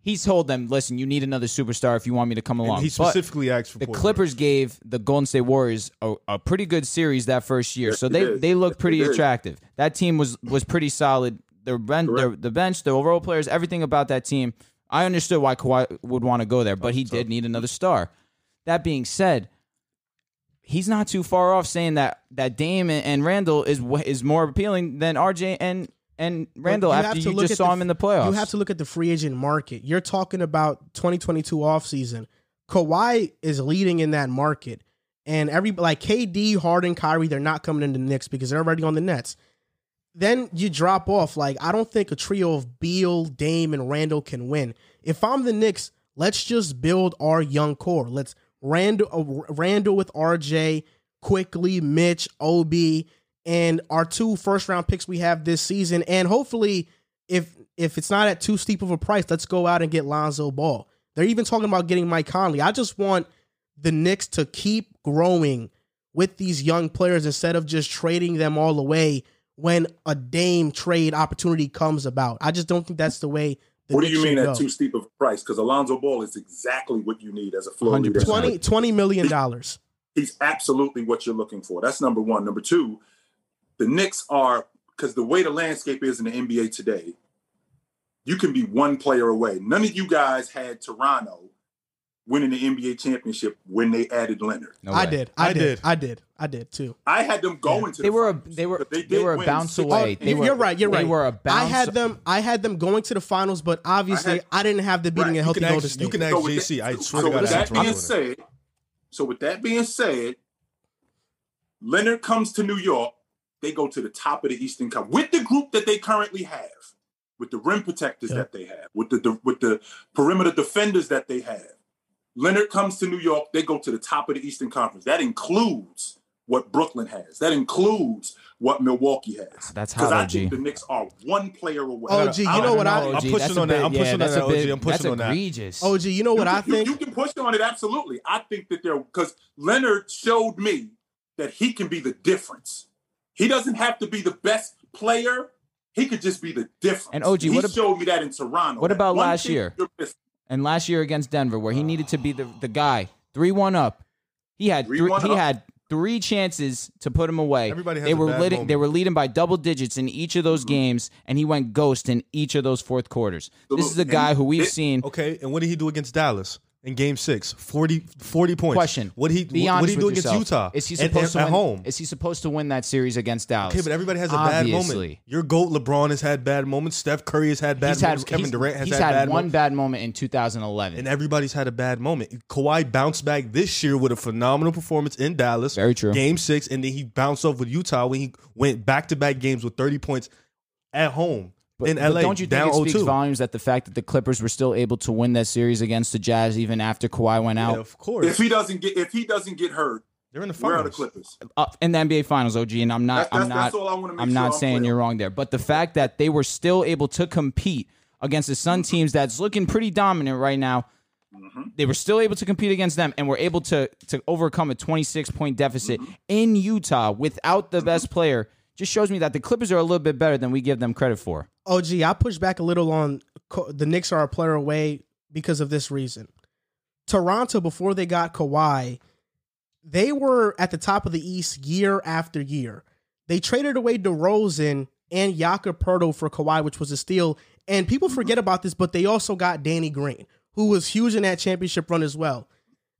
Speaker 5: He's told them, listen, you need another superstar if you want me to come along.
Speaker 4: And he
Speaker 5: But
Speaker 4: specifically asked for
Speaker 5: the
Speaker 4: Paul
Speaker 5: Clippers gave the Golden State Warriors a, a pretty good series that first year, so
Speaker 3: they
Speaker 5: they they looked
Speaker 3: Yes, they
Speaker 5: pretty
Speaker 3: did.
Speaker 5: attractive. That team was was pretty solid. Their bench, their, the bench, the overall players, everything about that team. I understood why Kawhi would want to go there, but he did need another star. That being said, he's not too far off saying that that Dame and, and Randle is is more appealing than RJ and and Randle
Speaker 2: you
Speaker 5: after you just saw
Speaker 2: the
Speaker 5: him in the playoffs.
Speaker 2: You have to look at the free agent market. You're talking about 2022 offseason. Kawhi is leading in that market. And every like KD, Harden, Kyrie, they're not coming into the Knicks because they're already on the Nets. Then you drop off. Like, I don't think a trio of Beal, Dame, and Randle can win. If I'm the Knicks, let's just build our young core. Let's Randle uh, Randle with RJ, Quickley, Mitch, Obi, and our two first round picks we have this season. And hopefully, if if it's not at too steep of a price, let's go out and get Lonzo Ball. They're even talking about getting Mike Conley. I just want the Knicks to keep growing with these young players instead of just trading them all away when a Dame trade opportunity comes about. I just don't think that's the way. The
Speaker 3: What do you mean at too steep of a price? Because Alonzo Ball is exactly what you need as a floor
Speaker 5: 100%.
Speaker 3: leader.
Speaker 2: 20, 20 million dollars.
Speaker 3: He's absolutely what you're looking for. That's number one. Number two, the Knicks are because the way the landscape is in the NBA today, you can be one player away. None of you guys had Toronto winning the NBA championship when they added Leonard.
Speaker 5: No
Speaker 2: I did. I,
Speaker 4: I
Speaker 2: did.
Speaker 4: did.
Speaker 2: I did. I did too.
Speaker 3: I had them going to.
Speaker 5: They
Speaker 3: the
Speaker 5: were a, they were
Speaker 3: but
Speaker 5: they, were a bounce away.
Speaker 2: Oh,
Speaker 5: They were,
Speaker 2: you're right. You're
Speaker 5: they
Speaker 2: right.
Speaker 5: were a bounce.
Speaker 2: I had them. I had them going to the finals, but obviously I,
Speaker 3: I
Speaker 2: didn't have the beating
Speaker 3: Right.
Speaker 2: a healthy
Speaker 4: can
Speaker 2: Golden State.
Speaker 4: you can ask
Speaker 3: So
Speaker 4: JC.
Speaker 3: that-
Speaker 4: I
Speaker 3: so
Speaker 4: swear to God,
Speaker 3: with
Speaker 4: I
Speaker 3: that
Speaker 4: had Toronto
Speaker 3: being
Speaker 4: in
Speaker 3: said, so with that being said, Leonard comes to New York. They go to the top of the Eastern Cup with the group that they currently have, with the rim protectors
Speaker 2: Yeah.
Speaker 3: that they have, with the, the with the perimeter defenders that they have. Leonard comes to New York. They go to the top of the Eastern Conference. That includes what Brooklyn has. That includes what Milwaukee has.
Speaker 5: That's how
Speaker 3: I think the Knicks are one player away.
Speaker 2: OG, you know what I? I'm
Speaker 4: pushing on that. I'm pushing on that, OG. I'm pushing
Speaker 5: that's
Speaker 4: on that.
Speaker 5: egregious.
Speaker 2: OG, you know what I think?
Speaker 3: You, you can push on it absolutely. I think that they're because Leonard showed me that he can be the difference. He doesn't have to be the best player. He could just be the difference.
Speaker 5: And OG,
Speaker 3: he
Speaker 5: what ab-
Speaker 3: showed me that in Toronto.
Speaker 5: what about last
Speaker 3: thing
Speaker 5: year? And last year against Denver, where he needed to be the, the guy, three one up, he had three,
Speaker 3: 3-1
Speaker 5: he
Speaker 3: up.
Speaker 5: had three chances to put him away.
Speaker 4: Everybody has
Speaker 5: they
Speaker 4: a
Speaker 5: were
Speaker 4: bad
Speaker 5: leading
Speaker 4: moment.
Speaker 5: they were leading by double digits in each of those mm-hmm. games, and he went ghost in each of those fourth quarters. This is a
Speaker 3: And
Speaker 5: guy who we've
Speaker 3: it-
Speaker 5: seen.
Speaker 4: Okay, and what did he do against Dallas in Game Six? 40, 40 points.
Speaker 5: Question:
Speaker 4: What he
Speaker 5: Be
Speaker 4: what, what he do against
Speaker 5: yourself.
Speaker 4: Utah?
Speaker 5: Is he supposed
Speaker 4: and-
Speaker 5: to
Speaker 4: at
Speaker 5: win,
Speaker 4: home?
Speaker 5: Is he supposed to win that series against Dallas?
Speaker 4: Okay, but everybody has a bad moment. Your goat LeBron has had bad moments. Steph Curry has had bad
Speaker 5: He's had,
Speaker 4: moments. Kevin Durant has
Speaker 5: he's
Speaker 4: had, bad
Speaker 5: one
Speaker 4: moments.
Speaker 5: bad moment in 2011.
Speaker 4: And everybody's had a bad moment. Kawhi bounced back this year with a phenomenal performance in Dallas.
Speaker 5: Very true.
Speaker 4: Game six, and then he bounced off with Utah when he went back to back games with 30 points at home
Speaker 5: But,
Speaker 4: in
Speaker 5: but don't you think it speaks
Speaker 4: 0-2.
Speaker 5: volumes that the fact that the Clippers were still able to win that series against the Jazz even after Kawhi went
Speaker 4: Yeah,
Speaker 5: out
Speaker 4: of course.
Speaker 3: If he doesn't get if he doesn't get hurt,
Speaker 4: They're in the finals.
Speaker 3: where are the
Speaker 4: finals.
Speaker 3: Clippers?
Speaker 5: uh, in the NBA Finals, OG? And I'm not,
Speaker 3: That's-
Speaker 5: I'm
Speaker 3: that's-
Speaker 5: not,
Speaker 3: that's all I make
Speaker 5: I'm
Speaker 3: sure
Speaker 5: not
Speaker 3: I'm
Speaker 5: saying
Speaker 3: clear.
Speaker 5: you're wrong there. But the fact that they were still able to compete against the Sun teams that's looking pretty dominant right now.
Speaker 3: Mm-hmm.
Speaker 5: They were still able to compete against them and were able to to overcome a 26 point deficit
Speaker 3: Mm-hmm.
Speaker 5: in Utah without the best player. Just shows me that the Clippers are a little bit better than we give them credit for.
Speaker 2: Oh, gee, I push back a little on the Knicks are a player away because of this reason. Toronto, before they got Kawhi, they were at the top of the East year after year. They traded away DeRozan and Jakob Poeltl for Kawhi, which was a steal. And people mm-hmm. forget about this, but they also got Danny Green, who was huge in that championship run as well.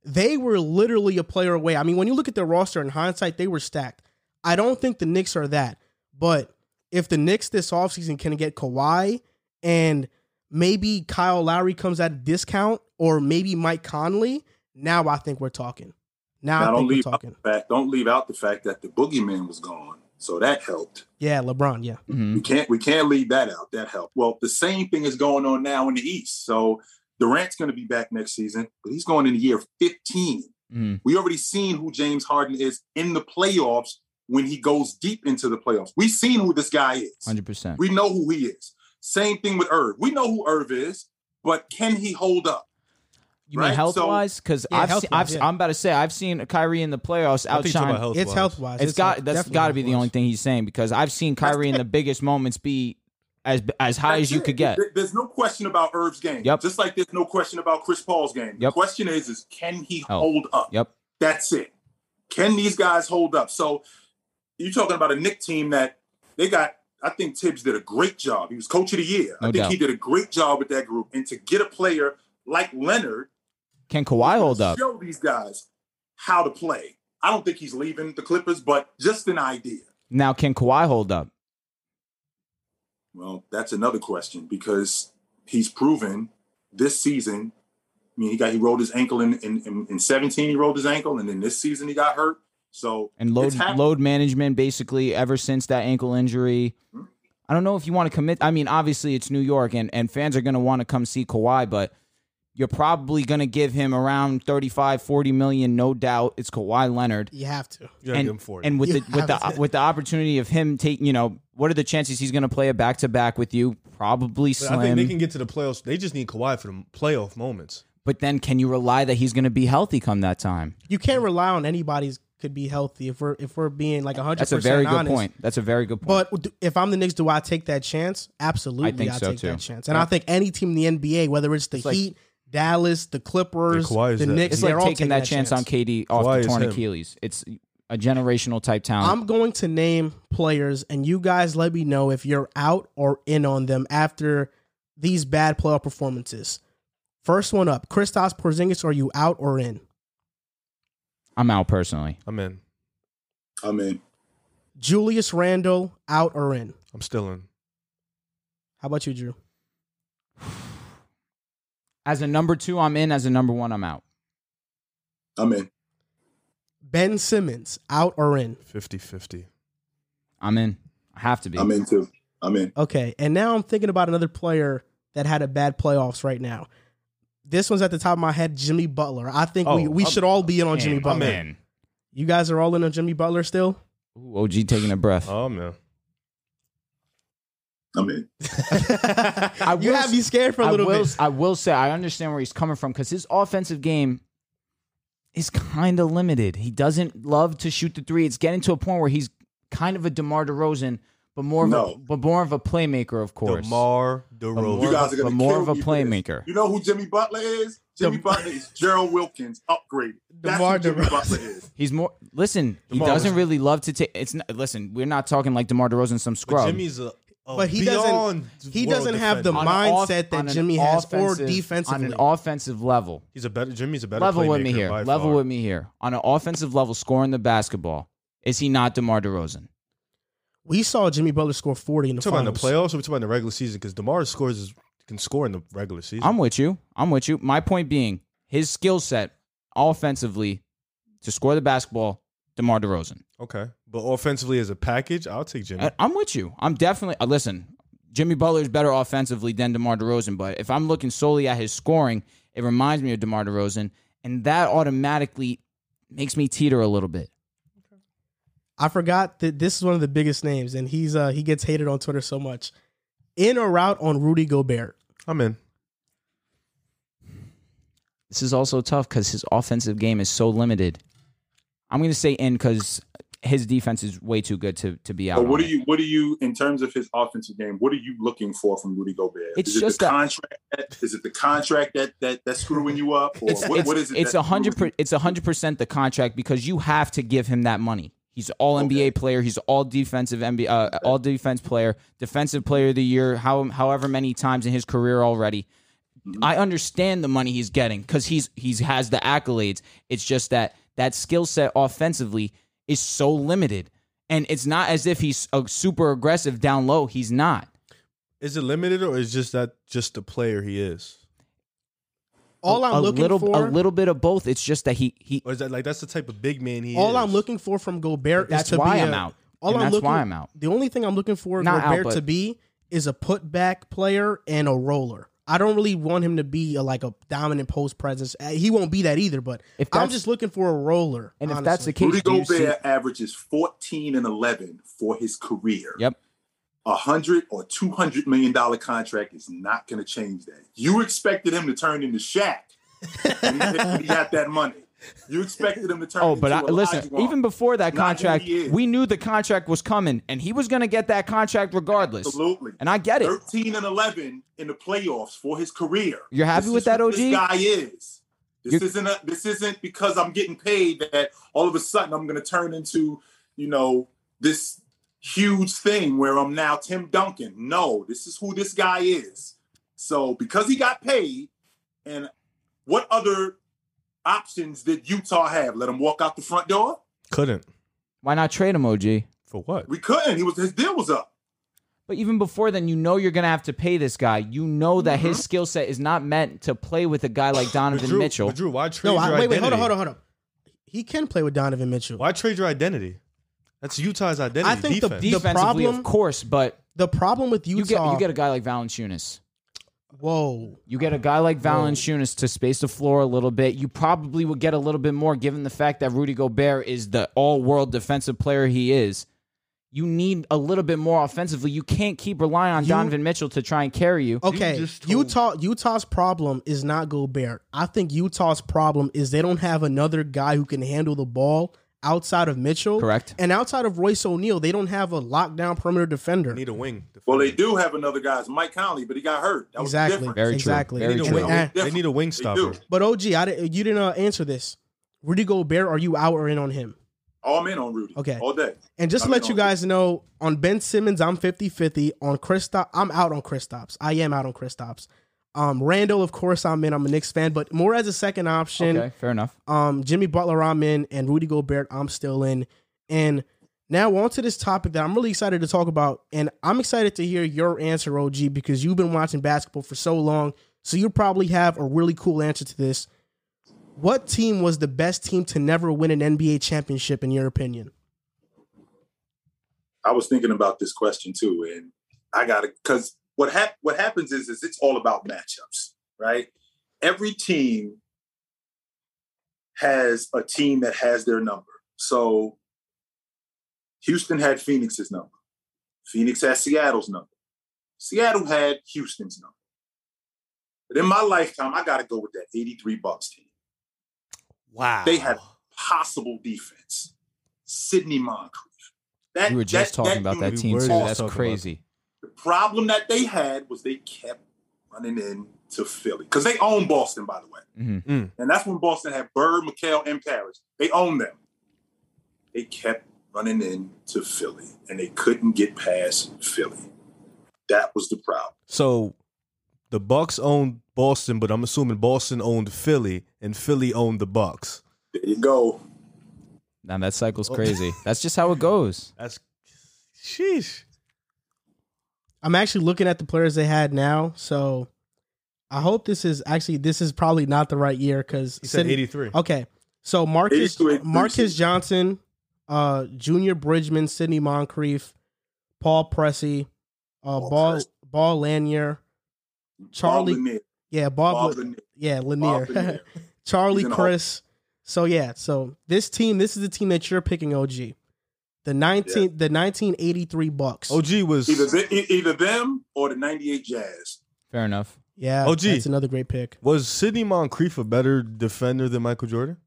Speaker 2: They were literally a player away. I mean, when you look at their roster in hindsight, they were stacked. I don't think the Knicks are that. But if the Knicks this offseason can get Kawhi and maybe Kyle Lowry comes at a discount or maybe Mike Conley, now I think we're talking. Now,
Speaker 3: Now
Speaker 2: I
Speaker 3: don't
Speaker 2: think we're
Speaker 3: leave out
Speaker 2: talking.
Speaker 3: the fact don't leave out the fact that the boogeyman was gone. So that helped.
Speaker 2: Yeah, LeBron, yeah.
Speaker 5: Mhm.
Speaker 3: We can't we can't leave that out. That helped. Well, the same thing is going on now in the East. So Durant's going to be back next season, but he's going in the year 15.
Speaker 5: Mhm.
Speaker 3: We already seen who James Harden is in the playoffs when he goes deep into the playoffs. We've seen who this guy is.
Speaker 5: 100%.
Speaker 3: We know who he is. Same thing with Irv. We know who Irv is, but can he hold up?
Speaker 5: You mean health
Speaker 3: So-
Speaker 5: wise? Because
Speaker 2: Yeah,
Speaker 5: I've, seen, I've
Speaker 2: yeah.
Speaker 5: I'm about to say I've seen Kyrie in the playoffs
Speaker 4: I think you're talking
Speaker 5: outshine.
Speaker 4: health-wise.
Speaker 2: It's health wise.
Speaker 5: It's got that's got to be the only thing he's saying because I've seen Kyrie in the biggest moments be as as high
Speaker 3: That's
Speaker 5: as you
Speaker 3: it.
Speaker 5: could get.
Speaker 3: There's no question about Irv's game.
Speaker 5: Yep.
Speaker 3: Just like there's no question about Chris Paul's game. The
Speaker 5: Yep.
Speaker 3: question is, is can he
Speaker 5: Oh.
Speaker 3: hold up?
Speaker 5: Yep.
Speaker 3: That's it. Can these guys hold up? So you're talking about a Knick team that they got. I think Thibs did a great job. He was coach of the year. I think
Speaker 5: doubt.
Speaker 3: he did a great job with that group. And to get a player like Leonard,
Speaker 5: Can Kawhi hold up?
Speaker 3: show these guys how to play. I don't think he's leaving the Clippers, but just an idea.
Speaker 5: Now, can Kawhi hold up?
Speaker 3: Well, that's another question because he's proven this season. I mean, he got he rolled his ankle in in, in, in 17. He rolled his ankle, and then this season he got hurt. So
Speaker 5: And load
Speaker 3: it's
Speaker 5: load management basically ever since that ankle injury.
Speaker 3: Hmm?
Speaker 5: I don't know if you want to commit. I mean, obviously it's New York, and and fans are going to want to come see Kawhi, but you're probably going to give him around 35, 40 million, no doubt. It's Kawhi Leonard.
Speaker 2: You have to.
Speaker 4: You gotta
Speaker 5: and,
Speaker 4: give him 40.
Speaker 5: and with
Speaker 2: You
Speaker 5: the with the
Speaker 2: to.
Speaker 5: with the opportunity of him taking, you know, what are the chances he's going to play a back to back with you? Probably
Speaker 4: But I think they can get to the playoffs. They just need Kawhi for the playoff moments.
Speaker 5: but then, can you rely that he's going to be healthy come that time?
Speaker 2: You can't rely on anybody's could be healthy if we're if we're being like hundred
Speaker 5: That's a very
Speaker 2: honest.
Speaker 5: good point. That's a very good point.
Speaker 2: But if I'm the Knicks, do I take that chance? Absolutely,
Speaker 5: I think
Speaker 2: I
Speaker 5: so,
Speaker 2: take
Speaker 5: too.
Speaker 2: that chance. And
Speaker 5: Yeah.
Speaker 2: I think any team in the NBA, whether it's the
Speaker 5: like-
Speaker 2: Heat, Dallas, the Clippers,
Speaker 4: Yeah, Kawhi is
Speaker 2: the Knicks,
Speaker 5: it's
Speaker 2: they're
Speaker 5: like
Speaker 2: all
Speaker 5: taking that, chance, on KD off
Speaker 4: Kawhi
Speaker 5: the torn. Achilles. It's a generational type talent.
Speaker 2: I'm going to name players, and you guys let me know if you're out or in on them after these bad playoff performances. First one up, Kristaps Porzingis. Are you out or in?
Speaker 5: I'm out personally.
Speaker 4: I'm in.
Speaker 3: I'm in.
Speaker 2: Julius Randle, out or in?
Speaker 4: I'm still in.
Speaker 2: How about you, Drew?
Speaker 5: As a number two, I'm in. As a number one, I'm out.
Speaker 3: I'm in.
Speaker 2: Ben Simmons, out or in?
Speaker 4: 50 50.
Speaker 5: I'm in. I have to be.
Speaker 3: I'm in too. I'm in.
Speaker 2: Okay, and now I'm thinking about another player that had a bad playoffs right now. This one's at the top of my head, Jimmy Butler. I think we,
Speaker 4: Oh,
Speaker 2: we
Speaker 4: I'm-
Speaker 2: should all be in on Jimmy Butler.
Speaker 5: I'm.
Speaker 2: You guys are all in on Jimmy Butler still?
Speaker 5: Ooh, OG taking a breath.
Speaker 4: Oh, man.
Speaker 3: I'm in.
Speaker 5: I
Speaker 2: you
Speaker 5: will
Speaker 2: have me scared for a
Speaker 5: I
Speaker 2: little
Speaker 5: will,
Speaker 2: bit.
Speaker 5: I will say I understand where he's coming from because his offensive game is kind of limited. He doesn't love to shoot the three. It's getting to a point where he's kind of a DeMar DeRozan, but more of a but more of a playmaker, of course.
Speaker 4: DeMar DeRozan.
Speaker 5: more
Speaker 3: You guys
Speaker 5: of
Speaker 3: are
Speaker 5: a-
Speaker 3: gonna
Speaker 5: but more of a
Speaker 3: me for this.
Speaker 5: playmaker.
Speaker 3: You know who Jimmy Butler is? Jimmy
Speaker 2: Dem-
Speaker 3: Butler is Gerald Wilkins upgraded. That's
Speaker 2: DeMar
Speaker 3: who Jimmy
Speaker 2: DeRozan.
Speaker 3: Butler is.
Speaker 5: He's more. Listen, he doesn't
Speaker 4: was-
Speaker 5: really love to take. It's not. Listen, we're not talking like DeMar DeRozan, some
Speaker 4: But
Speaker 5: scrub.
Speaker 4: Jimmy's a, a
Speaker 2: But he doesn't- he doesn't have the
Speaker 4: defender.
Speaker 5: On an off-
Speaker 2: mindset that Jimmy has, or
Speaker 5: offensive-
Speaker 2: defensively.
Speaker 5: on an offensive level.
Speaker 4: He's a better. Jimmy's a better
Speaker 5: level with me here. Level
Speaker 4: far.
Speaker 5: with me here. On an offensive level, scoring the basketball, is he not DeMar DeRozan?
Speaker 2: We saw Jimmy Butler score 40 in the
Speaker 4: We talking about
Speaker 2: finals.
Speaker 4: the playoffs or we talking about the regular season? Because DeMar scores is, can score in the regular season.
Speaker 5: I'm with you. I'm with you. My point being, his skill set offensively to score the basketball, DeMar DeRozan.
Speaker 4: okay, but offensively as a package, I'll take Jimmy.
Speaker 5: I- I'm with you. I'm definitely uh, listen. Jimmy Butler is better offensively than DeMar DeRozan, but if I'm looking solely at his scoring, it reminds me of DeMar DeRozan, and that automatically makes me teeter a little bit.
Speaker 2: I forgot that this is one of the biggest names, and he's uh he gets hated on Twitter so much. In or out on Rudy Gobert?
Speaker 4: I'm in.
Speaker 5: This is also tough because his offensive game is so limited. I'm going to say in because his defense is way too good to to be out.
Speaker 3: But what
Speaker 5: on
Speaker 3: do
Speaker 5: it.
Speaker 3: you what do you in terms of his offensive game? What are you looking for from Rudy Gobert?
Speaker 5: It's
Speaker 3: is it
Speaker 5: just
Speaker 3: the
Speaker 5: that-
Speaker 3: contract? That, is it the contract that that that's screwing you up, or
Speaker 5: It's
Speaker 3: what,
Speaker 5: it's,
Speaker 3: what is it?
Speaker 5: it's a hundred. it's a hundred percent the contract because you have to give him that money. He's all NBA player. He's all defensive NBA, uh, all defense player, defensive player of the year. How however many times in his career already.
Speaker 3: Mm-hmm.
Speaker 5: I understand the money he's getting because he's he's has the accolades. It's just that that skill set offensively is so limited, and it's not as if he's a super aggressive down low. He's not.
Speaker 4: Is it limited or is just that just the player he is?
Speaker 2: All
Speaker 5: a,
Speaker 2: I'm
Speaker 5: a
Speaker 2: looking
Speaker 5: little
Speaker 2: for,
Speaker 5: a little bit of both. It's just that he he.
Speaker 4: Or is that like that's the type of big man he is?
Speaker 2: all I'm looking for from Gobert
Speaker 5: That's
Speaker 2: is to
Speaker 5: why
Speaker 2: be
Speaker 5: I'm
Speaker 2: a-
Speaker 5: out.
Speaker 2: All
Speaker 5: And
Speaker 2: I'm
Speaker 5: that's
Speaker 2: looking,
Speaker 5: why I'm out.
Speaker 2: The only thing I'm looking for
Speaker 5: Not out,
Speaker 2: Gobert
Speaker 5: but-
Speaker 2: to be is a putback player and a roller. I don't really want him to be a, like a dominant post presence. Uh, He won't be that either. But
Speaker 5: If
Speaker 2: I'm
Speaker 5: that's-
Speaker 2: just looking for a roller.
Speaker 5: And if
Speaker 2: honestly.
Speaker 5: that's the case,
Speaker 3: Rudy
Speaker 5: do you see-
Speaker 3: Gobert averages 14 and 11 for his career.
Speaker 5: Yep.
Speaker 3: A hundred or two hundred million dollar contract is not going to change that. You expected him to turn into Shaq he, got that money. You expected him to turn.
Speaker 5: Oh, but I, listen, even before that contract, we knew the contract was coming, and he was going to get that contract regardless.
Speaker 3: absolutely.
Speaker 5: And I get it.
Speaker 3: 13 and 11 in the playoffs for his career.
Speaker 5: You're happy
Speaker 3: This
Speaker 5: with that, OG?
Speaker 3: This guy is. This
Speaker 5: You're-
Speaker 3: isn't a, this isn't because I'm getting paid that all of a sudden I'm going to turn into you know this huge thing where I'm now Tim Duncan. No, this is who this guy is. So because he got paid, and what other options did Utah have? Let him walk out the front door?
Speaker 4: Couldn't.
Speaker 5: Why not trade him, OG?
Speaker 4: For what?
Speaker 3: We couldn't. He was his deal was up.
Speaker 5: But even before then, you know you're going to have to pay this guy. You know that his mm-hmm. skill set is not meant to play with a guy like
Speaker 4: But
Speaker 5: Donovan
Speaker 4: Drew,
Speaker 5: Mitchell.
Speaker 4: but Drew, why trade
Speaker 2: No, I,
Speaker 4: your
Speaker 2: wait, wait, hold on, hold on, hold on. He can play with Donovan Mitchell.
Speaker 4: Why trade your identity? That's Utah's identity.
Speaker 2: I think the
Speaker 4: defense.
Speaker 2: the
Speaker 5: Defensively,
Speaker 2: problem-
Speaker 5: of course, but
Speaker 2: The problem with
Speaker 5: you
Speaker 2: Utah,
Speaker 5: get you get a guy like Valanciunas.
Speaker 2: whoa,
Speaker 5: You get a guy like Valanciunas to space the floor a little bit. You probably would get a little bit more given the fact that Rudy Gobert is the all-world defensive player he is. You need a little bit more offensively. You can't keep relying on
Speaker 2: You-
Speaker 5: Donovan Mitchell to try and carry you.
Speaker 2: Okay,
Speaker 4: just told-
Speaker 2: Utah Utah's problem is not Gobert. I think Utah's problem is they don't have another guy who can handle the ball outside of Mitchell.
Speaker 5: Correct.
Speaker 2: And outside of Royce O'Neal, they don't have a lockdown perimeter defender.
Speaker 4: need a wing.
Speaker 3: Well, they do have another guy, it's Mike Conley, but he got hurt. That
Speaker 2: exactly.
Speaker 3: different.
Speaker 5: Very true.
Speaker 2: exactly.
Speaker 5: Very
Speaker 4: They need, a
Speaker 5: true.
Speaker 4: wing.
Speaker 2: And-
Speaker 4: they need a wing stopper.
Speaker 2: but OG, I didn't, you didn't uh, answer this. Rudy Gobert, are you out or in on him?
Speaker 3: All I'm in on Rudy.
Speaker 2: Okay.
Speaker 3: All day.
Speaker 2: And just to
Speaker 3: I'm
Speaker 2: let you
Speaker 3: on
Speaker 2: guys know, on Ben Simmons, I'm 50-50. On Kristaps, I'm out on Kristaps. I am out on Kristaps. Um, Randle, of course, I'm in. I'm a Knicks fan, but more as a second option.
Speaker 5: Okay, fair enough.
Speaker 2: Um, Jimmy Butler, I'm in, and Rudy Gobert, I'm still in. And now on to this topic that I'm really excited to talk about, and I'm excited to hear your answer, OG, because you've been watching basketball for so long, so you probably have a really cool answer to this. What team was the best team to never win an NBA championship, in your opinion?
Speaker 3: I was thinking about this question too, and I got it because what hap- what happens is is it's all about matchups, right? Every team has a team that has their number. So Houston had Phoenix's number. Phoenix had Seattle's number. Seattle had Houston's number. But in my lifetime, I got to go with that 83 Bucks team.
Speaker 4: Wow.
Speaker 3: They had possible defense. Sidney Moncrief. That,
Speaker 5: We were just
Speaker 3: that-
Speaker 5: talking about that team too. That's
Speaker 4: talking about
Speaker 5: crazy.
Speaker 3: The problem that they had was they kept running in to Philly because they own Boston, by the way.
Speaker 5: Mhm.
Speaker 3: And that's when Boston had Bird, McHale, and Parish. They owned them. They kept running in to Philly, and they couldn't get past Philly. That was the problem.
Speaker 4: So the Bucks owned Boston, but I'm assuming Boston owned Philly and Philly owned the Bucks.
Speaker 3: There you go.
Speaker 5: Now that cycle's crazy. That's just how it goes.
Speaker 4: That's sheesh.
Speaker 2: I'm actually looking at the players they had now, so I hope this is actually this is probably not the right year because
Speaker 4: He said 83.
Speaker 2: Okay, so Marques
Speaker 3: Marques.
Speaker 2: Johnson, uh, Junior Bridgeman, Sidney Moncrief, Paul Pressey, uh,
Speaker 3: Paul
Speaker 2: Ball
Speaker 3: Pressey.
Speaker 2: Ball Lanier, Charlie,
Speaker 3: Bob Lanier.
Speaker 2: yeah, Bob,
Speaker 3: Bob
Speaker 2: La-
Speaker 3: Lanier.
Speaker 2: yeah,
Speaker 3: Bob
Speaker 2: Lanier,
Speaker 3: Lanier.
Speaker 2: Charlie
Speaker 3: He's in.
Speaker 2: Criss. So yeah, so this team, this is the team that you're picking, OG. The nineteen, the nineteen eighty three Bucks.
Speaker 4: OG was
Speaker 3: Either, th- e- either them or the 98 Jazz.
Speaker 5: Fair enough.
Speaker 2: yeah,
Speaker 4: OG.
Speaker 2: that's another great pick.
Speaker 4: was Sidney Moncrief a better defender than Michael Jordan?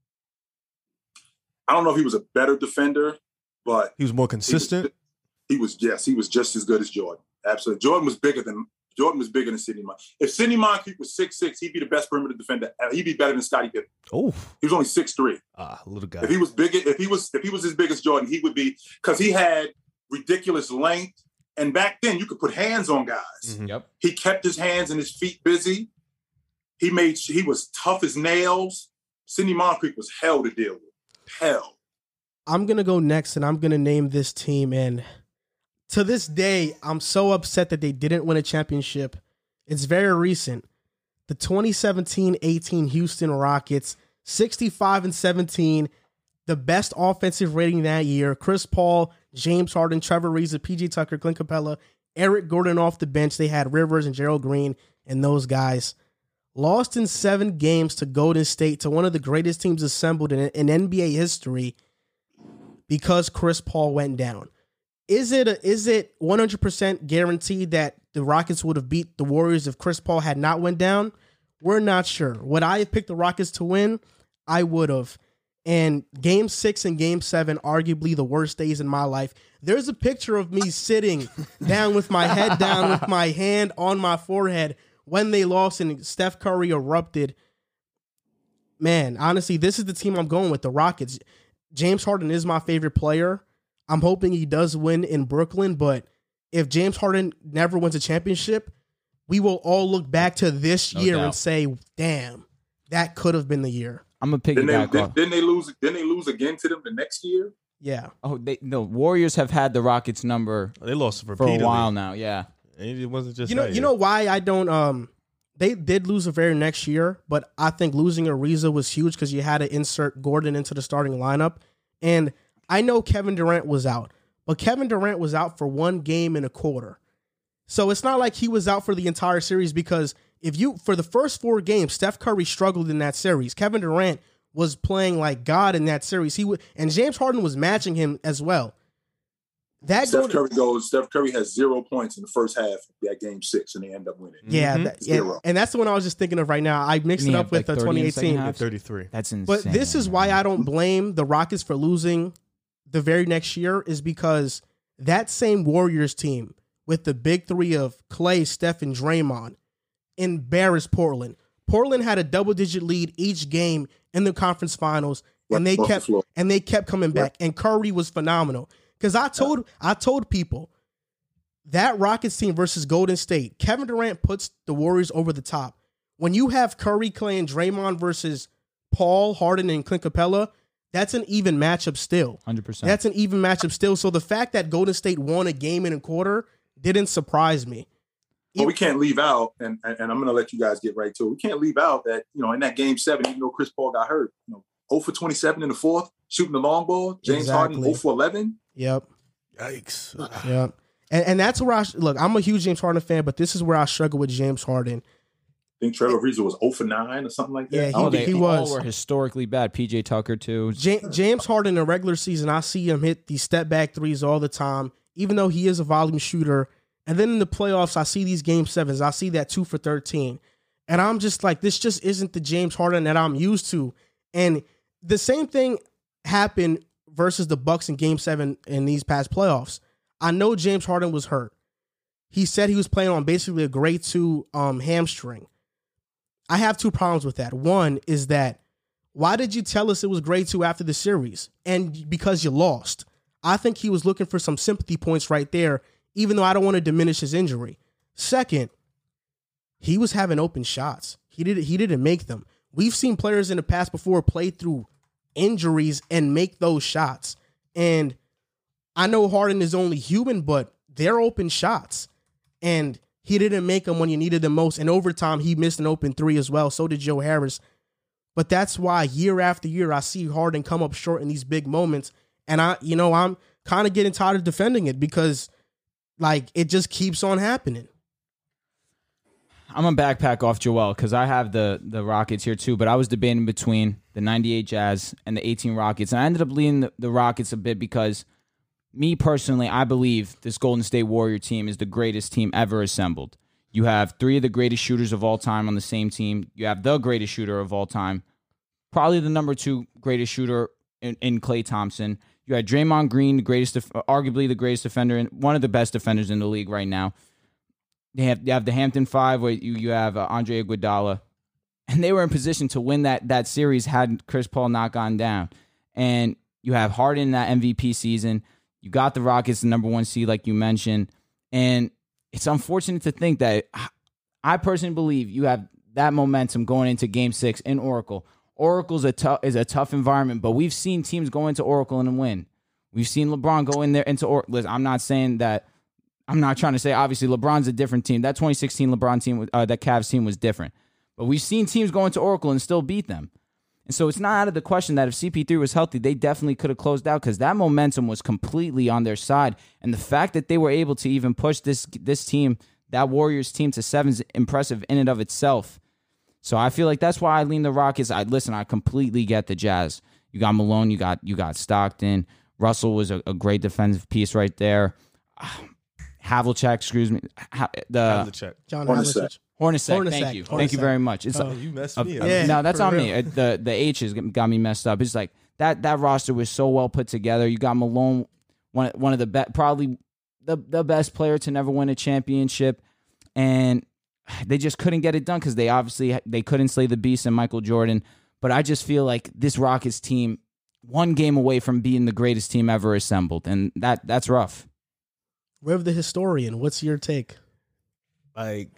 Speaker 3: I don't know if he was a better defender, but
Speaker 4: He was more consistent.
Speaker 3: He was yes, he was just as good as Jordan. Absolutely, Jordan was bigger than Jordan was bigger than Sidney Moncrief. If Sidney Moncrief was six six, he'd be the best perimeter defender. He'd be better than Scottie Pippen.
Speaker 4: Oh,
Speaker 3: He was only six three.
Speaker 4: ah, little guy.
Speaker 3: If he was bigger, if he was if he was as big as Jordan, he would be because he had ridiculous length. And back then, you could put hands on guys.
Speaker 4: Mhm.
Speaker 5: Yep.
Speaker 3: He kept his hands and his feet busy. He made he was tough as nails. Sidney Moncrief was hell to deal with. Hell.
Speaker 2: I'm gonna go next, and I'm gonna name this team. And to this day, I'm so upset that they didn't win a championship. It's very recent. The 2017-18 Houston Rockets, 65 and 17, the best offensive rating that year. Chris Paul, James Harden, Trevor Ariza, PJ Tucker, Clint Capela, Eric Gordon off the bench. They had Rivers and Gerald Green and those guys. Lost in seven games to Golden State, to one of the greatest teams assembled in, in NBA history because Chris Paul went down. Is it a, is it 100% guaranteed that the Rockets would have beat the Warriors if Chris Paul had not went down? We're not sure. Would I have picked the Rockets to win? I would have. And game six and game seven, arguably the worst days in my life. There's a picture of me sitting down with my head down, with my hand on my forehead when they lost and Steph Curry erupted. Man, honestly, this is the team I'm going with the Rockets. James Harden is my favorite player. I'm hoping he does win in Brooklyn, but if James Harden never wins a championship, we will all look back to this
Speaker 5: No
Speaker 2: year
Speaker 5: doubt.
Speaker 2: and say, "Damn, that could have been the year."
Speaker 5: I'm gonna
Speaker 3: Didn't they, did,
Speaker 5: off.
Speaker 3: didn't they lose? Didn't they lose again to them the next year?
Speaker 2: Yeah,
Speaker 5: Oh, they no Warriors have had the Rockets number
Speaker 4: They lost
Speaker 5: for a while now. Yeah,
Speaker 4: And It wasn't just
Speaker 2: you know,
Speaker 4: that
Speaker 2: you
Speaker 4: year.
Speaker 2: know why I don't. Um, they did lose the very next year, but I think losing Ariza was huge because you had to insert Gordon into the starting lineup, and I know Kevin Durant was out, but Kevin Durant was out for one game and a quarter, so it's not like he was out for the entire series because if you for the first four games, Steph Curry struggled in that series. Kevin Durant was playing like God in that series. He would, and James Harden was matching him as well. That
Speaker 3: Steph
Speaker 2: Golden-
Speaker 3: Curry goes. Steph Curry has zero points in the first half of that game six, and they end up winning.
Speaker 2: Yeah,
Speaker 4: Mhm.
Speaker 2: that, yeah,
Speaker 3: Zero.
Speaker 2: and that's the one I was just thinking of right now. I mixed it up
Speaker 5: have,
Speaker 2: with
Speaker 5: like,
Speaker 2: uh,
Speaker 5: 30 in the second
Speaker 2: 2018.
Speaker 4: 33.
Speaker 5: that's insane.
Speaker 2: But this is why I don't blame the Rockets for losing the very next year is because that same Warriors team with the big three of Klay, Steph, and Draymond embarrassed Portland. Portland had a double digit lead each game in the conference finals, and they kept and they kept coming back. And Curry was phenomenal. Because I told I told people that Rockets team versus Golden State, Kevin Durant puts the Warriors over the top. When you have Curry, Klay, and Draymond versus Paul, Harden, and Clint Capela, that's an even matchup still.
Speaker 5: hundred percent.
Speaker 2: That's an even matchup still. So the fact that Golden State won a game and a quarter didn't surprise me.
Speaker 3: But we can't leave out, and, and and I'm going to let you guys get right to it. We can't leave out that you know in that game seven, even though Chris Paul got hurt, you know, 0 for 27 in the fourth, shooting the long ball. James Harden oh
Speaker 2: Exactly.
Speaker 3: 0 for 11.
Speaker 2: Yep.
Speaker 4: Yikes.
Speaker 2: Yep. And, and that's where I look. I'm a huge James Harden fan, but this is where I struggle with James Harden.
Speaker 3: I think Trevor Ariza was 0 for 9 or something like that.
Speaker 2: Yeah, he-
Speaker 3: don't
Speaker 5: oh, they
Speaker 2: he
Speaker 5: all
Speaker 2: was.
Speaker 5: were historically bad. PJ Tucker too.
Speaker 2: Ja- James Harden in the regular season, I see him hit these step back threes all the time, even though he is a volume shooter. And then in the playoffs, I see these game sevens. I see that two for 13. And I'm just like, this just isn't the James Harden that I'm used to. And the same thing happened versus the Bucks in game seven in these past playoffs. I know James Harden was hurt. He said he was playing on basically a grade two um, hamstring. I have two problems with that. One is that why did you tell us it was grade two after the series? And because you lost. I think he was looking for some sympathy points right there, even though I don't want to diminish his injury. Second, he was having open shots. He didn't he didn't make them. We've seen players in the past before play through injuries and make those shots. And I know Harden is only human, but they're open shots. And he didn't make them when you needed them most. And over time, he missed an open three as well. So did Joe Harris. But that's why year after year, I see Harden come up short in these big moments. And I, you know, I'm kind of getting tired of defending it because, like, it just keeps on happening.
Speaker 5: I'm gonna backpack off Joel because I have the the Rockets here too. But I was debating between the '98 Jazz and the 18 Rockets, and I ended up leaning the, the Rockets a bit because me personally, I believe this Golden State Warrior team is the greatest team ever assembled. You have three of the greatest shooters of all time on the same team. You have the greatest shooter of all time, probably the number two greatest shooter in, in Klay Thompson. You had Draymond Green, the greatest, arguably the greatest defender and one of the best defenders in the league right now. They have you have the Hampton Five where you you have uh, Andre Iguodala, and they were in position to win that that series had Chris Paul not gone down. And you have Harden that MVP season. You got the Rockets, the number one seed, like you mentioned, and it's unfortunate to think that I personally believe you have that momentum going into Game Six in Oracle. Oracle's a is a tough environment, but we've seen teams go into Oracle and win. We've seen LeBron go in there into Oracle. I'm not saying that. I'm not trying to say obviously LeBron's a different team. That 2016 LeBron team, uh, that Cavs team was different, but we've seen teams go into Oracle and still beat them. And so it's not out of the question that if CP3 was healthy, they definitely could have closed out because that momentum was completely on their side. And the fact that they were able to even push this this team, that Warriors team, to seven is impressive in and of itself. So I feel like that's why I lean the Rockets. I listen. I completely get the Jazz. You got Malone. You got you got Stockton. Russell was a, a great defensive piece right there. Havlicek, excuse me. Ha- the
Speaker 4: Have the check.
Speaker 2: John
Speaker 3: Hornacek.
Speaker 2: Havlicek.
Speaker 5: Hornacek.
Speaker 2: Hornacek,
Speaker 5: Thank you. Thank you very much. It's
Speaker 2: Oh,
Speaker 4: You messed
Speaker 5: uh,
Speaker 4: me up.
Speaker 2: Yeah,
Speaker 5: no, that's on
Speaker 2: real.
Speaker 5: me. Uh, The the H's got me messed up. It's like that that roster was so well put together. You got Malone, one one of the best, probably the the best player to never win a championship, and they just couldn't get it done because they obviously they couldn't slay the beast and Michael Jordan. But I just feel like this Rockets team one game away from being the greatest team ever assembled, and that that's rough.
Speaker 2: Riv the historian, what's your take?
Speaker 4: Like,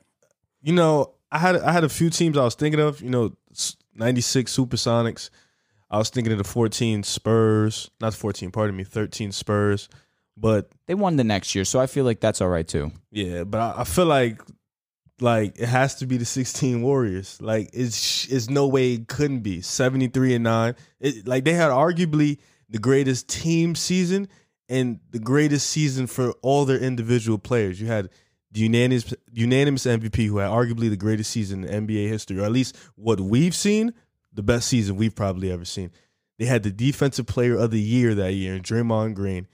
Speaker 4: you know, I had I had a few teams I was thinking of. You know, '96 Supersonics. I was thinking of the 14 Spurs, not 14, pardon me, 13 Spurs. But
Speaker 5: they won the next year, so I feel like that's all right too.
Speaker 4: Yeah, but I, I feel like like it has to be the 16 Warriors. Like it's it's no way it couldn't be 73 and 9. It, like they had arguably the greatest team season and the greatest season for all their individual players. You had the unanimous unanimous MVP who had arguably the greatest season in NBA history, or at least what we've seen, the best season we've probably ever seen. They had the defensive player of the year that year Draymond Green.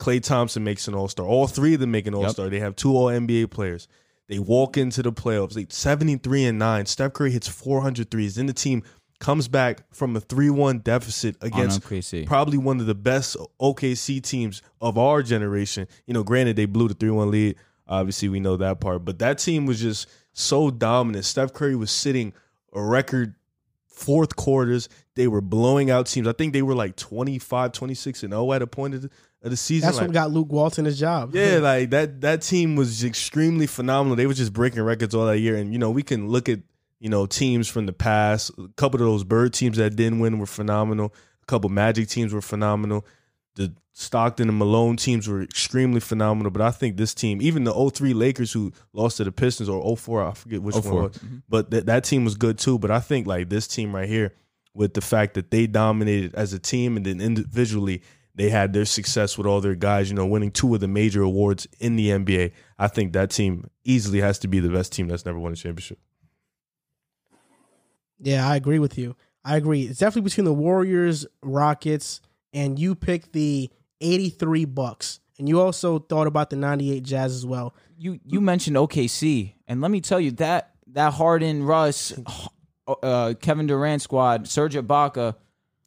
Speaker 4: Klay Thompson makes an All Star. All three of them make an All Star. Yep. They have two All NBA players. They walk into the playoffs, like 73 and 9. Steph Curry hits 400 threes. Then the team comes back from a 3-1 deficit against probably one of the best OKC teams of our generation. You know, granted they blew the 3-1 lead. Obviously, we know that part, but that team was just so dominant. Steph Curry was sitting a record fourth quarters. They were blowing out teams. I think they were like 25, 26 and 0 at a point of the, of the season.
Speaker 2: That's
Speaker 4: like,
Speaker 2: what got Luke Walton his job.
Speaker 4: Yeah, like that that team was extremely phenomenal. They were just breaking records all that year. And you know, we can look at, you know, teams from the past. A couple of those bird teams that didn't win were phenomenal. A couple magic teams were phenomenal. The Stockton and Malone teams were extremely phenomenal, but I think this team, even the 03 Lakers who lost to the Pistons or 04, I forget which 04. one was, mm-hmm. but th- that team was good too. But I think like this team right here, with the fact that they dominated as a team and then individually they had their success with all their guys, you know, winning two of the major awards in the NBA. I think that team easily has to be the best team that's never won a championship.
Speaker 2: Yeah, I agree with you. I agree. It's definitely between the Warriors, Rockets, and you picked the 83 Bucks. And you also thought about the 98 Jazz as well.
Speaker 5: You you mentioned OKC, and let me tell you that that Harden, Russ, uh, Kevin Durant squad, Serge Ibaka,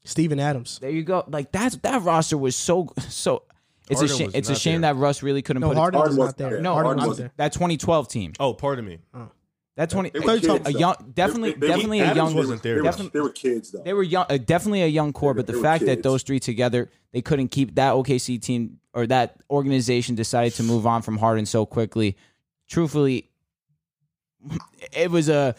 Speaker 2: Steven Adams.
Speaker 5: There you go. Like that's that roster was so so. It's Harden a shame. It's a shame there. that Russ really couldn't
Speaker 2: no,
Speaker 5: put.
Speaker 2: Harden
Speaker 5: it.
Speaker 2: was not there.
Speaker 5: No,
Speaker 2: Harden
Speaker 5: was there. That 2012 team.
Speaker 4: Oh, pardon me. Oh.
Speaker 5: That twenty, a young, definitely, they, they, definitely a young.
Speaker 4: Wasn't there?
Speaker 3: They, were, they were kids though.
Speaker 5: They were young, uh, definitely a young core. but the fact kids. that those three together, they couldn't keep that OKC team or that organization decided to move on from Harden so quickly. Truthfully, it was a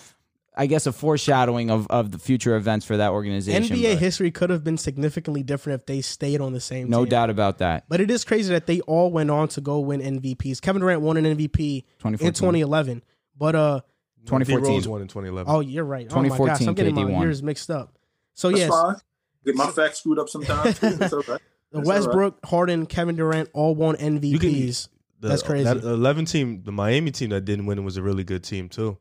Speaker 5: I guess a foreshadowing of, of the future events for that organization.
Speaker 2: NBA history could have been significantly different if they stayed on the same.
Speaker 5: No
Speaker 2: team.
Speaker 5: doubt about that.
Speaker 2: But it is crazy that they all went on to go win MVPs. Kevin Durant won an MVP in 2011, but uh,
Speaker 5: 2014
Speaker 4: won in 2011.
Speaker 2: Oh, you're right. 2014, oh my gosh, I'm getting KD my won. years mixed up. So
Speaker 3: That's
Speaker 2: yes,
Speaker 3: fine. get my facts screwed up sometimes.
Speaker 2: The Westbrook, right. Harden, Kevin Durant all won MVPs. Can, the, That's crazy.
Speaker 4: That 11 team, the Miami team that didn't win was a really good team too.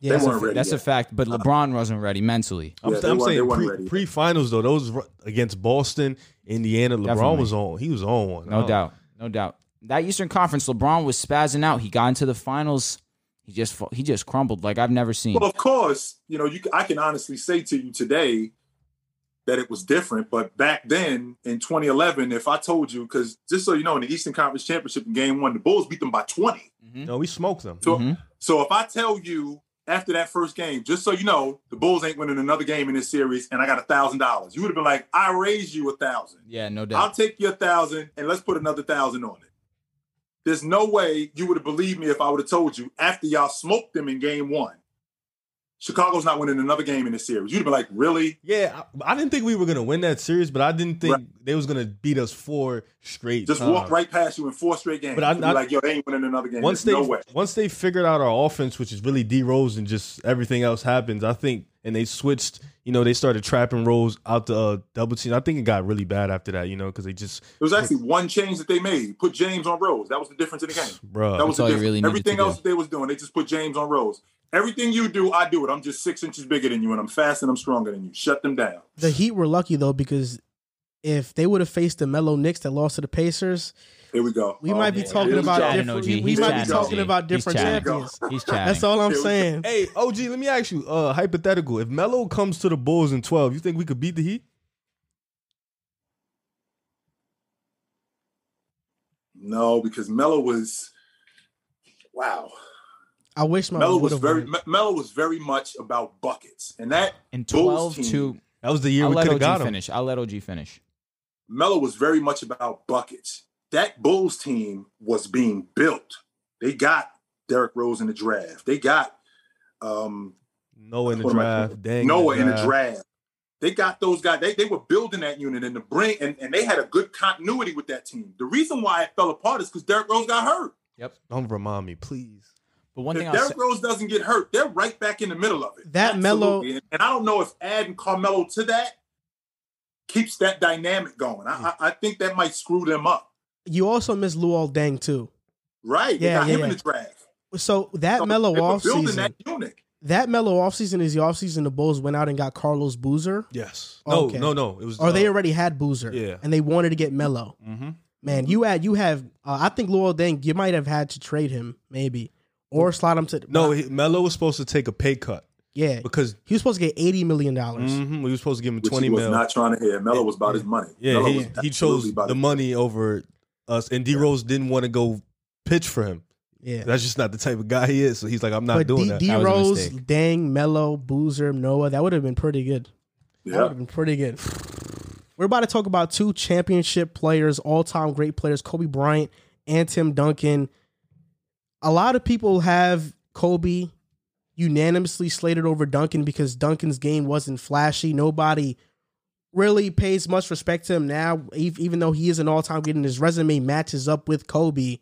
Speaker 5: Yeah, that's, a, that's a, fact. But LeBron wasn't ready mentally.
Speaker 4: I'm, I'm saying pre, pre-finals though, those against Boston, Indiana, LeBron Definitely. was on. He was on one.
Speaker 5: No doubt, no doubt. That Eastern Conference, LeBron was spazzing out. He got into the finals. He just he just crumbled like I've never seen.
Speaker 3: Well, of course, you know, you I can honestly say to you today that it was different. But back then in 2011, if I told you, because just so you know, in the Eastern Conference Championship in Game One, the Bulls beat them by 20.
Speaker 4: Mm-hmm. No, we smoked them.
Speaker 3: So, mm-hmm. so if I tell you after that first game, just so you know, the Bulls ain't winning another game in this series, and I got a thousand dollars. You would have been like, I raised you a thousand.
Speaker 5: Yeah, no doubt.
Speaker 3: I'll take your thousand and let's put another thousand on it. There's no way you would have believed me if I would have told you after y'all smoked them in game one Chicago's not winning another game in this series. You'd be like, really?
Speaker 4: Yeah, I, I didn't think we were gonna win that series, but I didn't think right. they was gonna beat us four straight.
Speaker 3: Just
Speaker 4: times.
Speaker 3: walk right past you in four straight games. But I, I like, yo, they ain't winning another game.
Speaker 4: Once
Speaker 3: There's
Speaker 4: they
Speaker 3: no way.
Speaker 4: once they figured out our offense, which is really D Rose and just everything else happens, I think, and they switched. You know, they started trapping Rose out the uh, double team. I think it got really bad after that. You know, because they just
Speaker 3: it was actually one change that they made. Put James on Rose. That was the difference in the game,
Speaker 4: bro.
Speaker 3: That was
Speaker 5: the difference. Really
Speaker 3: Everything else do. they was doing, they just put James on Rose. Everything you do, I do it. I'm just six inches bigger than you, and I'm fast and I'm stronger than you. Shut them down.
Speaker 2: The Heat were lucky though because if they would have faced the Melo Knicks that lost to the Pacers,
Speaker 3: Here we go.
Speaker 2: We
Speaker 3: Oh,
Speaker 2: might be talking
Speaker 3: Here's
Speaker 2: about
Speaker 3: chatting,
Speaker 2: different.
Speaker 5: OG.
Speaker 2: We, we
Speaker 5: He's
Speaker 2: might be talking
Speaker 5: OG.
Speaker 2: about different
Speaker 5: chatting.
Speaker 2: champions.
Speaker 5: He's chatting.
Speaker 2: That's all I'm
Speaker 3: Here we go.
Speaker 2: saying.
Speaker 4: Hey, OG, let me ask you, uh, hypothetical. If Melo comes to the Bulls in 12, you think we could beat the Heat?
Speaker 3: No, because Melo was wow.
Speaker 2: I wish my
Speaker 3: Melo was very
Speaker 2: won.
Speaker 3: Melo was very much about buckets, and that
Speaker 5: In 12
Speaker 3: team-
Speaker 5: to.
Speaker 4: That was the year
Speaker 5: I'll
Speaker 4: we
Speaker 5: let
Speaker 4: could
Speaker 5: OG
Speaker 4: have got him.
Speaker 5: finish. I'll let OG finish.
Speaker 3: Melo was very much about buckets. That Bulls team was being built. They got Derrick Rose in the draft. They got um,
Speaker 4: Noah in the
Speaker 3: What am I
Speaker 4: draft. Dang
Speaker 3: Noah in the draft. They got those guys. They, they were building that unit and to bring and, and they had a good continuity with that team. The reason why it fell apart is because Derrick Rose got hurt.
Speaker 5: Yep.
Speaker 4: Don't remind me, please.
Speaker 5: But one
Speaker 3: if
Speaker 5: thing I'll say,
Speaker 3: Derrick Rose doesn't get hurt, they're right back in the middle of it.
Speaker 2: That Melo-
Speaker 3: Absolutely. And, and I don't know if adding Carmelo to that keeps that dynamic going. I, I, I think that might screw them up.
Speaker 2: You also miss Luol Deng too.
Speaker 3: Right? They
Speaker 2: Yeah,
Speaker 3: got
Speaker 2: yeah,
Speaker 3: him in the draft.
Speaker 2: So that
Speaker 3: So
Speaker 2: Melo
Speaker 3: they were
Speaker 2: off season,
Speaker 3: that unit.
Speaker 2: that Melo off season is the off season. The Bulls went out and got Carlos Boozer,
Speaker 4: Yes. No,
Speaker 2: Okay.
Speaker 4: no, no. It was.
Speaker 2: or they
Speaker 4: uh,
Speaker 2: already had Boozer,
Speaker 4: Yeah.
Speaker 2: and they wanted to get Melo.
Speaker 4: mhm.
Speaker 2: Man, you had you have. Uh, I think Luol Deng, you might have had to trade him maybe, or slot him to.
Speaker 4: No, he, Melo was supposed to take a pay cut
Speaker 2: yeah,
Speaker 4: because
Speaker 2: he was supposed to get eighty million dollars.
Speaker 4: mhm, we were supposed to give him
Speaker 3: Which
Speaker 4: twenty
Speaker 3: he was
Speaker 4: mil.
Speaker 3: not trying to hear. Melo was about his money.
Speaker 4: yeah,
Speaker 3: Melo
Speaker 4: he,
Speaker 3: was
Speaker 4: he chose
Speaker 3: about
Speaker 4: the
Speaker 3: his
Speaker 4: money over us, and D Rose didn't want to go pitch for him.
Speaker 2: Yeah,
Speaker 4: That's just not the type of guy he is. So he's like, I'm not
Speaker 2: but
Speaker 4: doing
Speaker 2: D,
Speaker 4: that.
Speaker 2: D
Speaker 5: That was a
Speaker 2: Rose,
Speaker 5: mistake.
Speaker 2: Deng, Melo, Boozer, Noah, that would have been pretty good. That would
Speaker 3: Yeah.
Speaker 2: have been pretty good. We're about to talk about two championship players, all time great players, Kobe Bryant and Tim Duncan. A lot of people have Kobe unanimously slated over Duncan because Duncan's game wasn't flashy. Nobody really pays much respect to him now, even though he is an all time great and his resume matches up with Kobe.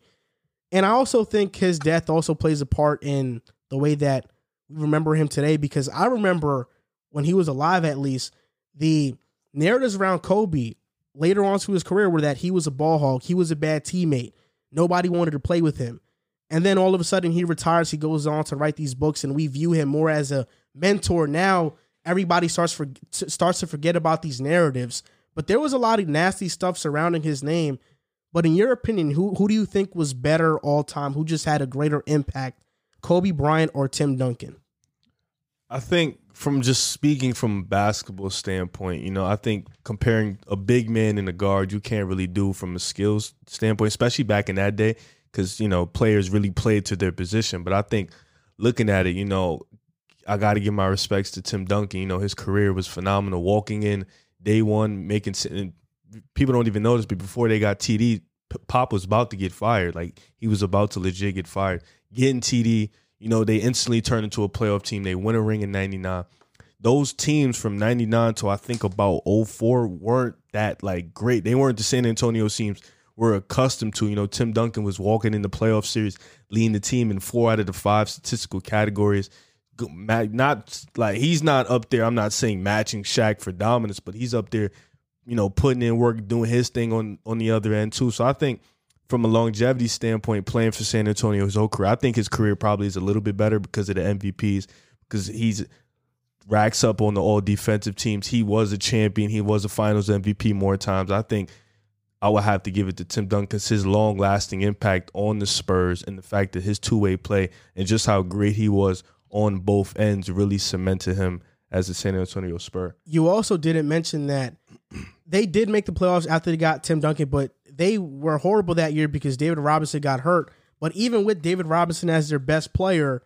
Speaker 2: And I also think his death also plays a part in the way that we remember him today because I remember when he was alive, at least, the narratives around Kobe later on to his career were that he was a ball hog, he was a bad teammate, nobody wanted to play with him. And then all of a sudden he retires, he goes on to write these books, and we view him more as a mentor. Now everybody starts for starts to forget about these narratives. But there was a lot of nasty stuff surrounding his name. But in your opinion, who who do you think was better all time? Who just had a greater impact, Kobe Bryant or Tim Duncan?
Speaker 4: I think from just speaking from a basketball standpoint, you know, I think comparing a big man and a guard, you can't really do from a skills standpoint, especially back in that day, because you know players really played to their position. But I think looking at it, you know, I got to give my respects to Tim Duncan. You know, his career was phenomenal. Walking in day one, making people don't even notice, but before they got TD, Pop was about to get fired. Like he was about to legit get fired. Getting TD, you know, they instantly turned into a playoff team. They win a ring in '99. Those teams from '99 to I think about 04 weren't that like great. They weren't the San Antonio teams we're accustomed to. You know, Tim Duncan was walking in the playoff series, leading the team in four out of the five statistical categories. Not like he's not up there. I'm not saying matching Shaq for dominance, but he's up there you know, putting in work, doing his thing on on the other end too. So I think from a longevity standpoint, playing for San Antonio his whole career, I think his career probably is a little bit better because of the MVPs, because he's racks up on the all defensive teams. He was a champion. He was a Finals MVP more times. I think I would have to give it to Tim Duncan his long lasting impact on the Spurs and the fact that his two way play and just how great he was on both ends really cemented him as a San Antonio Spur.
Speaker 2: You also didn't mention that they did make the playoffs after they got Tim Duncan, but they were horrible that year because David Robinson got hurt. But even with David Robinson as their best player,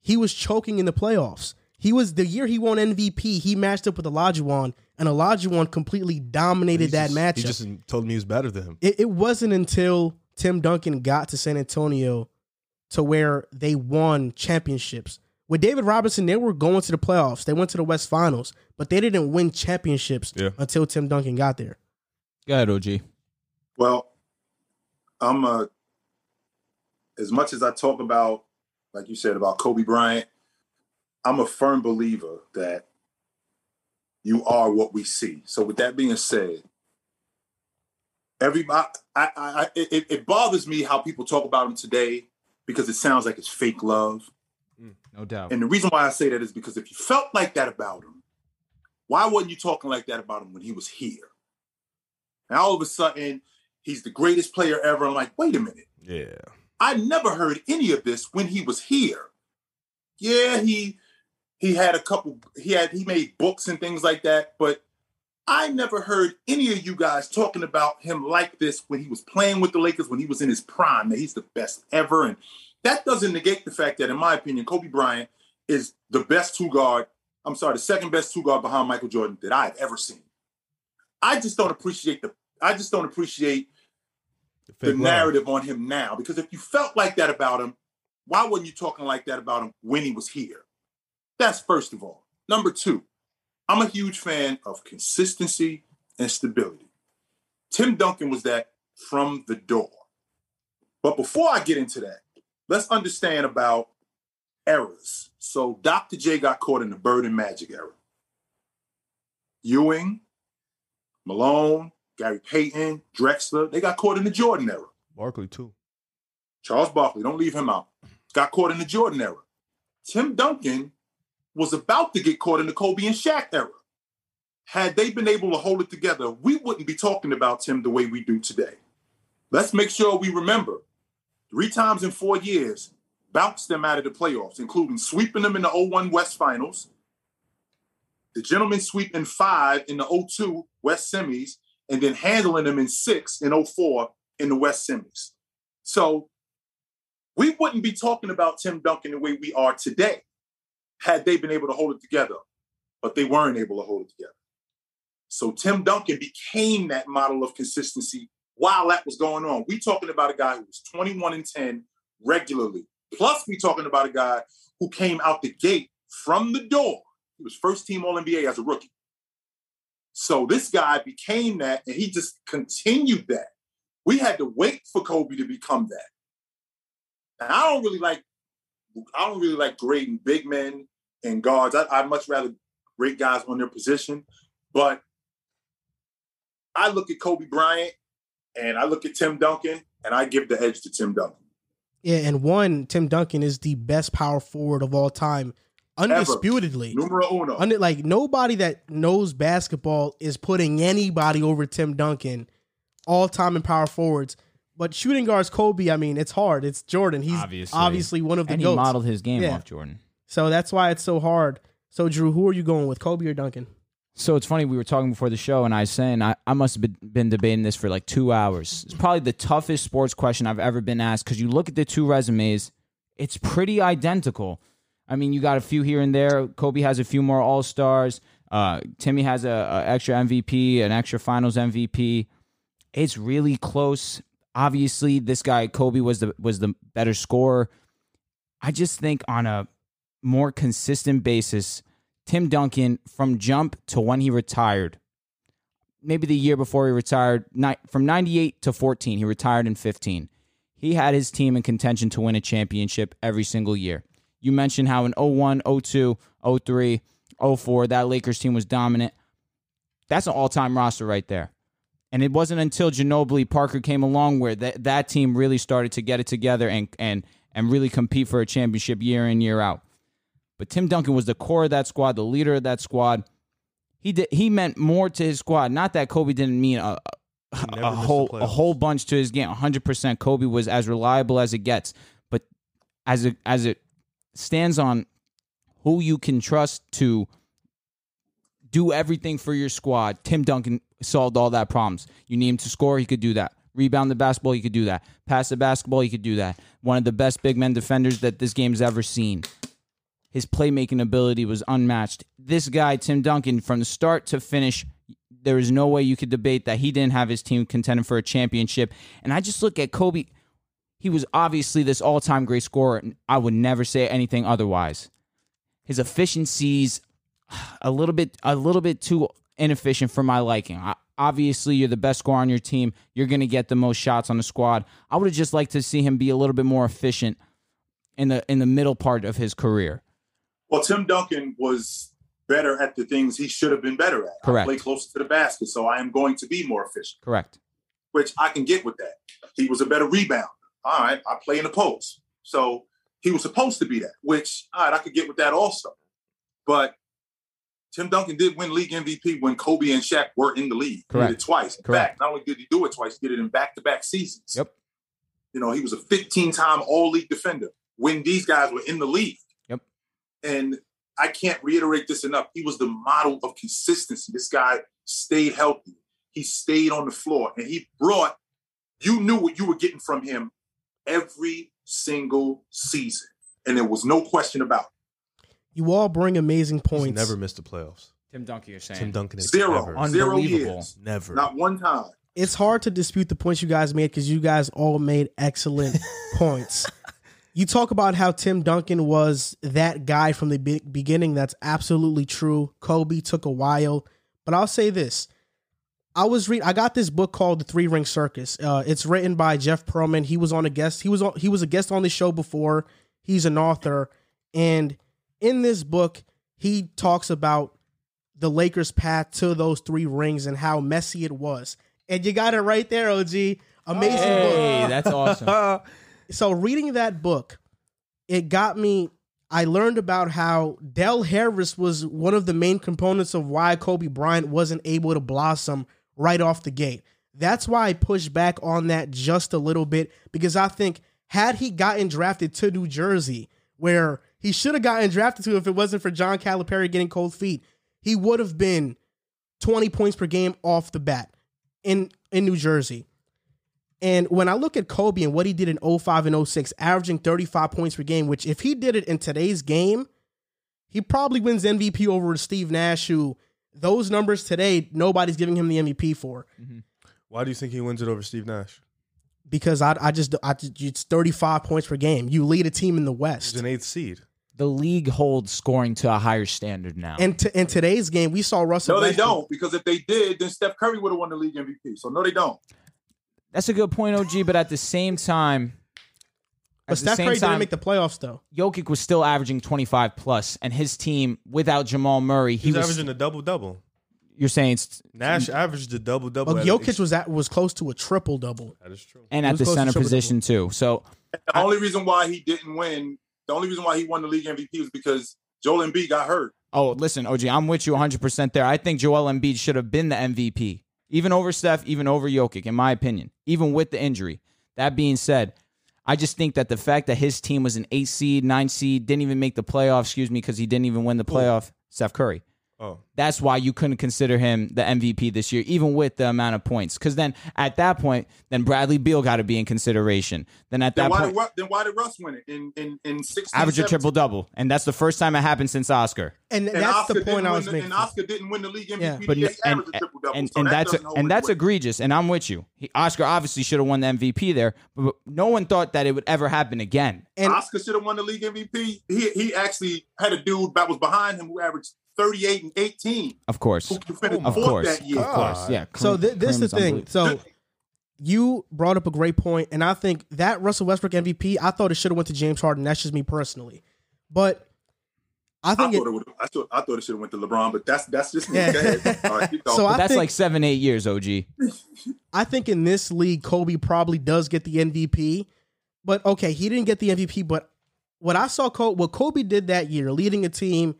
Speaker 2: he was choking in the playoffs. He was the year he won MVP. He matched up with Olajuwon, and Olajuwon completely dominated that
Speaker 4: just-
Speaker 2: matchup.
Speaker 4: He just told me he was better than him.
Speaker 2: it, it wasn't until Tim Duncan got to San Antonio to where they won championships. With David Robinson, they were going to the playoffs. They went to the West Finals, but they didn't win championships
Speaker 4: Yeah.
Speaker 2: until Tim Duncan got there.
Speaker 5: Go ahead, OG.
Speaker 3: Well, I'm a as much as I talk about, like you said, about Kobe Bryant, I'm a firm believer that you are what we see. So with that being said, everybody, I, I, I it, it bothers me how people talk about him today because it sounds like it's fake love. Mm.
Speaker 5: No doubt.
Speaker 3: And the reason why I say that is because if you felt like that about him, why wasn't you talking like that about him when he was here? And all of a sudden, He's the greatest player ever. I'm like, wait a minute.
Speaker 4: Yeah.
Speaker 3: I never heard any of this when he was here. Yeah, he he had a couple he had he made books and things like that, but I never heard any of you guys talking about him like this when he was playing with the Lakers when he was in his prime that he's the best ever and that doesn't negate the fact that in my opinion Kobe Bryant is the best two guard, I'm sorry, the second best two guard behind Michael Jordan that I've ever seen. I just don't appreciate the I just don't appreciate the narrative on him now. Because if you felt like that about him, why weren't you talking like that about him when he was here? That's first of all. Number two, I'm a huge fan of consistency and stability. Tim Duncan was that from the door. But before I get into that, let's understand about errors. So Dr. J got caught in the Bird and Magic era. Ewing, Malone, Gary Payton, Drexler, they got caught in the Jordan era.
Speaker 4: Barkley too.
Speaker 3: Charles Barkley, don't leave him out. Got caught in the Jordan era. Tim Duncan was about to get caught in the Kobe and Shaq era. Had they been able to hold it together, we wouldn't be talking about Tim the way we do today. Let's make sure we remember three times in four years, bounced them out of the playoffs, including sweeping them in the 01 West Finals, the gentlemen sweep in five in the 02 West Semis, and then handling them in six in 04 in the West Semis. So we wouldn't be talking about Tim Duncan the way we are today had they been able to hold it together, but they weren't able to hold it together. So Tim Duncan became that model of consistency while that was going on. We talking about a guy who was 21 and 10 regularly. Plus, we talking about a guy who came out the gate from the door. He was first team All NBA as a rookie. So this guy became that, and he just continued that. We had to wait for Kobe to become that. And I don't really like, I don't really like grading big men and guards. I, I'd much rather rate guys on their position. But I look at Kobe Bryant and I look at Tim Duncan, and I give the edge to Tim Duncan.
Speaker 2: Yeah, and one, Tim Duncan is the best power forward of all time undisputedly.
Speaker 3: Ever. Numero uno.
Speaker 2: Under, like nobody that knows basketball is putting anybody over Tim Duncan all time in power forwards. But shooting guards, Kobe. I mean, it's hard. It's Jordan. He's obviously, obviously one of the
Speaker 5: and
Speaker 2: goats.
Speaker 5: he modeled his game yeah. off Jordan.
Speaker 2: So that's why it's so hard. So Drew, who are you going with, Kobe or Duncan?
Speaker 5: So it's funny. We were talking before the show, and I was saying I, I must have been, been debating this for like two hours. It's probably the toughest sports question I've ever been asked because you look at the two resumes, it's pretty identical. I mean, you got a few here and there. Kobe has a few more All Stars. Uh, Timmy has a, a, extra MVP, an extra Finals MVP. It's really close. Obviously, this guy Kobe was the was the better scorer. I just think on a more consistent basis, Tim Duncan from jump to when he retired, maybe the year before he retired, from 98 to 14, he retired in 15. He had his team in contention to win a championship every single year. You mentioned how in 01, 02, 03, 04, that Lakers team was dominant. That's an all time roster right there. And it wasn't until Ginobili Parker came along where that, that team really started to get it together and, and, and really compete for a championship year in, year out. But Tim Duncan was the core of that squad, the leader of that squad. He did, he meant more to his squad. Not that Kobe didn't mean a, a, a whole a whole bunch to his game. 100% Kobe was as reliable as it gets. But as it as it stands on who you can trust to do everything for your squad. Tim Duncan solved all that problems. You need him to score, he could do that. Rebound the basketball, he could do that. Pass the basketball, he could do that. One of the best big men defenders that this game's ever seen. His playmaking ability was unmatched. This guy, Tim Duncan, from start to finish, there is no way you could debate that he didn't have his team contending for a championship. And I just look at Kobe he was obviously this all-time great scorer and I would never say anything otherwise. His efficiencies a little bit a little bit too inefficient for my liking. I, obviously you're the best scorer on your team. You're going to get the most shots on the squad. I would have just liked to see him be a little bit more efficient in the in the middle part of his career.
Speaker 3: Well, Tim Duncan was better at the things he should have been better at.
Speaker 5: Correct.
Speaker 3: I play closer to the basket, so I am going to be more efficient.
Speaker 5: Correct.
Speaker 3: Which I can get with that. He was a better rebounder all right, I play in the post. So he was supposed to be that, which, all right, I could get with that also. But Tim Duncan did win league MVP when Kobe and Shaq were in the league.
Speaker 5: Correct.
Speaker 3: He did it twice. In
Speaker 5: Correct.
Speaker 3: fact, not only did he do it twice, he did it in back-to-back seasons.
Speaker 5: Yep.
Speaker 3: You know, he was a 15-time all-league defender when these guys were in the league.
Speaker 5: Yep.
Speaker 3: And I can't reiterate this enough. He was the model of consistency. This guy stayed healthy. He stayed on the floor and he brought, you knew what you were getting from him every single season. And there was no question about it.
Speaker 2: You all bring amazing
Speaker 4: He's
Speaker 2: points.
Speaker 4: never missed the playoffs.
Speaker 5: Tim Duncan, you're saying.
Speaker 4: Tim Duncan is
Speaker 3: Zero.
Speaker 4: never,
Speaker 3: Zero
Speaker 5: Unbelievable.
Speaker 3: years.
Speaker 4: never.
Speaker 3: Not one time.
Speaker 2: it's hard to dispute the points you guys made because you guys all made excellent points. You talk about how Tim Duncan was that guy from the be- beginning. That's absolutely true. Kobe took a while, but I'll say this: I was read. I got this book called The Three Ring Circus. Uh, it's written by Jeff Pearlman. He was on a guest. He was on, he was a guest on the show before. He's an author, and in this book, he talks about the Lakers' path to those three rings and how messy it was. And you got it right there, OG. Amazing
Speaker 5: Hey,
Speaker 2: book.
Speaker 5: that's awesome.
Speaker 2: So reading that book, it got me. I learned about how Del Harris was one of the main components of why Kobe Bryant wasn't able to blossom right off the gate. That's why I pushed back on that just a little bit because I think had he gotten drafted to New Jersey, where he should have gotten drafted to if it wasn't for John Calipari getting cold feet, he would have been 20 points per game off the bat in in New Jersey. And when I look at Kobe and what he did in 05 and 06, averaging 35 points per game, which if he did it in today's game, he probably wins MVP over Steve Nash, who those numbers today, nobody's giving him the MVP for. Mm-hmm.
Speaker 4: Why do you think he wins it over Steve Nash?
Speaker 2: Because I, I just, I, it's 35 points per game. You lead a team in the
Speaker 4: He's
Speaker 2: West.
Speaker 4: an eighth seed.
Speaker 5: the league holds scoring to a higher standard now.
Speaker 2: And to, in today's game, we saw Russell.
Speaker 3: No, they
Speaker 2: Westbrook-
Speaker 3: don't. Because if they did, then Steph Curry would have won the league MVP. So no, they don't.
Speaker 5: That's a good point, OG. But at the same time, at
Speaker 2: But
Speaker 5: the
Speaker 2: Steph
Speaker 5: same
Speaker 2: Curry
Speaker 5: time,
Speaker 2: didn't make the playoffs, though.
Speaker 5: Jokic was still averaging 25 plus, and his team without Jamal Murray, he
Speaker 4: He's
Speaker 5: was.
Speaker 4: averaging a double double.
Speaker 5: you're saying, it's,
Speaker 4: Nash averaged a double double.
Speaker 2: But Jokic was at, was close to a triple double.
Speaker 4: That is true.
Speaker 5: and
Speaker 2: He
Speaker 5: at
Speaker 2: was
Speaker 5: the
Speaker 2: close to
Speaker 5: center
Speaker 2: triple-double.
Speaker 5: position too. So
Speaker 3: The only reason why he didn't win, the only reason why he won the league MVP was because Joel Embiid got hurt.
Speaker 5: Oh, listen, OG, I'm with you 100% there. I think Joel Embiid should have been the MVP, even over Steph, even over Jokic, in my opinion, even with the injury. That being said, I just think that the fact that his team was an eight seed, nine seed, didn't even make the playoff, excuse me, because he didn't even win the playoff, Steph Curry.
Speaker 4: Oh,
Speaker 5: That's why you couldn't consider him the MVP this year, even with the amount of points. Because then at that point, then Bradley Beal got to be in consideration. Then at
Speaker 3: Then
Speaker 5: that point,
Speaker 3: did, then why did Russ win it in in in 16?
Speaker 5: average a triple double, and that's the first time it happened since Oscar.
Speaker 2: And,
Speaker 3: And
Speaker 2: that's
Speaker 3: Oscar
Speaker 2: the point I was
Speaker 3: the-
Speaker 2: making.
Speaker 3: And Oscar didn't win the league MVP.
Speaker 2: Yeah.
Speaker 5: But
Speaker 3: yet he
Speaker 5: and
Speaker 3: averaged a triple double.
Speaker 5: and,
Speaker 3: so
Speaker 5: and
Speaker 3: that
Speaker 5: that's
Speaker 3: doesn't
Speaker 5: and that's
Speaker 3: weight.
Speaker 5: egregious. And I'm with you. He, Oscar obviously should have won the MVP there, but no one thought that it would ever happen again.
Speaker 2: And
Speaker 3: Oscar should have won the league MVP. He he actually had a dude that was behind him who averaged 38 and 18.
Speaker 5: Of course,
Speaker 3: Who finished
Speaker 5: of course,
Speaker 3: that year.
Speaker 5: of course, yeah.
Speaker 2: So th- this is the thing. So you brought up a great point, and I think that Russell Westbrook MVP, I thought it should have went to James Harden. That's just me personally, but I
Speaker 3: I
Speaker 2: think
Speaker 3: thought
Speaker 2: it,
Speaker 3: it. I thought I thought it should have went to LeBron, but that's that's just me.
Speaker 2: Yeah.
Speaker 3: Go ahead. All right, keep going.
Speaker 2: So I
Speaker 5: that's
Speaker 2: think-
Speaker 5: like seven, eight years, OG.
Speaker 2: I think in this league, Kobe probably does get the MVP. But okay, he didn't get the MVP. But what I saw, Kobe, what Kobe did that year, leading a team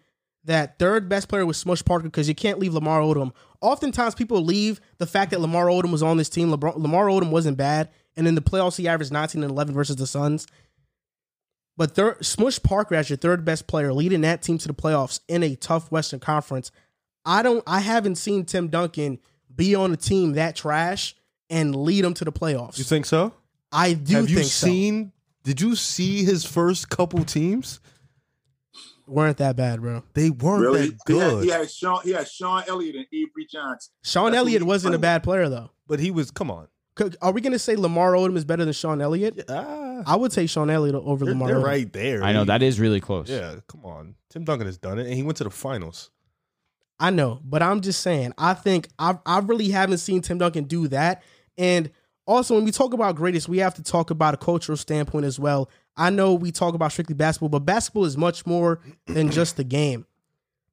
Speaker 2: that third best player was Smush Parker because you can't leave Lamar Odom. Oftentimes, people leave the fact that Lamar Odom was on this team. LeBron, Lamar Odom wasn't bad, and in the playoffs, he averaged 19 and 11 versus the Suns. But third, Smush Parker as your third best player, leading that team to the playoffs in a tough Western Conference. I don't. I haven't seen Tim Duncan be on a team that trash and lead them to the playoffs.
Speaker 4: you think so?
Speaker 2: I do
Speaker 4: Have you
Speaker 2: think so.
Speaker 4: seen? Did you see his first couple teams?
Speaker 2: Weren't that bad, bro.
Speaker 4: They weren't
Speaker 3: really,
Speaker 4: that
Speaker 3: he had,
Speaker 4: good.
Speaker 3: he had Sean. He had Sean Elliott and Avery Johnson.
Speaker 2: Sean
Speaker 3: That's
Speaker 2: Elliott wasn't a bad player though.
Speaker 4: But he was. Come on.
Speaker 2: Are we going to say Lamar Odom is better than Sean Elliott?
Speaker 4: Ah,
Speaker 2: I would take Sean Elliott over
Speaker 4: they're,
Speaker 2: Lamar.
Speaker 4: they're
Speaker 2: Odom.
Speaker 4: right there.
Speaker 5: I know
Speaker 4: He-
Speaker 5: that is really close.
Speaker 4: Yeah, come on. Tim Duncan has done it, and he went to the finals.
Speaker 2: I know, but I'm just saying. I think I I really haven't seen Tim Duncan do that. And also, when we talk about greatest, we have to talk about a cultural standpoint as well. I know we talk about strictly basketball, but basketball is much more than just the game.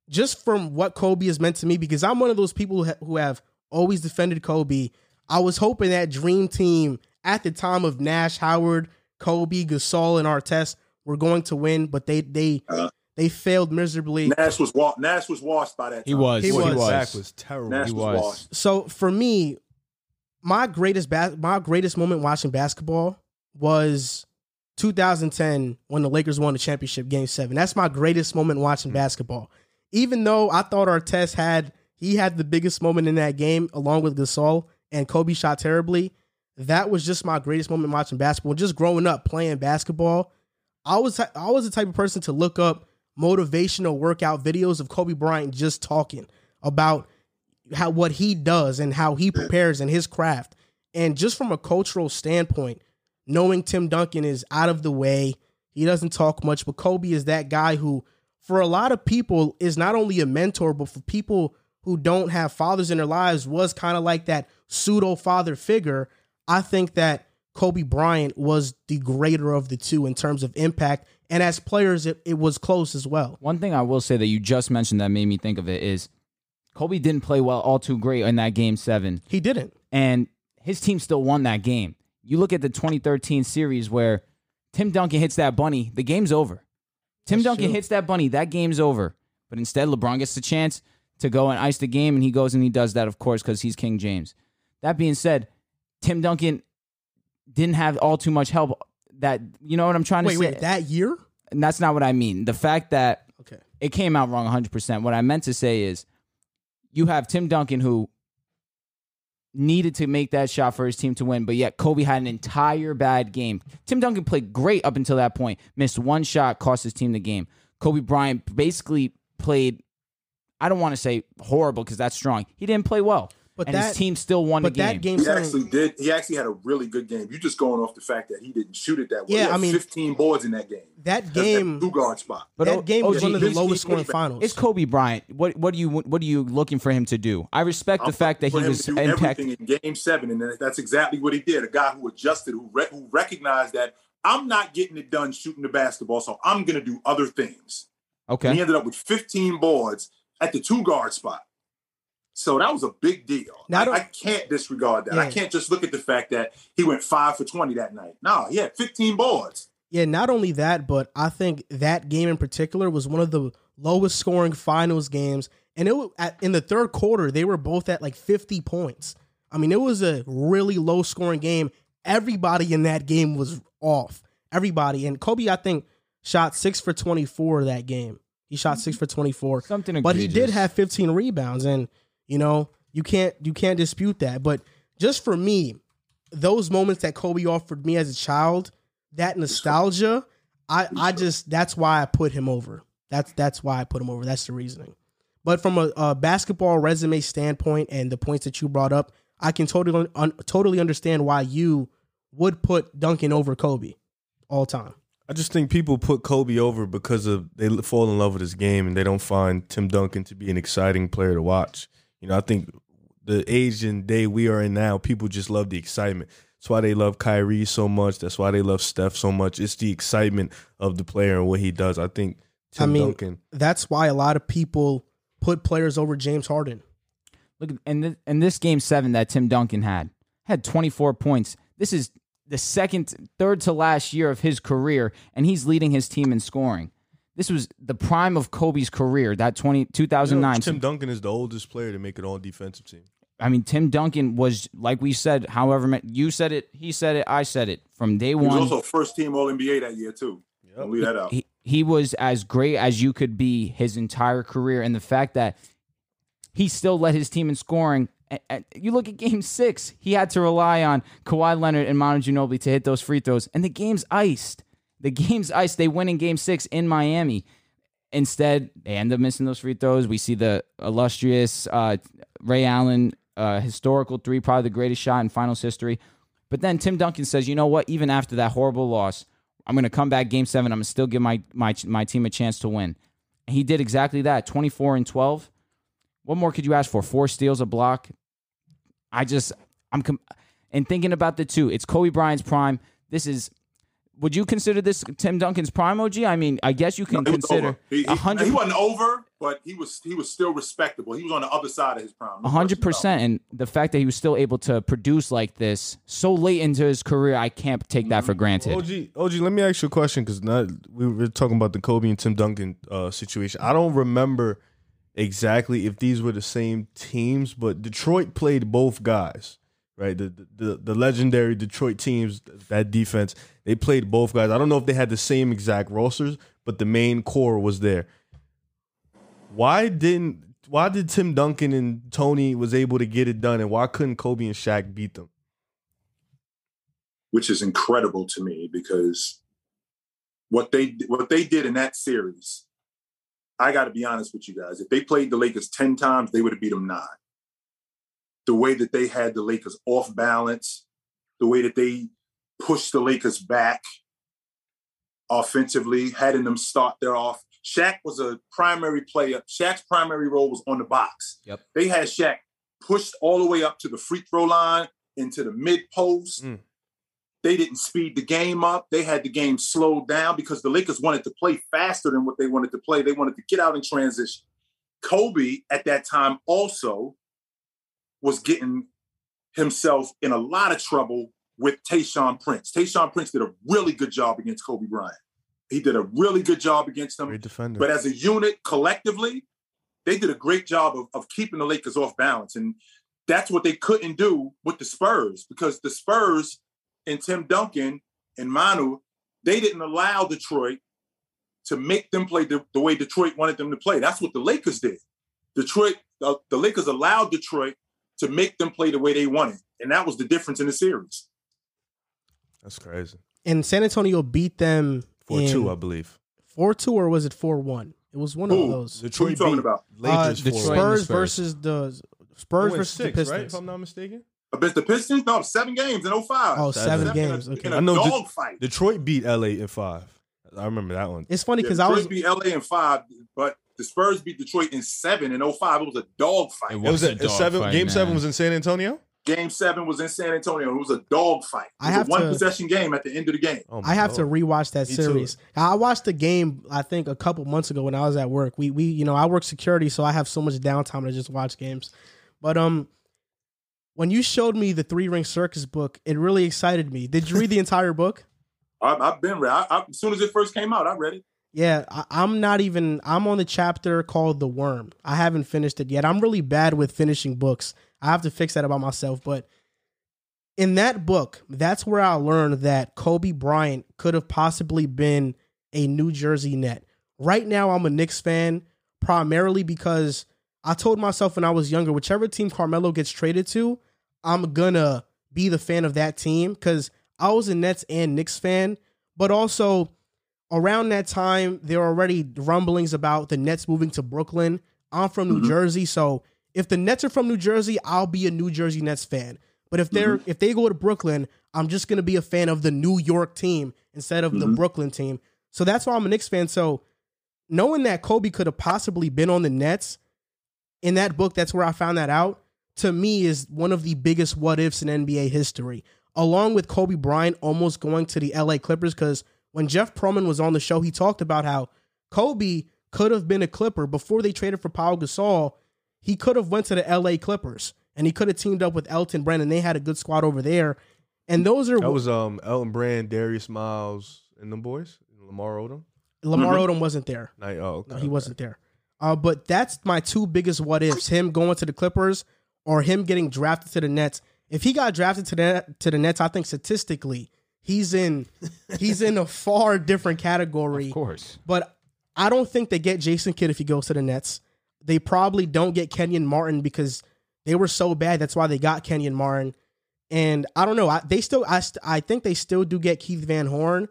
Speaker 2: Just from what Kobe has meant to me, because I'm one of those people who, have always defended Kobe. I was hoping that dream team at the time of Nash, Howard, Kobe, Gasol, and Artest were going to win, but they they
Speaker 3: Uh.
Speaker 2: They failed miserably.
Speaker 3: Nash was wa- Nash was washed by that.
Speaker 5: He was.
Speaker 2: He
Speaker 5: He
Speaker 2: was.
Speaker 5: was.
Speaker 4: Was terrible.
Speaker 3: Nash
Speaker 5: he
Speaker 3: was,
Speaker 5: was.
Speaker 3: washed.
Speaker 2: So for me, my greatest bas- my greatest moment watching basketball was 2010 when the Lakers won the championship game 7. That's my greatest moment watching mm. basketball. Even though I thought Artest had he had the biggest moment in that game along with Gasol and Kobe shot terribly, that was just my greatest moment watching basketball. Just growing up playing basketball, I was I was the type of person to look up motivational workout videos of Kobe Bryant just talking about how what he does and how he prepares and his craft. And just from a cultural standpoint, knowing Tim Duncan is out of the way, he doesn't talk much, but Kobe is that guy who, for a lot of people, is not only a mentor, but for people who don't have fathers in their lives, was kind of like that pseudo father figure. I think that Kobe Bryant was the greater of the two in terms of impact. And as players, it, it was close as well.
Speaker 5: One thing I will say that you just mentioned that made me think of it is Kobe didn't play well all too great in that game seven,
Speaker 2: He didn't.
Speaker 5: and his team still won that game. You look at the 2013 series where Tim Duncan hits that bunny, the game's over. Tim
Speaker 2: That's
Speaker 5: Duncan
Speaker 2: true.
Speaker 5: hits that bunny, that game's over. But instead, LeBron gets the chance to go and ice the game, and he goes and he does that, of course, because he's King James. That being said, Tim Duncan didn't have all too much help. That you know what I'm trying to say,
Speaker 2: wait, wait, that year?
Speaker 5: and that's not what I mean. The fact that
Speaker 2: Okay.
Speaker 5: it came out wrong 100%. What I meant to say is you have Tim Duncan who needed to make that shot for his team to win, but yet Kobe had an entire bad game. Tim Duncan played great up until that point, missed one shot, cost his team the game. Kobe Bryant basically played, I don't want to say horrible because that's strong. He didn't play well.
Speaker 2: But
Speaker 5: and
Speaker 2: that-
Speaker 5: his team still won
Speaker 2: But
Speaker 5: the game.
Speaker 2: that game
Speaker 3: He actually did. He actually had a really good game. You're just going off the fact that he didn't shoot it that well.
Speaker 2: Yeah,
Speaker 3: He had
Speaker 2: I mean-
Speaker 3: 15 boards in that game.
Speaker 2: that
Speaker 3: That's
Speaker 2: game,
Speaker 3: two guard spot.
Speaker 5: but
Speaker 2: that
Speaker 5: O-
Speaker 2: game was one of the lowest scoring
Speaker 3: he's-
Speaker 2: finals.
Speaker 5: It's Kobe Bryant. What what do you what are you looking for him to do? I respect the
Speaker 3: I'm
Speaker 5: fact that he was
Speaker 3: to do
Speaker 5: impacted.
Speaker 3: in Game Seven, and that's exactly what he did. A guy who adjusted, who re- who recognized that I'm not getting it done shooting the basketball, so I'm going to do other things. And he ended up with 15 boards at the two guard spot. So that was a big deal.
Speaker 2: Now, I
Speaker 3: I, can't disregard that. I can't just look at the fact that he went five for 20 that night. No, he had 15 boards.
Speaker 2: yeah, not only that, but I think that game in particular was one of the lowest scoring finals games. And it was at, in the third quarter, they were both at like 50 points. I mean, it was a really low scoring game. Everybody in that game was off. Everybody. And Kobe, I think, shot six for 24 that game. He shot six for 24.
Speaker 5: something.
Speaker 2: but he did have 15 rebounds and you know you can't you can't dispute that. But just for me those moments that kobe offered me as a child that nostalgia i i just that's why i put him over. That's that's why i put him over. That's the reasoning. But from a, a basketball resume standpoint and the points that you brought up i can totally un, totally understand why you would put duncan over kobe all time.
Speaker 4: I just think people put Kobe over because of they fall in love with his game and they don't find Tim Duncan to be an exciting player to watch. You know, I think the age and day we are in now, people just love the excitement. That's why they love Kyrie so much. That's why they love Steph so much. It's the excitement of the player and what he does. I think
Speaker 2: I
Speaker 4: Tim
Speaker 2: mean-
Speaker 4: Duncan.
Speaker 2: that's why a lot of people put players over james harden
Speaker 5: Look, and this, and this game seven that Tim Duncan had had 24 points. This is the second, third to last year of his career, and he's leading his team in scoring. This was the prime of Kobe's career. That 20,
Speaker 4: You know,
Speaker 5: 2009.
Speaker 4: Tim Duncan is the oldest player to make an all defensive team.
Speaker 5: I mean, Tim Duncan was like we said. However, you said it, he said it, I said it from day one.
Speaker 3: He was also first team All NBA that year too. Don't leave that out.
Speaker 5: he, he was as great as you could be his entire career. And the fact that he still led his team in scoring. a- a- You look at game six, he had to rely on Kawhi Leonard and Manu Ginobili to hit those free throws. And the game's iced. The game's ice. They win in game six in Miami. Instead, they end up missing those free throws. We see the illustrious uh, Ray Allen uh, historical three, probably the greatest shot in finals history. But then Tim Duncan says, you know what? Even after that horrible loss, I'm going to come back game seven. I'm going to still give my, my, my team a chance to win. And he did exactly that 24 and 12. What more could you ask for? Four steals, a block. I just, I'm, com- and thinking about the two, it's Kobe Bryant's prime. This is, would you consider this Tim Duncan's prime, OG? I mean, I guess you can
Speaker 3: No,
Speaker 5: consider.
Speaker 3: He,
Speaker 5: a hundred.
Speaker 3: he wasn't over. but he was he was still respectable. He was on the other side of his prime.
Speaker 5: A hundred
Speaker 3: question about it.
Speaker 5: percent, and the fact that he was still able to produce like this so late into his career, I can't take that for granted.
Speaker 4: OG, OG, let me ask you a question because we were talking about the Kobe and Tim Duncan uh, situation. I don't remember exactly if these were the same teams, but Detroit played both guys, right? The the, the legendary Detroit teams, that defense, they played both guys. I don't know if they had the same exact rosters, but the main core was there. Why didn't why did Tim Duncan and Tony was able to get it done, and why couldn't Kobe and Shaq beat them?
Speaker 3: which is incredible to me because what they what they did in that series, I got to be honest with you guys. If they played the Lakers ten times, they would have beat them nine. The way that they had the Lakers off balance, the way that they pushed the Lakers back offensively, having them start their off. Shaq was a primary player. Shaq's primary role was on the box.
Speaker 5: Yep.
Speaker 3: They had Shaq pushed all the way up to the free throw line into the mid post.
Speaker 4: Mm.
Speaker 3: They didn't speed the game up. They had the game slowed down because the Lakers wanted to play faster than what they wanted to play. They wanted to get out in transition. Kobe at that time also was getting himself in a lot of trouble with Tayshaun Prince. Tayshaun Prince did a really good job against Kobe Bryant. He did a really good job against
Speaker 4: defender.
Speaker 3: But as a unit, collectively, they did a great job of, of keeping the Lakers off balance. And that's what they couldn't do with the Spurs because the Spurs and Tim Duncan and Manu, they didn't allow Detroit to make them play the, the way Detroit wanted them to play. That's what the Lakers did. Detroit, the, the Lakers allowed Detroit to make them play the way they wanted. And that was the difference in the series.
Speaker 4: That's crazy.
Speaker 2: And San Antonio beat them
Speaker 4: Four
Speaker 2: in
Speaker 4: two, I believe.
Speaker 2: four two or was it four one? It was one
Speaker 3: Who?
Speaker 2: of those.
Speaker 3: Who you talking
Speaker 4: beat
Speaker 3: about?
Speaker 4: Lakers
Speaker 2: Uh,
Speaker 4: four
Speaker 5: Detroit.
Speaker 4: one.
Speaker 2: Spurs,
Speaker 5: Spurs.
Speaker 2: versus the Spurs versus
Speaker 4: six,
Speaker 2: the Pistons.
Speaker 4: right? If I'm not mistaken.
Speaker 3: Against the Pistons? No, seven games in 05.
Speaker 2: Oh,
Speaker 4: seven
Speaker 2: seven games.
Speaker 3: In a,
Speaker 2: Okay.
Speaker 3: in a
Speaker 4: I know De-
Speaker 3: dog fight.
Speaker 4: Detroit beat LA in five. I remember that one.
Speaker 2: It's funny
Speaker 3: Yeah,
Speaker 2: because I was
Speaker 3: beat LA in five, but the Spurs beat Detroit in seven in 05. It was a dog fight.
Speaker 5: It
Speaker 4: It was
Speaker 5: a
Speaker 4: a,
Speaker 5: dog
Speaker 4: seven.
Speaker 5: fight,
Speaker 4: game seven was in San Antonio.
Speaker 3: Game seven was in San Antonio. It was a dog fight. It
Speaker 2: I have
Speaker 3: a one
Speaker 2: to-
Speaker 3: possession game at the end of the game.
Speaker 4: Oh
Speaker 2: I have to
Speaker 4: God.
Speaker 2: rewatch that
Speaker 4: Me too.
Speaker 2: series. I watched the game I think a couple months ago when I was at work. We we you know I work security, so I have so much downtime to just watch games. But um, when you showed me the Three Ring Circus book, it really excited me. Did you read the entire book?
Speaker 3: I, I've been read. I, I, as soon as it first came out, I read it.
Speaker 2: Yeah, I, I'm not even. I'm on the chapter called The Worm. I haven't finished it yet. I'm really bad with finishing books. I have to fix that about myself. But in that book, that's where I learned that Kobe Bryant could have possibly been a New Jersey Net. Right now, I'm a Knicks fan primarily because I told myself when I was younger, whichever team Carmelo gets traded to, I'm gonna be the fan of that team because I was a Nets and Knicks fan, but also around that time, there were already rumblings about the Nets moving to Brooklyn. I'm from New
Speaker 3: Mhm.
Speaker 2: Jersey, so if the Nets are from New Jersey, I'll be a New Jersey Nets fan. But if they're if they go to Brooklyn, I'm just gonna be a fan of the New York team instead of the
Speaker 3: Mhm.
Speaker 2: Brooklyn team. So that's why I'm a Knicks fan. So knowing that Kobe could have possibly been on the Nets in that book, that's where I found that out. To me, is one of the biggest what ifs in NBA history, along with Kobe Bryant almost going to the LA Clippers. Because when Jeff Pearlman was on the show, he talked about how Kobe could have been a Clipper before they traded for Paul Gasol. He could have went to the LA Clippers and he could have teamed up with Elton Brand, and they had a good squad over there. And those are
Speaker 4: That was um Elton Brand, Darius Miles, and them boys. Lamar Odom.
Speaker 2: Lamar
Speaker 3: Mhm.
Speaker 2: Odom wasn't there.
Speaker 4: Night. Oh, okay,
Speaker 2: No, he
Speaker 4: okay.
Speaker 2: wasn't there. Uh, but that's my two biggest what ifs: him going to the Clippers or him getting drafted to the Nets. If he got drafted to the to the Nets, I think statistically he's in he's in a far different category.
Speaker 5: Of course.
Speaker 2: But I don't think they get Jason Kidd if he goes to the Nets. They probably don't get Kenyon Martin because they were so bad. That's why they got Kenyon Martin. And I don't know. I, they still, I, st- I think they still do get Keith Van Horn,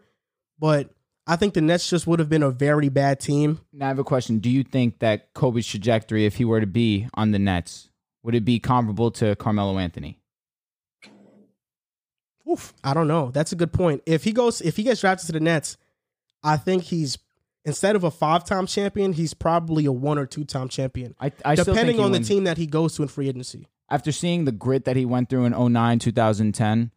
Speaker 2: but I think the Nets just would have been a very bad team.
Speaker 5: Now I have a question. Do you think that Kobe's trajectory, if he were to be on the Nets, would it be comparable to Carmelo Anthony?
Speaker 4: Oof.
Speaker 2: I don't know. That's a good point. If he goes, if he gets drafted to the Nets, I think he's instead of a five-time champion, he's probably a one or two-time champion,
Speaker 5: I, I still think
Speaker 2: depending on the
Speaker 5: wins.
Speaker 2: team that he goes to in free agency.
Speaker 5: After seeing the grit that he went through in 09, 2010,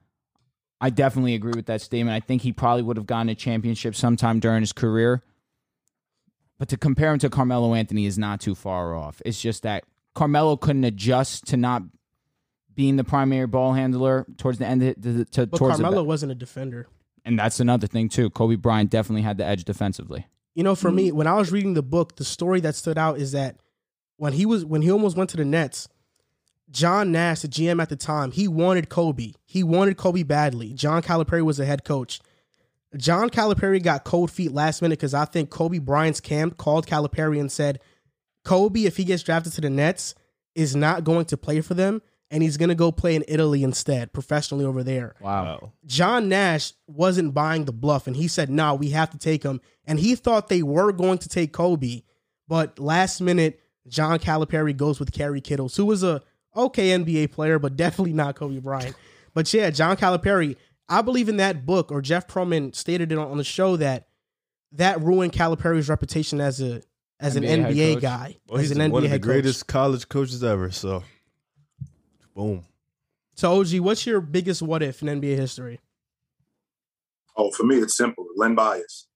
Speaker 5: I definitely agree with that statement. I think he probably would have gotten a championship sometime during his career. but to compare him to Carmelo Anthony is not too far off. It's just that Carmelo couldn't adjust to not being the primary ball handler towards the end of the, to,
Speaker 2: But
Speaker 5: towards
Speaker 2: Carmelo wasn't a defender.
Speaker 5: and that's another thing too. Kobe Bryant definitely had the edge defensively.
Speaker 2: You know, for mm-hmm. me, when I was reading the book, the story that stood out is that when he was when he almost went to the Nets, John Nash, the GM at the time, he wanted Kobe. He wanted Kobe badly. John Calipari was the head coach. John Calipari got cold feet last minute because I think Kobe Bryant's camp called Calipari and said, Kobe, if he gets drafted to the Nets, is not going to play for them, and he's going to go play in Italy instead, professionally over there.
Speaker 5: Wow.
Speaker 2: John Nash wasn't buying the bluff and he said, no, we have to take him. And he thought they were going to take Kobe. But last minute, John Calipari goes with Kerry Kittles, who was a okay NBA player, but definitely not Kobe Bryant. But yeah, John Calipari, I believe in that book, or Jeff Pearlman stated it on, on the show that that ruined Calipari's reputation as a as an
Speaker 5: NBA head
Speaker 2: NBA guy,
Speaker 4: Well,
Speaker 2: as
Speaker 4: he's
Speaker 2: an NBA
Speaker 4: one of the
Speaker 2: head coach.
Speaker 4: greatest college coaches ever. So, boom.
Speaker 2: So OG, what's your biggest what if in NBA history?
Speaker 3: Oh, for me, it's simple. Len Bias.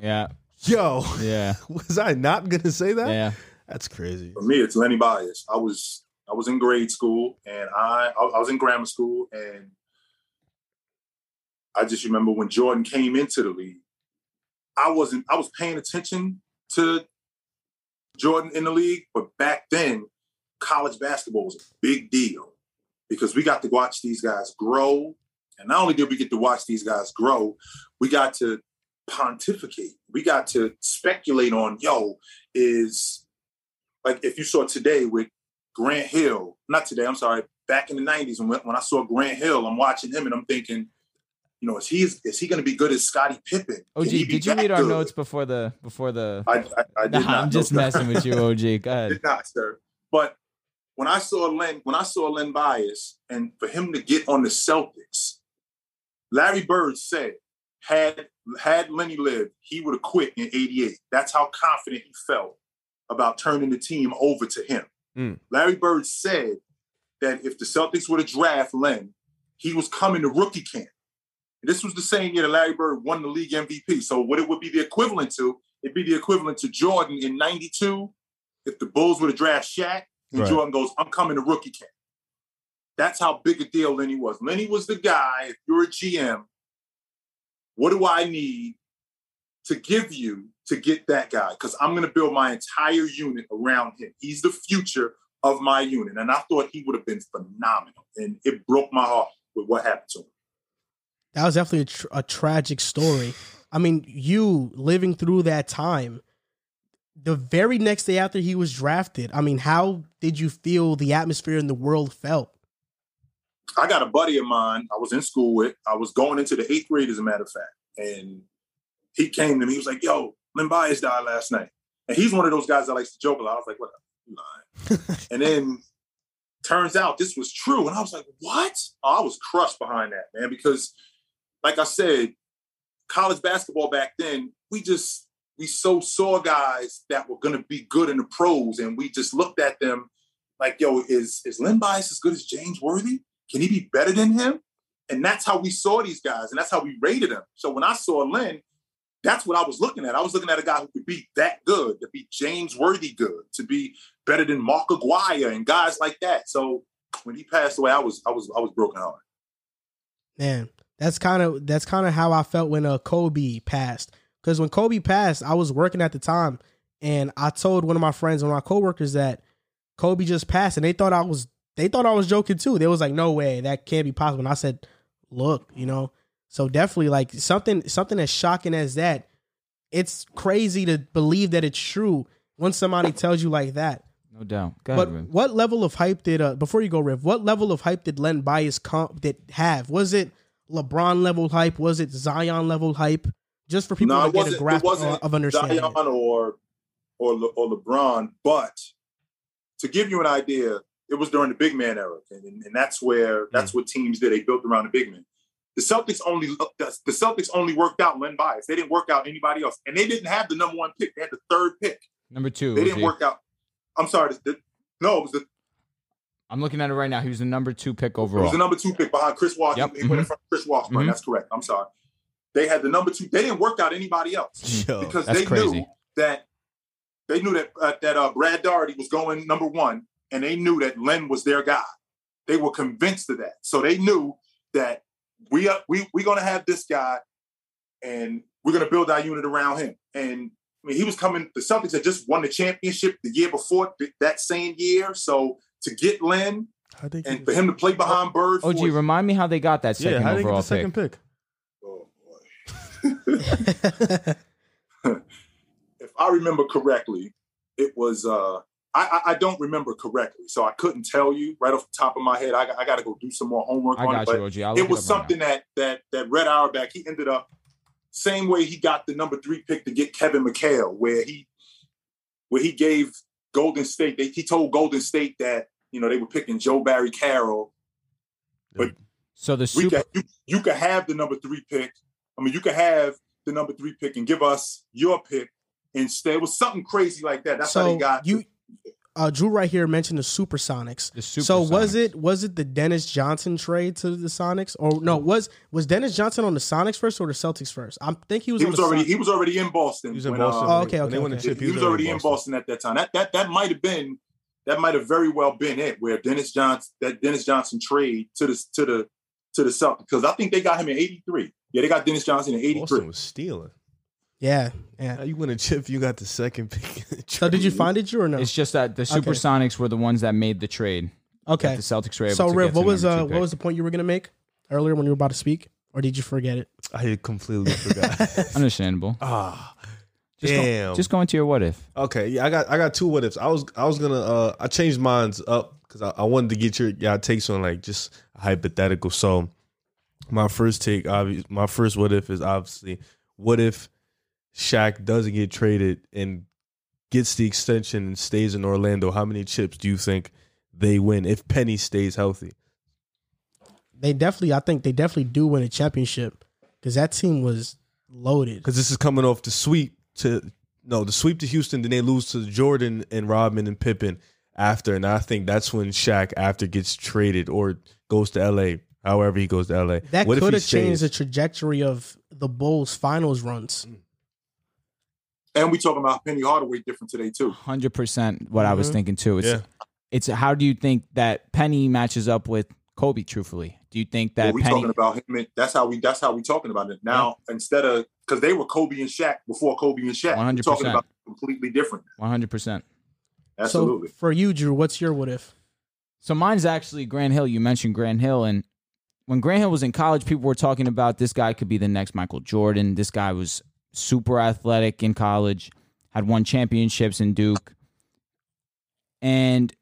Speaker 5: Yeah.
Speaker 4: Yo,
Speaker 5: Yeah.
Speaker 4: was I not gonna say that?
Speaker 5: Yeah.
Speaker 4: That's crazy.
Speaker 3: For me, it's Lenny Bias. I was I was in grade school and I I was in grammar school and I just remember when Jordan came into the league, I wasn't I was paying attention to Jordan in the league, but back then college basketball was a big deal because we got to watch these guys grow. And not only did we get to watch these guys grow, we got to pontificate. We got to speculate on, yo, is like if you saw today with Grant Hill, not today, I'm sorry, back in the 90s when, when I saw Grant Hill, I'm watching him and I'm thinking, you know, is he is he going to be good as Scottie Pippen?
Speaker 5: OG,
Speaker 3: Can he be
Speaker 5: did you read our
Speaker 3: good?
Speaker 5: notes before the before the?
Speaker 3: I, I, I did
Speaker 5: Nah,
Speaker 3: not.
Speaker 5: I'm just messing with you, OG. Go ahead.
Speaker 3: did not, sir. But when I saw Len, when I saw Len Bias, and for him to get on the Celtics, Larry Bird said, had had Lenny lived, he would have quit in '88. That's how confident he felt about turning the team over to him.
Speaker 4: Mm.
Speaker 3: Larry Bird said that if the Celtics were to draft Len, he was coming to rookie camp. This was the same year that Larry Bird won the league MVP. So what it would be the equivalent to, it'd be the equivalent to Jordan in 92 if the Bulls were to draft Shaq and
Speaker 4: Right.
Speaker 3: Jordan goes, I'm coming to rookie camp. That's how big a deal Lenny was. Lenny was the guy, if you're a GM, what do I need to give you to get that guy? Because I'm going to build my entire unit around him. He's the future of my unit. And I thought he would have been phenomenal. And it broke my heart with what happened to him.
Speaker 2: That was definitely a, tr- a tragic story. I mean, you living through that time, the very next day after he was drafted, I mean, how did you feel the atmosphere in the world felt?
Speaker 3: I got a buddy of mine I was in school with. I was going into the eighth grade, as a matter of fact. And he came to me. He was like, yo, Len Bias died last night. And he's one of those guys that likes to joke a lot. I was like, what? Lying. and then turns out this was true. And I was like, what? Oh, I was crushed behind that, man, because like I said, college basketball back then, we just, we so saw guys that were going to be good in the pros. And we just looked at them like, yo, is, is Len Bias as good as James Worthy? Can he be better than him? And that's how we saw these guys, and that's how we rated them. So when I saw Len, that's what I was looking at. I was looking at a guy who could be that good, to be James Worthy good, to be better than Mark Aguirre and guys like that. So when he passed away, I was I was I was broken hearted.
Speaker 2: Man, that's kind of that's kind of how I felt when uh Kobe passed. Because when Kobe passed, I was working at the time, and I told one of my friends, one of my coworkers, that Kobe just passed, and they thought I was they thought I was joking too. They was like, "No way, that can't be possible." And I said, "Look, you know." So definitely, like something something as shocking as that, it's crazy to believe that it's true when somebody tells you like that.
Speaker 5: No doubt. Go
Speaker 2: But
Speaker 5: ahead,
Speaker 2: what level of hype did uh before you go, Riv? What level of hype did Len Bias comp did have? Was it LeBron level hype? Was it Zion level hype? Just for people
Speaker 3: No,
Speaker 2: to get a grasp of understanding.
Speaker 3: Zion or or Le, or LeBron, but to give you an idea, it was during the big man era, and, and, and that's where hmm. that's what teams did. They built around the big man. The Celtics only uh, the the Celtics only worked out Len Bias. They didn't work out anybody else, and they didn't have the number one pick. They had the third pick.
Speaker 5: Number two.
Speaker 3: They didn't
Speaker 5: OG.
Speaker 3: work out. I'm sorry. The, the- no, it was the
Speaker 5: I'm looking at it right now. He was the number two pick
Speaker 3: It was the number two pick behind Chris Washburn.
Speaker 5: Yep,
Speaker 3: He went in
Speaker 5: mm-hmm.
Speaker 3: front of Chris Washburn.
Speaker 5: Mhm.
Speaker 3: That's correct. I'm sorry. They had the number two. They didn't work out anybody else
Speaker 4: Yo,
Speaker 3: because they
Speaker 5: crazy.
Speaker 3: knew that they knew that uh, that uh, Brad Daugherty was going number one, and they knew that Len was their guy. They were convinced of that, so they knew that we are we we're gonna have this guy, and we're gonna build our unit around him. And I mean, he was coming. The Celtics had just won the championship the year before that same year, so to get Len and for him to play behind Bird.
Speaker 5: OG,
Speaker 3: for,
Speaker 5: remind me how they got that second
Speaker 4: yeah, how they get
Speaker 5: overall
Speaker 4: the second
Speaker 5: pick.
Speaker 3: If I remember correctly, it was uh I, I don't remember correctly, so I couldn't tell you right off the top of my head. I, I got to go do some more homework
Speaker 5: I
Speaker 3: on
Speaker 5: got
Speaker 3: it.
Speaker 5: you,
Speaker 3: But it was
Speaker 5: right
Speaker 3: something that that that Red Auerbach he ended up same way he got the number three pick to get Kevin McHale, where he where he gave Golden State. They, he told Golden State that you know they were picking Joe Barry Carroll. But
Speaker 5: So the super
Speaker 3: could, you, you could have the number three pick. I mean, you could have the number three pick and give us your pick instead. It was something crazy like that. That's how
Speaker 2: so
Speaker 3: they got
Speaker 2: you, uh, Drew right here mentioned the Supersonics.
Speaker 5: the
Speaker 2: so was it was it the Dennis Johnson trade to the Sonics, or no? Was was Dennis Johnson on the Sonics first or the Celtics first? I think he was.
Speaker 3: he
Speaker 2: on
Speaker 3: was
Speaker 2: the
Speaker 3: already
Speaker 2: Son-
Speaker 3: he was already in Boston.
Speaker 4: He was in
Speaker 3: when,
Speaker 4: Boston.
Speaker 3: uh,
Speaker 2: Oh, okay, okay, okay.
Speaker 4: chip,
Speaker 3: he, was already in Boston at that time. That that that might have been that might have very well been it, where Dennis Johnson that Dennis Johnson trade to the to the to the Celtics because I think they got him in '83. Yeah, they got Dennis Johnson in
Speaker 4: Boston
Speaker 3: '83.
Speaker 4: was stealing.
Speaker 2: yeah, yeah.
Speaker 4: How you win a chip? You got the second pick.
Speaker 2: So did you find it, Drew, or no?
Speaker 5: It's just that the Supersonics were the ones that made the trade.
Speaker 2: Okay.
Speaker 5: The Celtics were able
Speaker 2: So
Speaker 5: to
Speaker 2: Riv,
Speaker 5: get to
Speaker 2: what was uh what was the point you were gonna make earlier when you were about to speak, or did you forget it?
Speaker 4: I completely forgot.
Speaker 5: understandable?
Speaker 4: ah,
Speaker 5: Just
Speaker 4: damn.
Speaker 5: Go, just go into your what if.
Speaker 4: Okay, yeah, I got I got two what ifs. I was I was gonna uh I changed mine's up because I, I wanted to get your y'all takes on like just hypothetical. So my first take, obvious, my first what if is obviously what if Shaq doesn't get traded and gets the extension and stays in Orlando? How many chips do you think they win if Penny stays healthy?
Speaker 2: They definitely, I think they definitely do win a championship because that team was loaded.
Speaker 4: Because this is coming off the sweep to no the sweep to Houston, then they lose to Jordan and Rodman and Pippen after, and I think that's when Shaq after gets traded or goes to LA. However, he goes to LA.
Speaker 2: That
Speaker 4: What
Speaker 2: could
Speaker 4: he
Speaker 2: have changed the trajectory of the Bulls' finals runs.
Speaker 3: And we talking about Penny Hardaway different today too.
Speaker 5: Hundred percent. What I was
Speaker 2: Mhm.
Speaker 5: thinking too. It's
Speaker 4: Yeah.
Speaker 5: it's how do you think that Penny matches up with Kobe? Truthfully, do you think that
Speaker 3: Well, we
Speaker 5: Penny?
Speaker 3: talking about him. and- That's how we. That's how we talking about it now. Instead of because they were Kobe and Shaq before Kobe and Shaq. We're
Speaker 5: 100%.
Speaker 3: talking about completely different.
Speaker 5: One hundred percent.
Speaker 3: Absolutely.
Speaker 2: So for you, Drew, what's your what if?
Speaker 5: So mine's actually Grant Hill. You mentioned Grant Hill, and when Grant Hill was in college, people were talking about this guy could be the next Michael Jordan. This guy was super athletic in college, had won championships in Duke, and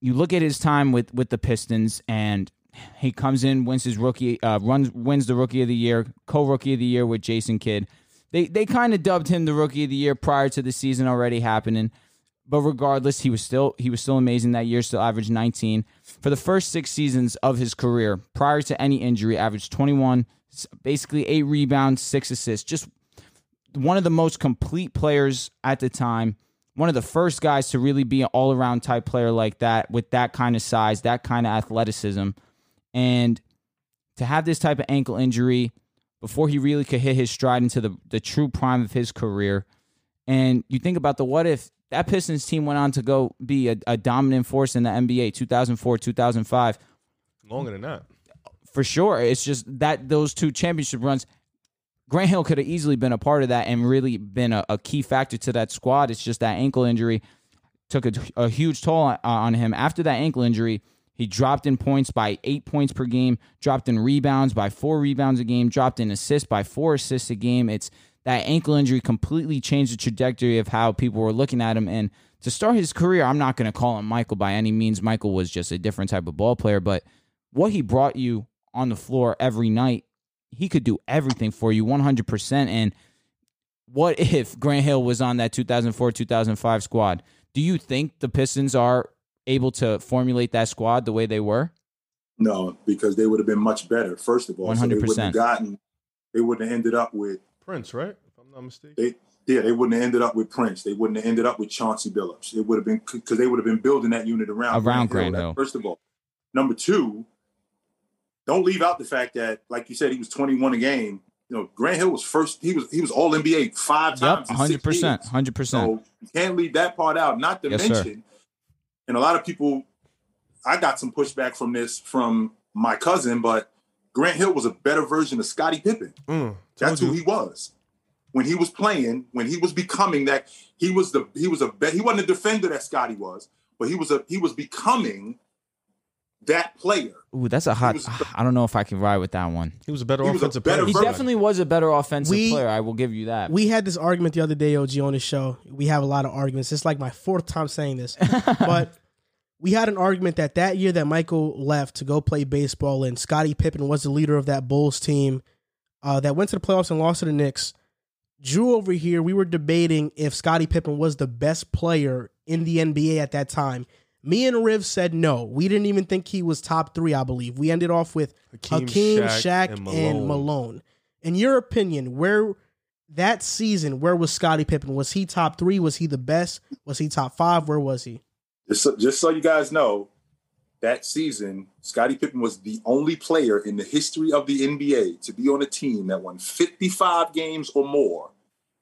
Speaker 5: you look at his time with with the Pistons, and he comes in, wins his rookie, uh, runs wins the rookie of the year, co rookie of the year with Jason Kidd. They they kind of dubbed him the rookie of the year prior to the season already happening but regardless, he was still he was still amazing that year. Still averaged 19 for the first six seasons of his career prior to any injury. Averaged 21, basically eight rebounds, six assists. Just one of the most complete players at the time. One of the first guys to really be an all around type player like that with that kind of size, that kind of athleticism, and to have this type of ankle injury before he really could hit his stride into the the true prime of his career. And you think about the what if that Pistons team went on to go be a, a dominant force in the NBA 2004, 2005.
Speaker 4: Longer than that.
Speaker 5: For sure. It's just that those two championship runs, Grant Hill could have easily been a part of that and really been a, a key factor to that squad. It's just that ankle injury took a, a huge toll on, on him. After that ankle injury, he dropped in points by eight points per game, dropped in rebounds by four rebounds a game, dropped in assists by four assists a game. It's that ankle injury completely changed the trajectory of how people were looking at him. And to start his career, I'm not going to call him Michael by any means. Michael was just a different type of ball player, but what he brought you on the floor every night, he could do everything for you 100%. And what if Grant Hill was on that 2004 2005 squad? Do you think the Pistons are able to formulate that squad the way they were?
Speaker 3: No, because they would have been much better. First of all, so they wouldn't have gotten. They wouldn't have ended up with.
Speaker 4: Prince, right? If I'm not mistaken.
Speaker 3: They yeah, they wouldn't have ended up with Prince. They wouldn't have ended up with Chauncey Billups. It would have been because they would have been building that unit around
Speaker 5: Around Grant Hill.
Speaker 3: First of all, number two, don't leave out the fact that, like you said, he was 21 a game you know, Grant Hill was first. He was he was All NBA five times. in six
Speaker 5: hundred percent, hundred percent.
Speaker 3: So you can't leave that part out. Not to
Speaker 5: Yes, sir.
Speaker 3: mention, and a lot of people, I got some pushback from this from my cousin, but Grant Hill was a better version of Scottie Pippen.
Speaker 4: Mm,
Speaker 3: That's
Speaker 4: told
Speaker 3: who
Speaker 4: you.
Speaker 3: he was when he was playing. When he was becoming that, he was the he was a be- he wasn't a defender that Scottie was, but he was a he was becoming that player.
Speaker 5: Ooh, that's a hot.
Speaker 3: was-
Speaker 5: I don't know if I can ride with that one.
Speaker 4: He was a better
Speaker 3: He was a
Speaker 4: offensive
Speaker 3: better
Speaker 4: player.
Speaker 5: He definitely was a better offensive
Speaker 2: We-
Speaker 5: player. I will give you that.
Speaker 2: We had this argument the other day, OG, on the show. We have a lot of arguments. It's like my fourth time saying this, but we had an argument that that year that Michael left to go play baseball and Scottie Pippen was the leader of that Bulls team uh, that went to the playoffs and lost to the Knicks. Drew over here, we were debating if Scottie Pippen was the best player in the NBA at that time. Me and Riv said no. We didn't even think he was top three, I believe. We ended off with
Speaker 4: Hakeem,
Speaker 2: Hakeem,
Speaker 4: Shaq,
Speaker 2: Shaq,
Speaker 4: and
Speaker 2: and,
Speaker 4: Malone.
Speaker 2: Malone. In your opinion, where that season, where was Scottie Pippen? Was he top three? Was he the best? Was he top five? Where was he?
Speaker 3: Just so, just so you guys know, that season, Scottie Pippen was the only player in the history of the NBA to be on a team that won 55 games or more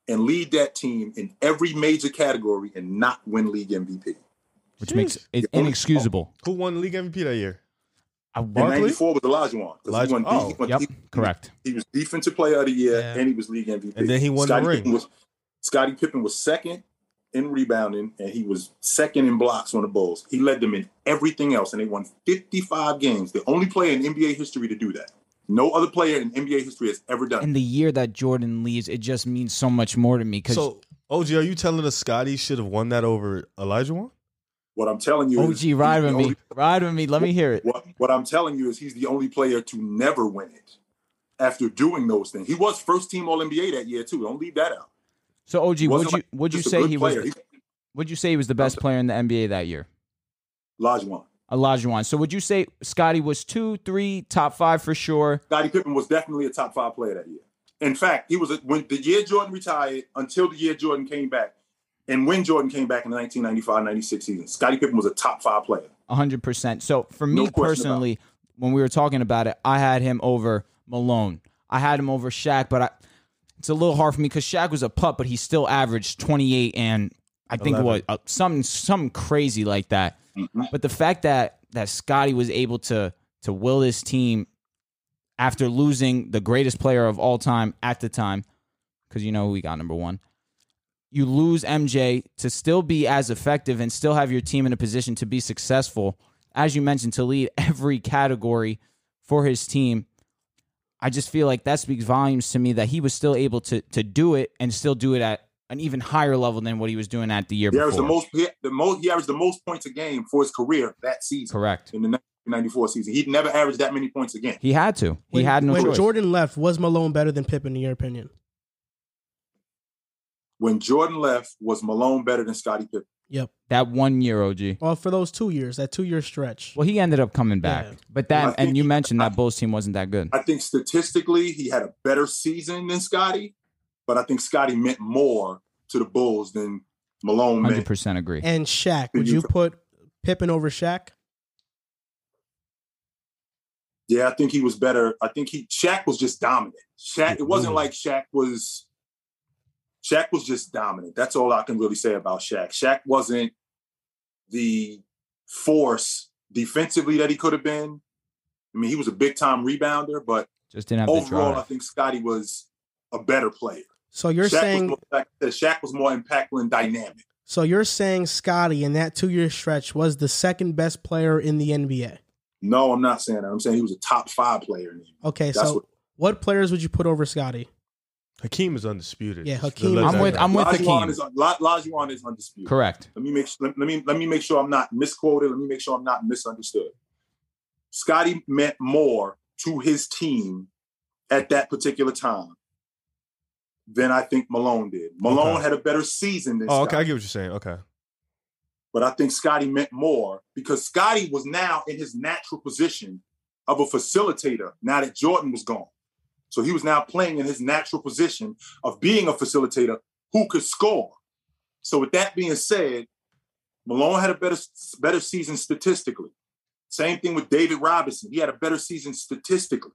Speaker 3: and lead that team in every major category and not win league MVP.
Speaker 5: which makes it
Speaker 3: The only-
Speaker 5: inexcusable.
Speaker 4: Who won league MVP that year?
Speaker 5: I
Speaker 3: In
Speaker 4: Barkley?
Speaker 3: 94 was Olajuwon. 'cause
Speaker 4: Olajuwon,
Speaker 3: He won,
Speaker 4: oh,
Speaker 3: he, won-
Speaker 5: Yep,
Speaker 3: he-
Speaker 5: correct.
Speaker 3: he was defensive player of the year
Speaker 2: Yeah.
Speaker 3: and he was league MVP.
Speaker 4: And then he won the ring.
Speaker 3: Pippen was Scottie Pippen was second in rebounding and he was second in blocks on the Bulls. He led them in everything else and they won 55 games. The only player in NBA history to do that. No other player in NBA history has ever done. it.
Speaker 5: And the year that Jordan leaves, it just means so much more to me because
Speaker 4: So, OG, are you telling us Scottie should have won that over Olajuwon?
Speaker 3: What I'm telling you is
Speaker 5: OG, ride with
Speaker 3: the
Speaker 5: me,
Speaker 3: only-
Speaker 5: ride with me. Let me hear it.
Speaker 3: what, what I'm telling you is he's the only player to never win it after doing those things. He was first team All NBA that year too. Don't leave that out.
Speaker 5: So OG, would you would you say he was?
Speaker 3: player. He-
Speaker 5: Would you say he was the best player in the NBA that year?
Speaker 3: Olajuwon.
Speaker 5: Olajuwon. So would you say Scottie was two, three, top five for sure?
Speaker 3: Scottie Pippen was definitely a top five player that year. In fact, he was a, when the year Jordan retired until the year Jordan came back, and when Jordan came back in the 1995-96 season, Scottie Pippen was a top five player.
Speaker 5: hundred percent. So for me
Speaker 3: No
Speaker 5: personally, when we were talking about it, I had him over Malone. I had him over Shaq, but I, it's a little hard for me because Shaq was a pup, but he still averaged twenty eight and I think
Speaker 4: 11.
Speaker 5: what uh, something something crazy like that.
Speaker 3: Mhm.
Speaker 5: But the fact that that Scottie was able to to will this team after losing the greatest player of all time at the time, because you know who we got number one. You lose MJ to still be as effective and still have your team in a position to be successful, as you mentioned, to lead every category for his team. I just feel like that speaks volumes to me that he was still able to to do it and still do it at an even higher level than what he was doing at the year
Speaker 3: He
Speaker 5: before.
Speaker 3: averaged the most. He, the most. He averaged the most points a game for his career that season.
Speaker 5: Correct.
Speaker 3: In the 1994 season, he'd never averaged that many points again.
Speaker 5: He had to. He
Speaker 2: When,
Speaker 5: had no
Speaker 2: when
Speaker 5: choice.
Speaker 2: Jordan left, was Malone better than Pippen in your opinion?
Speaker 3: When Jordan left, was Malone better than Scottie Pippen?
Speaker 2: Yep.
Speaker 5: that one year, OG.
Speaker 2: Well, for those two years, that two year stretch.
Speaker 5: Well, he ended up coming back,
Speaker 2: Yeah.
Speaker 5: but that
Speaker 3: think
Speaker 5: and you
Speaker 3: he-
Speaker 5: mentioned that Bulls team wasn't that good.
Speaker 3: I think statistically he had a better season than Scottie, but I think Scottie meant more to the Bulls than Malone
Speaker 5: Hundred
Speaker 3: meant.
Speaker 5: percent agree.
Speaker 2: And Shaq,
Speaker 3: Did
Speaker 2: would
Speaker 3: you-
Speaker 2: you put Pippen over Shaq?
Speaker 3: Yeah, I think he was better. I think he Shaq was just dominant. Shaq, it wasn't like Shaq was Shaq was just dominant. That's all I can really say about Shaq. Shaq wasn't the force defensively that he could have been. I mean, he was a big time rebounder, but
Speaker 5: Just didn't have
Speaker 3: overall, I think Scottie was a better player.
Speaker 2: So you're
Speaker 3: Shaq
Speaker 2: saying
Speaker 3: was more, like uh, Shaq was more impactful and dynamic.
Speaker 2: so you're saying Scottie in that two year stretch was the second best player in the NBA.
Speaker 3: No, I'm not saying that. I'm saying he was a top five player in the NBA.
Speaker 2: Okay,
Speaker 3: That's
Speaker 2: so
Speaker 3: what-
Speaker 2: what players would you put over Scottie?
Speaker 4: Hakeem is undisputed.
Speaker 2: Yeah, Hakeem
Speaker 5: I'm
Speaker 4: that
Speaker 5: with- I'm with
Speaker 3: Olajuwon
Speaker 5: Hakeem.
Speaker 3: is La- Olajuwon is undisputed.
Speaker 5: Correct.
Speaker 3: Let me make let, let me let me make sure I'm not misquoted. Let me make sure I'm not misunderstood. Scottie meant more to his team at that particular time than I think Malone did. Malone
Speaker 4: Okay.
Speaker 3: had a better season than
Speaker 4: Oh, okay. I get what you're saying. Okay.
Speaker 3: but I think Scottie meant more because Scottie was now in his natural position of a facilitator now that Jordan was gone. So he was now playing in his natural position of being a facilitator who could score. So with that being said, Malone had a better better season statistically. Same thing with David Robinson. He had a better season statistically.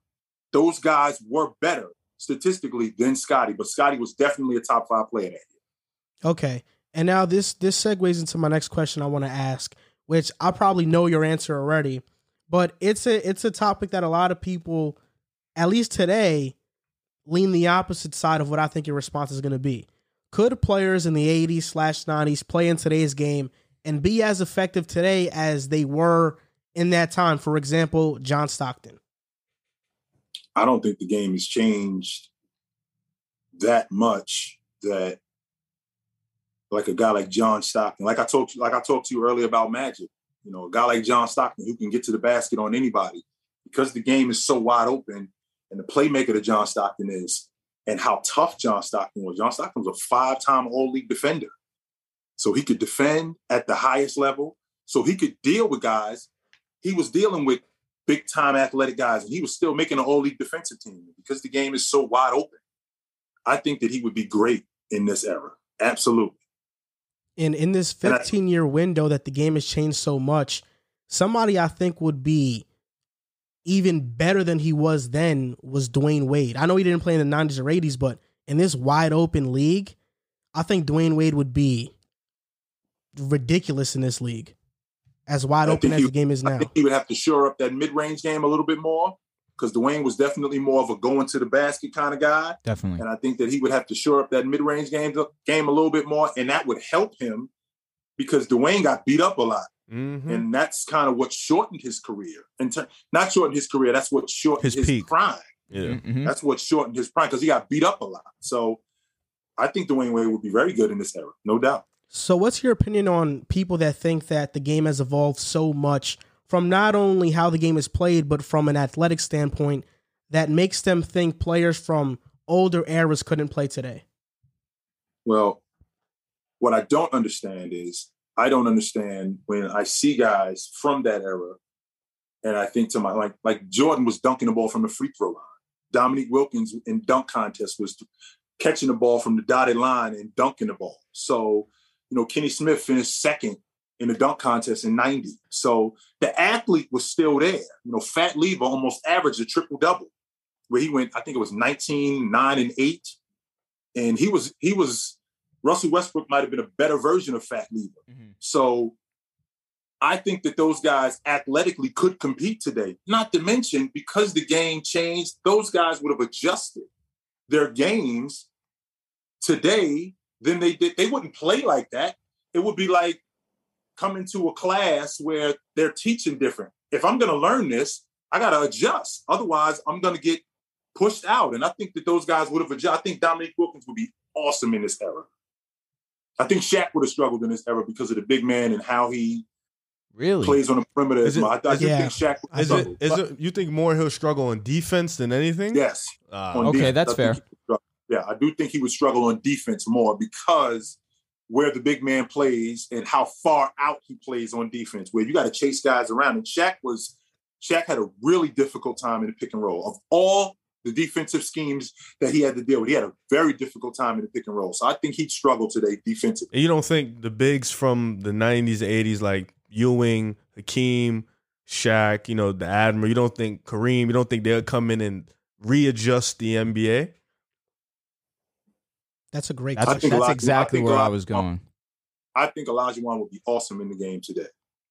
Speaker 3: Those guys were better. statistically than Scottie, but Scottie was definitely a top five player that year.
Speaker 2: Okay. And now this this segues into my next question I want to ask, which I probably know your answer already, but it's a it's a topic that a lot of people, at least today, lean the opposite side of what I think your response is going to be. Could players in the 80s slash 90s play in today's game and be as effective today as they were in that time? For example, John Stockton.
Speaker 3: I don't think the game has changed that much that like a guy like John Stockton, like I you, like I talked to you earlier about Magic, you know, a guy like John Stockton who can get to the basket on anybody because the game is so wide open and the playmaker that John Stockton is and how tough John Stockton was. John Stockton was a five-time all-league defender. So he could defend at the highest level. So he could deal with guys. He was dealing with big time athletic guys, and he was still making an all league defensive team because the game is so wide open. I think that he would be great in this era. Absolutely.
Speaker 2: And in this 15 year window that the game has changed so much, somebody I think would be even better than he was then was Dwyane Wade. I know he didn't play in the 90s or 80s, but in this wide open league, I think Dwyane Wade would be ridiculous in this league as wide I open as he, the game is now. I
Speaker 3: think he would have to shore up that mid range game a little bit more because Dwyane was definitely more of a going to the basket kind of guy.
Speaker 5: Definitely.
Speaker 3: And I think that he would have to shore up that mid range game, game a little bit more. And that would help him because Dwyane got beat up a lot. Mm-hmm. And that's kind of what shortened his career. And ter- not shortened his career, that's what shortened his, his prime.
Speaker 4: Yeah. Mm-hmm.
Speaker 3: That's what shortened his prime because he got beat up a lot. So I think Dwyane Wade would be very good in this era, no doubt.
Speaker 2: So, what's your opinion on people that think that the game has evolved so much from not only how the game is played, but from an athletic standpoint that makes them think players from older eras couldn't play today?
Speaker 3: Well, what I don't understand is I don't understand when I see guys from that era, and I think to my like like Jordan was dunking the ball from the free throw line. Dominique Wilkins in dunk contest was catching the ball from the dotted line and dunking the ball. So you know, Kenny Smith finished second in the dunk contest in 90. So the athlete was still there. You know, Fat Lever almost averaged a triple double where he went, I think it was 19, 9, and 8. And he was, he was, Russell Westbrook might have been a better version of Fat Lever. Mm-hmm. So I think that those guys athletically could compete today. Not to mention, because the game changed, those guys would have adjusted their games today then they did they wouldn't play like that. It would be like coming to a class where they're teaching different. If I'm gonna learn this, I gotta adjust. Otherwise, I'm gonna get pushed out. And I think that those guys would have adjusted. I think Dominique Wilkins would be awesome in this era. I think Shaq would have struggled in this era because of the big man and how he
Speaker 5: really
Speaker 3: plays on the perimeter. Is it, I, I
Speaker 2: yeah.
Speaker 3: think Shaq would
Speaker 4: is struggle. It, is it, you think more he'll struggle on defense than anything?
Speaker 3: Yes.
Speaker 5: Uh, okay, defense. that's fair
Speaker 3: yeah, I do think he would struggle on defense more because where the big man plays and how far out he plays on defense, where you got to chase guys around. And Shaq was Shaq had a really difficult time in the pick and roll. Of all the defensive schemes that he had to deal with, he had a very difficult time in the pick and roll. So I think he'd struggle today defensively.
Speaker 4: And you don't think the bigs from the '90s, and '80s, like Ewing, Hakeem, Shaq, you know, the Admiral, you don't think Kareem, you don't think they'll come in and readjust the NBA?
Speaker 2: That's a great
Speaker 5: that's,
Speaker 2: question.
Speaker 5: That's exactly I where I was going.
Speaker 3: I think Olajuwon would be awesome in the game today.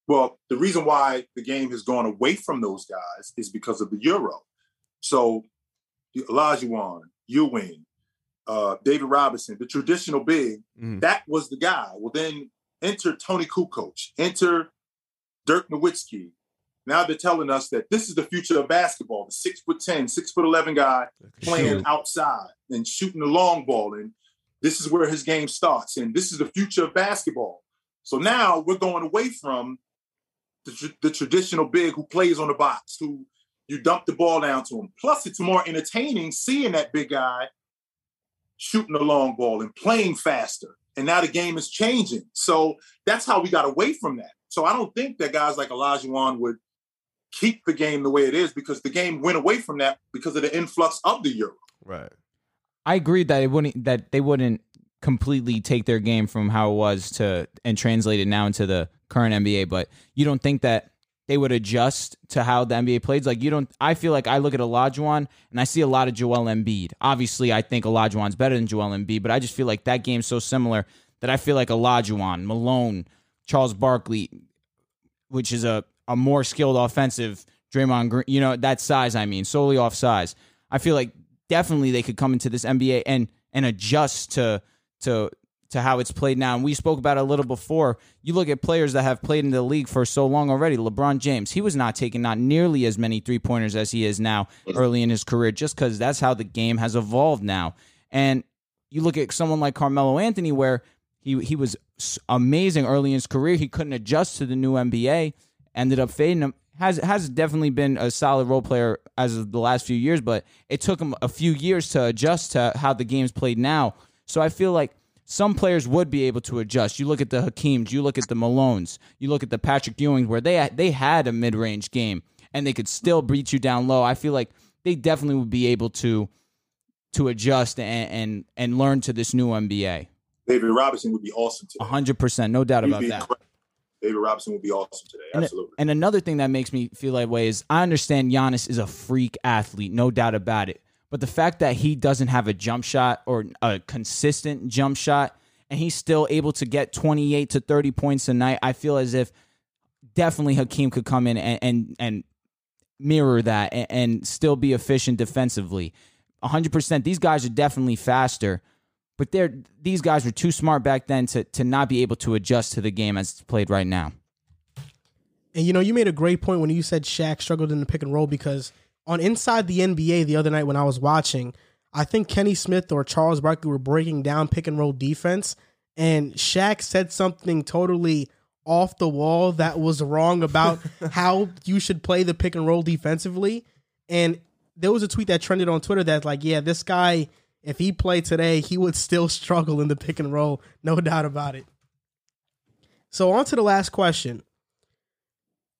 Speaker 3: Well, the reason why the game has gone away from those guys is because of the Euro. So Olajuwon, Ewing, uh, David Robinson, the traditional big, mm. that was the guy. Well, then enter Toni Kukoc, enter Dirk Nowitzki. Now they're telling us that this is the future of basketball. The six foot 10, six foot 11 guy playing outside and shooting the long ball and this is where his game starts, and this is the future of basketball. So now we're going away from the, the traditional big who plays on the box, who you dump the ball down to him. Plus, it's more entertaining seeing that big guy shooting the long ball and playing faster. And now the game is changing. So that's how we got away from that. So I don't think that guys like Olajuwon would keep the game the way it is because the game went away from that because of the influx of the Euro.
Speaker 4: Right.
Speaker 5: I agree that it wouldn't that they wouldn't completely take their game from how it was to and translate it now into the current NBA. But you don't think that they would adjust to how the NBA plays. Like you don't I feel like I look at Olajuwon and I see a lot of Joel Embiid. Obviously, I think Olajuwon's better than Joel Embiid, but I just feel like that game's so similar that I feel like Olajuwon, Malone, Charles Barkley, which is a, a more skilled offensive Draymond Green, you know, that size I mean, solely off size. I feel like definitely they could come into this NBA and and adjust to to to how it's played now. And we spoke about it a little before. You look at players that have played in the league for so long already. LeBron James, he was not taking not nearly as many three pointers as he is now early in his career, just because that's how the game has evolved now. And you look at someone like Carmelo Anthony, where he he was amazing early in his career. He couldn't adjust to the new NBA, ended up fading him. Has has definitely been a solid role player as of the last few years, but it took him a few years to adjust to how the game's played now. So I feel like some players would be able to adjust. You look at the Hakeems, you look at the Malones, you look at the Patrick Ewings, where they they had a mid range game and they could still beat you down low. I feel like they definitely would be able to to adjust and and, and learn to this new NBA.
Speaker 3: David Robinson would be awesome today.
Speaker 5: hundred percent, no doubt
Speaker 3: He'd
Speaker 5: about that.
Speaker 3: David Robinson would be awesome today.
Speaker 5: And,
Speaker 3: Absolutely.
Speaker 5: and another thing that makes me feel that way is I understand Giannis is a freak athlete, no doubt about it. But the fact that he doesn't have a jump shot or a consistent jump shot, and he's still able to get 28 to 30 points a night, I feel as if definitely Hakeem could come in and and, and mirror that and, and still be efficient defensively. 100%. These guys are definitely faster, but they're these guys were too smart back then to to not be able to adjust to the game as it's played right now.
Speaker 2: And you know, you made a great point when you said Shaq struggled in the pick and roll because on Inside the NBA the other night when I was watching, I think Kenny Smith or Charles Barkley were breaking down pick and roll defense, and Shaq said something totally off the wall that was wrong about how you should play the pick and roll defensively. And there was a tweet that trended on Twitter that's like, yeah, this guy, if he played today, he would still struggle in the pick and roll, no doubt about it. So on to the last question.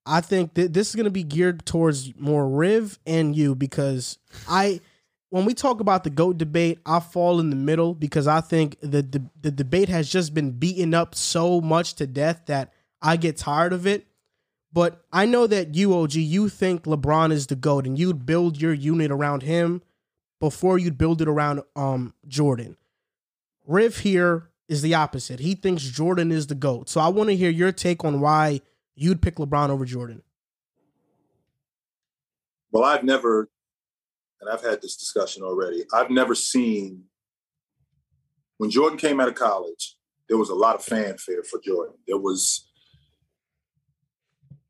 Speaker 2: I think that this is going to be geared towards more Riv and you because I, when we talk about the goat debate, I fall in the middle because I think the, the the debate has just been beaten up so much to death that I get tired of it. But I know that you, OG, you think LeBron is the goat, and you'd build your unit around him before you'd build it around um Jordan. Riv here is the opposite. He thinks Jordan is the goat. So I want to hear your take on why you'd pick LeBron over Jordan.
Speaker 3: Well, I've never, and I've had this discussion already, I've never seen, when Jordan came out of college, there was a lot of fanfare for Jordan. There was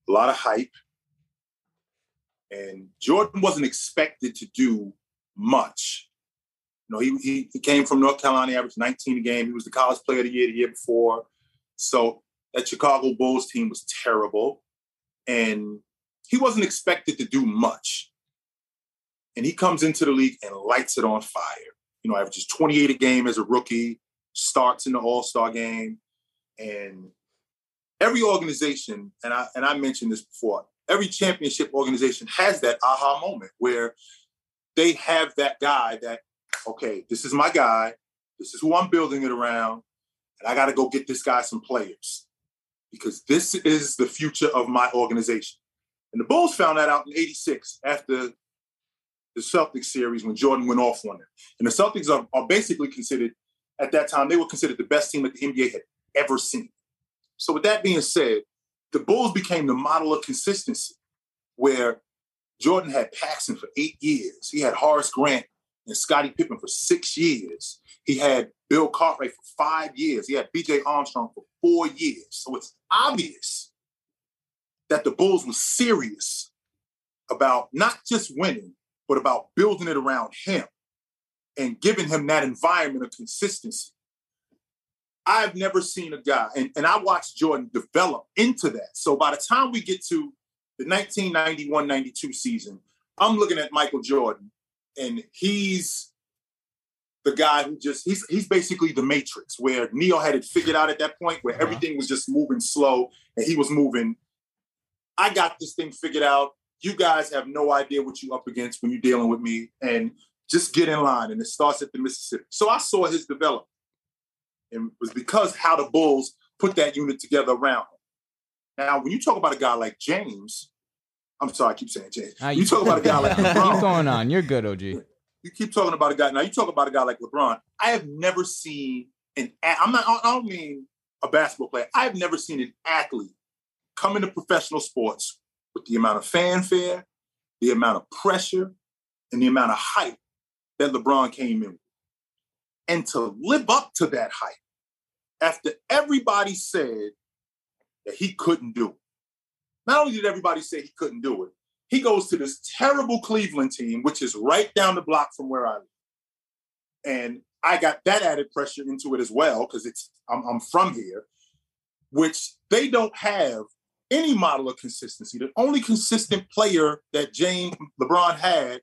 Speaker 3: a lot of hype. And Jordan wasn't expected to do much. You know, he, he, he came from North Carolina, averaged 19 a game. He was the college player of the year the year before. So that Chicago Bulls team was terrible. And he wasn't expected to do much. And he comes into the league and lights it on fire. You know, averages 28 a game as a rookie, starts in the All-Star game. And every organization, and I and I mentioned this before, every championship organization has that aha moment where they have that guy that, okay, this is my guy, this is who I'm building it around, and I got to go get this guy some players because this is the future of my organization. And the Bulls found that out in 86 after the Celtics series when Jordan went off on them. And the Celtics are, are basically considered, at that time, they were considered the best team that the NBA had ever seen. So, with that being said, the Bulls became the model of consistency where Jordan had Paxson for eight years. He had Horace Grant and Scottie Pippen for six years. He had Bill Cartwright for five years. He had BJ Armstrong for four years. So it's obvious that the Bulls were serious about not just winning, but about building it around him and giving him that environment of consistency. I've never seen a guy, and, and I watched Jordan develop into that. So by the time we get to the 1991 92 season, I'm looking at Michael Jordan, and he's the guy who just he's he's basically the matrix where Neo had it figured out at that point where uh-huh. everything was just moving slow and he was moving. I got this thing figured out. You guys have no idea what you're up against when you're dealing with me, and just get in line. And it starts at the Mississippi. So I saw his development, and it was because how the Bulls put that unit together around him. Now, when you talk about a guy like James, I'm sorry, I keep saying James.
Speaker 5: Ah,
Speaker 3: you talk about a guy like LeBron.
Speaker 5: keep going on. You're good, OG.
Speaker 3: You keep talking about a guy. Now you talk about a guy like LeBron. I have never seen an. I'm not. I don't mean a basketball player. I have never seen an athlete come into professional sports with the amount of fanfare, the amount of pressure, and the amount of hype that LeBron came in with. And to live up to that hype after everybody said that he couldn't do it. Not only did everybody say he couldn't do it, he goes to this terrible Cleveland team, which is right down the block from where I live. And I got that added pressure into it as well, because it's I'm, I'm from here, which they don't have any model of consistency. The only consistent player that James LeBron had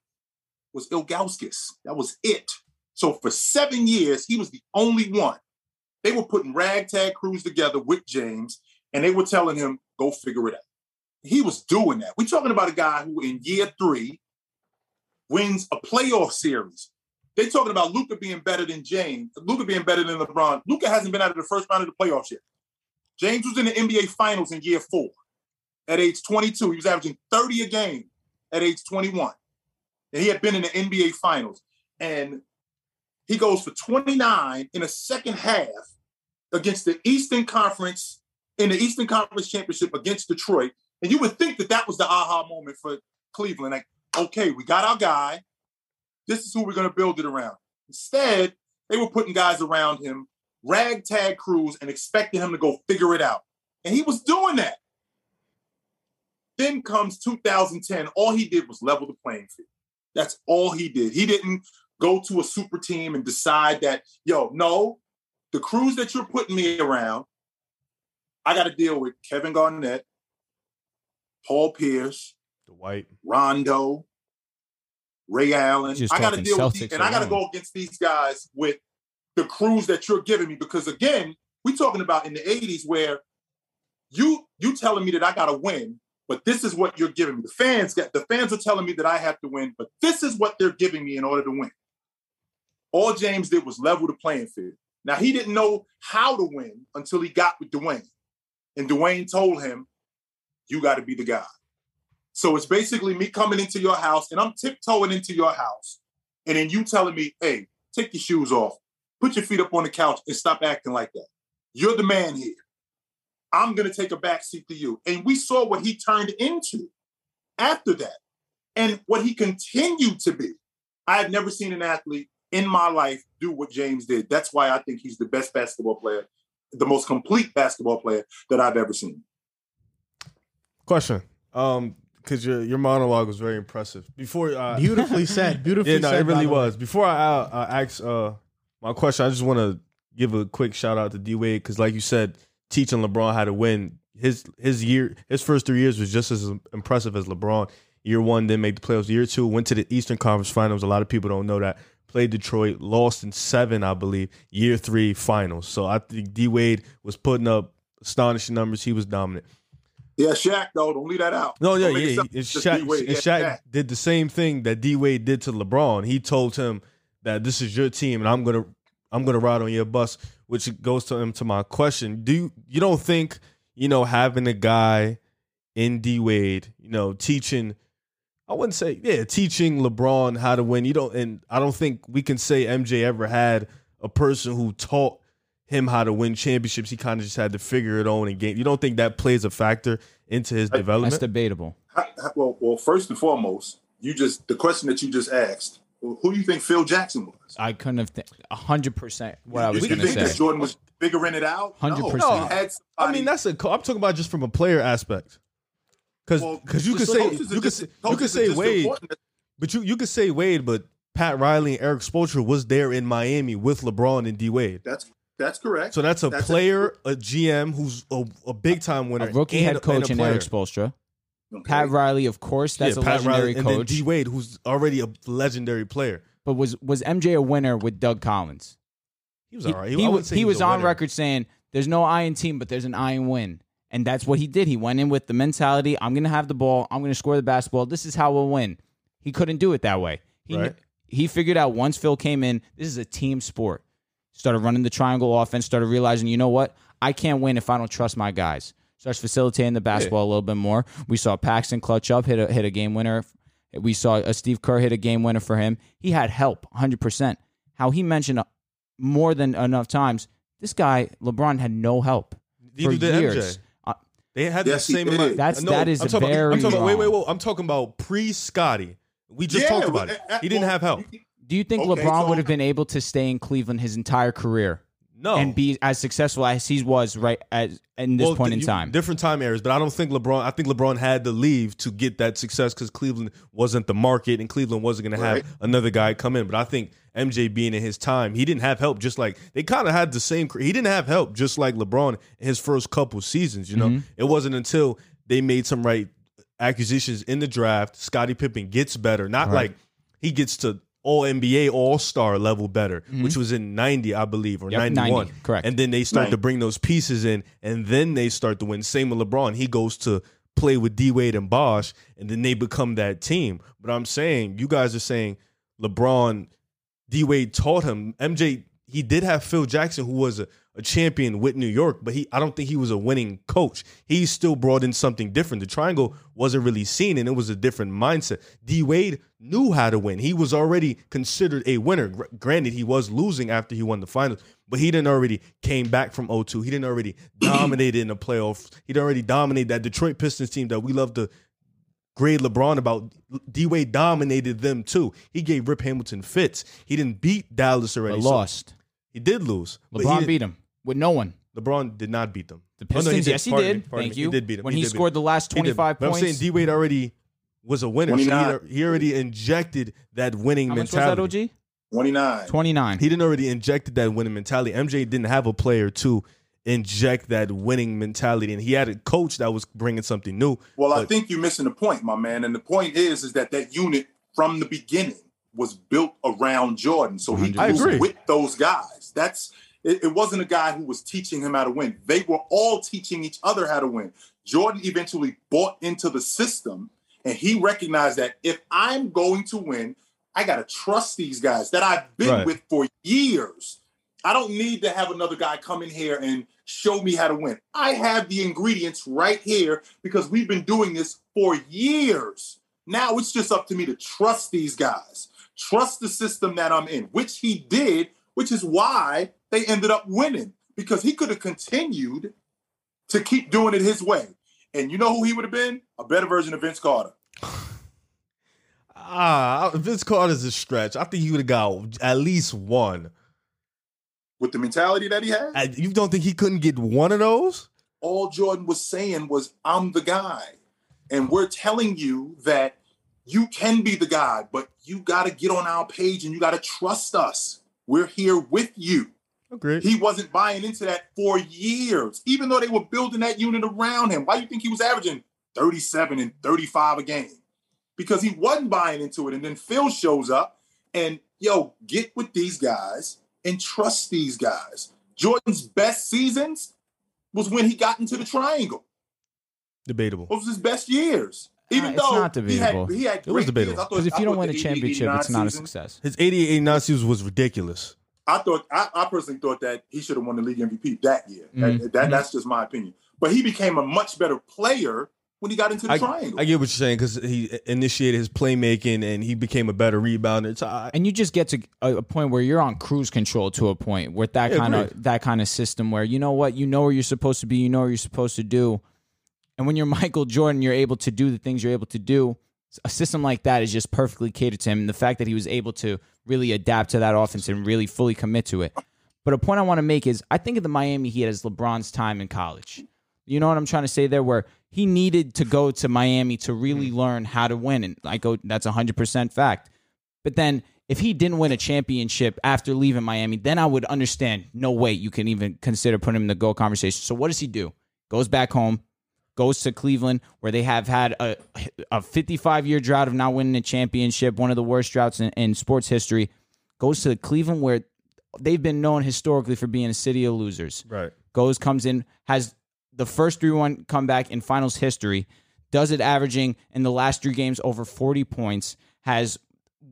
Speaker 3: was Ilgauskas. That was it. So for seven years, he was the only one. They were putting ragtag crews together with James, and they were telling him, go figure it out. He was doing that. We're talking about a guy who in year three wins a playoff series. They're talking about Luka being better than James, Luka being better than LeBron. Luka hasn't been out of the first round of the playoffs yet. James was in the NBA Finals in year four at age 22. He was averaging 30 a game at age 21. And he had been in the NBA Finals. And he goes for 29 in a second half against the Eastern Conference, in the Eastern Conference Championship against Detroit. And you would think that that was the aha moment for Cleveland. Like, okay, we got our guy. This is who we're going to build it around. Instead, they were putting guys around him, ragtag crews, and expecting him to go figure it out. And he was doing that. Then comes 2010. All he did was level the playing field. That's all he did. He didn't go to a super team and decide that, yo, no, the crews that you're putting me around, I got to deal with Kevin Garnett, Paul Pierce,
Speaker 4: Dwight.
Speaker 3: Rondo, Ray Allen. I got to deal with these, and I got to go against these guys with the crews that you're giving me. Because again, we're talking about in the 80s where you you telling me that I got to win, but this is what you're giving me. The fans get the fans are telling me that I have to win, but this is what they're giving me in order to win. All James did was level the playing field. Now he didn't know how to win until he got with Dwyane, and Dwyane told him, "You got to be the guy." So it's basically me coming into your house and I'm tiptoeing into your house. And then you telling me, hey, take your shoes off, put your feet up on the couch and stop acting like that. You're the man here. I'm going to take a back seat to you. And we saw what he turned into after that and what he continued to be. I have never seen an athlete in my life do what James did. That's why I think he's the best basketball player, the most complete basketball player that I've ever seen.
Speaker 4: Question. Um, because your your monologue was very impressive. Before uh,
Speaker 2: Beautifully said. Beautifully
Speaker 4: yeah, no,
Speaker 2: said.
Speaker 4: it really was. Before I uh, ask uh, my question, I just want to give a quick shout out to D Wade because, like you said, teaching LeBron how to win. His his year, his first three years was just as impressive as LeBron. Year one didn't make the playoffs. Year two went to the Eastern Conference Finals. A lot of people don't know that. Played Detroit, lost in seven, I believe. Year three finals. So I think D Wade was putting up astonishing numbers. He was dominant.
Speaker 3: Yeah, Shaq, though, don't leave that out.
Speaker 4: No, yeah, yeah. And Shaq, and
Speaker 3: Yeah,
Speaker 4: Shaq
Speaker 3: Shaq.
Speaker 4: did the same thing that D Wade did to LeBron. He told him that this is your team, and I'm gonna I'm gonna ride on your bus. Which goes to him to my question: Do you you don't think you know having a guy in D Wade, you know, teaching? I wouldn't say yeah, teaching LeBron how to win. You don't, and I don't think we can say MJ ever had a person who taught him how to win championships. He kind of just had to figure it on in game. You don't think that plays a factor into his development?
Speaker 5: That's debatable.
Speaker 3: How- how- Well, well, first and foremost, you just the question that you just asked. Who do you think Phil Jackson was?
Speaker 5: I couldn't have th- hundred percent what I was going to
Speaker 3: think that. Jordan was figuring it out? No.
Speaker 5: 100%.
Speaker 3: He had
Speaker 4: I mean, that's a. co- I'm talking about just from a player aspect. Because
Speaker 3: well,
Speaker 4: you could say you could say, you could say Wade,
Speaker 3: important.
Speaker 4: but you you could say Wade, but Pat Riley and Erik Spoelstra was there in Miami with LeBron and D Wade.
Speaker 3: That's that's correct.
Speaker 4: So that's a
Speaker 3: That's
Speaker 4: player, a, GM who's a, a big time winner,
Speaker 5: A rookie
Speaker 4: and
Speaker 5: head coach
Speaker 4: and
Speaker 5: in
Speaker 4: a
Speaker 5: Erik
Speaker 4: player.
Speaker 5: Spoelstra.
Speaker 3: Okay.
Speaker 5: Pat Riley, of course, that's
Speaker 4: Yeah,
Speaker 5: a
Speaker 4: Pat
Speaker 5: legendary
Speaker 4: Riley, and then
Speaker 5: coach.
Speaker 4: D Wade, who's already a legendary player.
Speaker 5: but was was MJ a winner with Doug Collins?
Speaker 4: He was
Speaker 5: He,
Speaker 4: all right.
Speaker 5: he
Speaker 4: I
Speaker 5: was,
Speaker 4: wouldn't
Speaker 5: he was
Speaker 4: a
Speaker 5: on
Speaker 4: winner.
Speaker 5: record saying, "There's no iron team, but there's an iron win," and that's what he did. He went in with the mentality: "I'm going to have the ball. I'm going to score the basketball. This is how we'll win." He couldn't do it that way. He
Speaker 4: Right.
Speaker 5: he figured out once Phil came in, this is a team sport. Started running the triangle offense. Started realizing, you know what? I can't win if I don't trust my guys. starts facilitating the basketball a little bit more. We saw Paxson clutch up, hit a hit a game winner. We saw a Steve Kerr hit a game winner for him. He had help, hundred percent. How he mentioned uh, more than enough times, this guy LeBron had no help
Speaker 4: Neither
Speaker 5: for
Speaker 4: did
Speaker 5: years.
Speaker 4: MJ.
Speaker 5: Uh,
Speaker 4: They had
Speaker 3: Yes,
Speaker 4: the same
Speaker 3: did.
Speaker 4: amount.
Speaker 5: That's-
Speaker 4: no,
Speaker 5: that is
Speaker 4: I'm talking about-
Speaker 5: very
Speaker 4: I'm talking about, wait, wait, wait. I'm talking about pre Scottie. We just
Speaker 3: Yeah,
Speaker 4: talked about it.
Speaker 3: uh,
Speaker 4: He didn't
Speaker 3: well,
Speaker 4: have help.
Speaker 3: You-
Speaker 5: do you think
Speaker 3: Okay,
Speaker 5: LeBron
Speaker 3: so-
Speaker 5: would have been able to stay in Cleveland his entire career
Speaker 4: No.
Speaker 5: and be as successful as he was right at in this
Speaker 4: Well,
Speaker 5: point
Speaker 4: th-
Speaker 5: in
Speaker 4: you-
Speaker 5: time?
Speaker 4: Different time eras, but I don't think LeBron. I think LeBron had to leave to get that success because Cleveland wasn't the market, and Cleveland wasn't going to have another guy come in. But I think MJ being in his time, he didn't have help. Just like they kind of had the same. He didn't have help, just like LeBron in his first couple seasons. You know,
Speaker 5: Mm-hmm.
Speaker 4: it wasn't until they made some right acquisitions in the draft. Scottie Pippen gets better, not
Speaker 5: Right.
Speaker 4: like he gets to. All NBA, All Star level better, which was in '90, I believe, or
Speaker 5: Mm-hmm. Yep,
Speaker 4: '91.
Speaker 5: 90, correct.
Speaker 4: And then they start
Speaker 3: Right.
Speaker 4: to bring those pieces in, and then they start to win. Same with LeBron. He goes to play with D Wade and Bosh, and then they become that team. But I'm saying, you guys are saying LeBron, D Wade taught him. MJ, he did have Phil Jackson, who was a, a champion with New York, but he I don't think he was a winning coach. He still brought in something different. The triangle wasn't really seen, and it was a different mindset. D Wade knew how to win. He was already considered a winner. Gr- granted, he was losing after he won the finals, but he didn't already came back from 0-2. He didn't already dominated in the playoffs. He'd already dominated that Detroit Pistons team that we love to grade LeBron about. D Wade dominated them too. He gave Rip Hamilton fits. He didn't beat Dallas already.
Speaker 5: but
Speaker 4: so-
Speaker 5: lost.
Speaker 4: he did lose. but he
Speaker 5: LeBron beat him with no one.
Speaker 4: LeBron did not beat them.
Speaker 5: The
Speaker 4: Oh, no,
Speaker 5: Pistons, yes, he
Speaker 4: Pardon
Speaker 5: did.
Speaker 4: me, pardon
Speaker 5: Thank
Speaker 4: me.
Speaker 5: you.
Speaker 4: He did beat them.
Speaker 5: When he,
Speaker 4: did beat
Speaker 5: scored
Speaker 4: them.
Speaker 5: the last 25 points.
Speaker 4: I'm saying D Wade already was a winner. So he,
Speaker 3: 29.
Speaker 4: he already injected that winning
Speaker 5: How much was
Speaker 4: mentality.
Speaker 5: that, OG?
Speaker 3: 29.
Speaker 5: 29.
Speaker 4: He didn't already injected that winning mentality. MJ didn't have a player to inject that winning mentality, and he had a coach that was bringing something new.
Speaker 3: Well, I think you're missing the point, my man. And the point is, is that that unit from the beginning was built around Jordan. So he
Speaker 4: I
Speaker 3: was
Speaker 4: agree.
Speaker 3: with those guys. That's it, it wasn't a guy who was teaching him how to win. They were all teaching each other how to win. Jordan eventually bought into the system and he recognized that if I'm going to win, I got to trust these guys that I've been
Speaker 4: Right.
Speaker 3: with for years. I don't need to have another guy come in here and show me how to win. I have the ingredients right here because we've been doing this for years. Now it's just up to me to trust these guys, trust the system that I'm in, which he did, which is why they ended up winning because he could have continued to keep doing it his way. And you know who he would have been? A better version of Vince Carter.
Speaker 4: Ah, Vince Carter's a stretch. I think he would have got at least one.
Speaker 3: With the mentality that he had,
Speaker 4: Uh, You don't think he couldn't get one of those?
Speaker 3: all Jordan was saying was, I'm the guy. And we're telling you that you can be the guy, but you got to get on our page and you got to trust us. We're here with you.
Speaker 4: Oh, Agreed.
Speaker 3: He wasn't buying into that for years, even though they were building that unit around him. Why do you think he was averaging 37 and 35 a game? Because he wasn't buying into it. And then Phil shows up and, yo, get with these guys and trust these guys. Jordan's best seasons was when he got into the triangle.
Speaker 4: Debatable.
Speaker 3: Those was his best years. Even
Speaker 5: Uh, it's
Speaker 3: though
Speaker 5: not
Speaker 3: he had,
Speaker 5: debatable.
Speaker 3: he had
Speaker 4: It was debatable.
Speaker 3: years. I thought-
Speaker 5: Because if
Speaker 3: I
Speaker 5: you don't win a
Speaker 3: the
Speaker 5: championship, it's not a success.
Speaker 4: His 88 89 season was ridiculous.
Speaker 3: I thought I, I personally thought that he should have won the league MVP that year. That-
Speaker 5: Mhm.
Speaker 3: that-
Speaker 5: Mhm.
Speaker 3: that's just my opinion. But he became a much better player when he got into the
Speaker 4: I,
Speaker 3: triangle.
Speaker 4: I get what you're saying because he initiated his playmaking and he became a better rebounder. It's, I,
Speaker 5: and you just get to a, a point where you're on cruise control to a point with that
Speaker 4: Yeah,
Speaker 5: kind of that kind of system where you know what you know where you're supposed to be you know what you're supposed to do and when you're michael jordan you're able to do the things you're able to do. A system like that is just perfectly catered to him. And the fact that he was able to really adapt to that offense and really fully commit to it. But a point i want to make is i think of the miami heat as lebron's time in college. You know what i'm trying to say there? Where he needed to go to miami to really mm. learn how to win. And i go that's 100% fact. But then if he didn't win a championship after leaving Miami, then I would understand. No way you can even consider putting him in the GOAT conversation. So what does he do? Goes back home, goes to Cleveland, where they have had a a 55 year drought of not winning a championship, one of the worst droughts in, in sports history. Goes to Cleveland, where they've been known historically for being a city of losers
Speaker 4: right.
Speaker 5: goes, comes in, has the first 3 1 comeback in finals history, does it averaging in the last three games over 40 points, has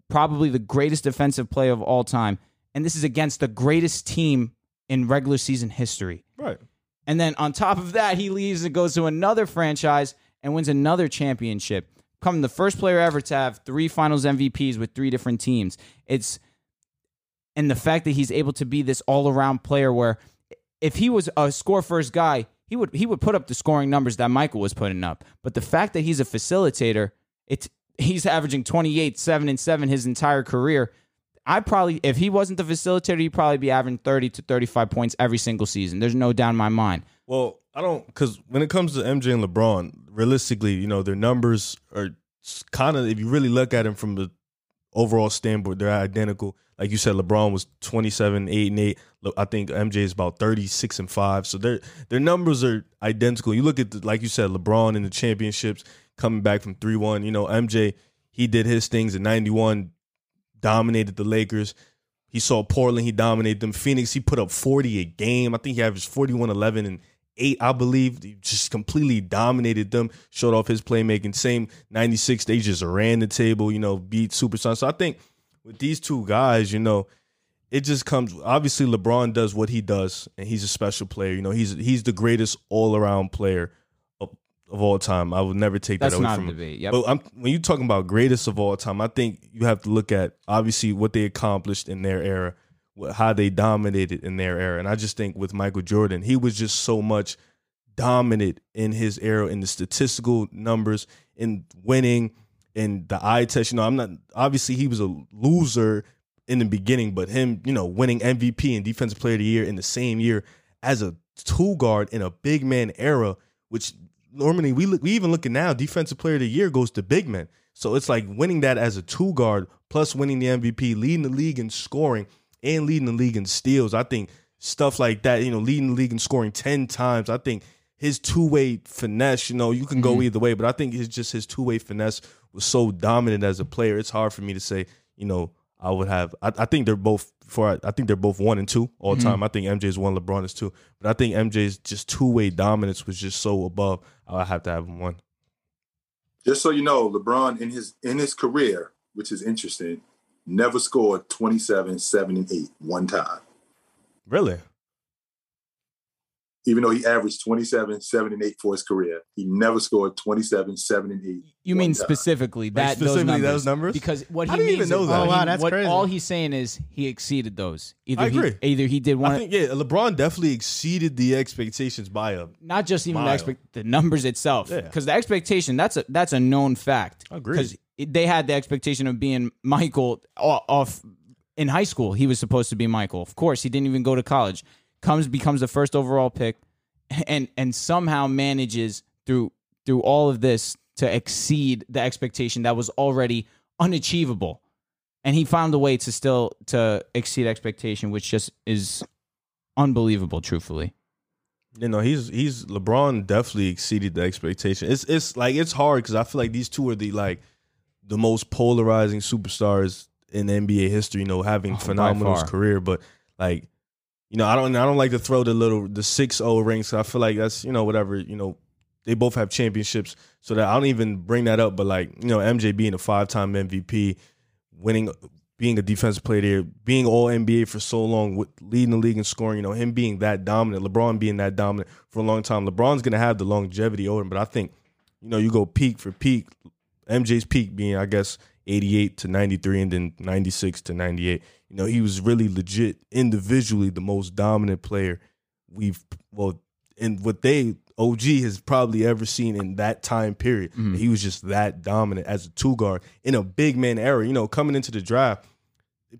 Speaker 5: probably the greatest defensive play of all time. And this is against the greatest team in regular season history.
Speaker 4: Right.
Speaker 5: And then on top of that, he leaves and goes to another franchise and wins another championship. Becoming the first player ever to have three finals MVPs with three different teams. It's and the fact that he's able to be this all around player where if he was a score first guy, he would he would put up the scoring numbers that Michael was putting up. But the fact that he's a facilitator, it's he's averaging 28, 7 and 7 his entire career. I probably if he wasn't the facilitator, he'd probably be averaging 30 to 35 points every single season. There's no doubt in my mind.
Speaker 4: Well, I don't because when it comes to MJ and LeBron, realistically, you know, their numbers are kind of if you really look at them from the overall standpoint, they're identical. Like you said, LeBron was 27, 8 and 8. I think MJ is about 36 and 5. So their their numbers are identical. You look at the, like you said, LeBron in the championships coming back from 3-1. You know, MJ, he did his things in 91, dominated the Lakers. He saw Portland, he dominated them. Phoenix, he put up 40 a game. I think he averaged 41, 11, and 8, I believe. He just completely dominated them, showed off his playmaking. Same 96, they just ran the table, you know, beat Supersonics. So I think with these two guys, you know, it just comes obviously LeBron does what he does and he's a special player. You know, he's he's the greatest all-around player of, all time. I would never take
Speaker 5: That's
Speaker 4: that away
Speaker 5: not
Speaker 4: from
Speaker 5: a debate. Yep.
Speaker 4: But I'm, when you're talking about greatest of all time, I think you have to look at obviously what they accomplished in their era, how they dominated in their era. And I just think with Michael Jordan, he was just so much dominant in his era in the statistical numbers, in winning, in the eye test. You know, I'm not obviously he was a loser in the beginning, but him, you know, winning MVP and Defensive Player of the Year in the same year as a two guard in a big man era, which normally we look, we even look at now, Defensive Player of the Year goes to big men. So it's like winning that as a two guard plus winning the MVP, leading the league in scoring and leading the league in steals. I think stuff like that, you know, leading the league in scoring 10 times. I think his two way finesse, you know, you can go mm-hmm. either way, but I think it's just his two way finesse was so dominant as a player. It's hard for me to say, you know, I would have. I, I think they're both for. I think they're both one and two all mm-hmm. time. I think MJ is one, LeBron is two. But I think MJ's just two way dominance was just so above. I have to have him one.
Speaker 3: Just so you know, LeBron in his in his career, which is interesting, never scored 27, 7, and 8 one time.
Speaker 4: Really?
Speaker 3: Even though he averaged 27, 7, and 8 for his career, he never scored 27, 7, and 8.
Speaker 5: You mean
Speaker 3: time.
Speaker 5: specifically that
Speaker 4: specifically
Speaker 5: those numbers?
Speaker 4: those numbers?
Speaker 5: Because what he
Speaker 4: I didn't
Speaker 5: means
Speaker 4: even know that.
Speaker 2: Oh, wow, that's
Speaker 5: what,
Speaker 2: crazy.
Speaker 5: All he's saying is he exceeded those. Either
Speaker 4: I
Speaker 5: he
Speaker 4: agree.
Speaker 5: either he did one
Speaker 4: I think yeah, LeBron definitely exceeded the expectations by a.
Speaker 5: not just even the
Speaker 4: Mile.
Speaker 5: expect the numbers itself
Speaker 4: Yeah.
Speaker 5: because the expectation that's a that's a known fact
Speaker 4: Agreed.
Speaker 5: because they had the expectation of being michael off in high school he was supposed to be michael of course he didn't even go to college comes becomes the first overall pick and and somehow manages through through all of this to exceed the expectation that was already unachievable and he found a way to still to exceed expectation which just is unbelievable truthfully
Speaker 4: You know, he's he's LeBron definitely exceeded the expectation. It's it's like it's hard because I feel like these two are the like the most polarizing superstars in NBA history. You know, having
Speaker 5: Oh,
Speaker 4: phenomenal career, but like you know, I don't I don't like to throw the little the six zero rings. I feel like that's you know whatever you know. They both have championships, so that I don't even bring that up. But like you know, MJ being a five time MVP, winning, being a defensive player, there, being all NBA for so long, with leading the league in scoring. You know, him being that dominant, LeBron being that dominant for a long time. LeBron's gonna have the longevity over him, but I think you know you go peak for peak. MJ's peak being, I guess, 88 to 93 and then 96 to 98. You know, he was really legit individually the most dominant player we've, well, and what they, OG has probably ever seen in that time period. Mm-hmm. He was just that dominant as a two guard in a big man era. You know, coming into the draft,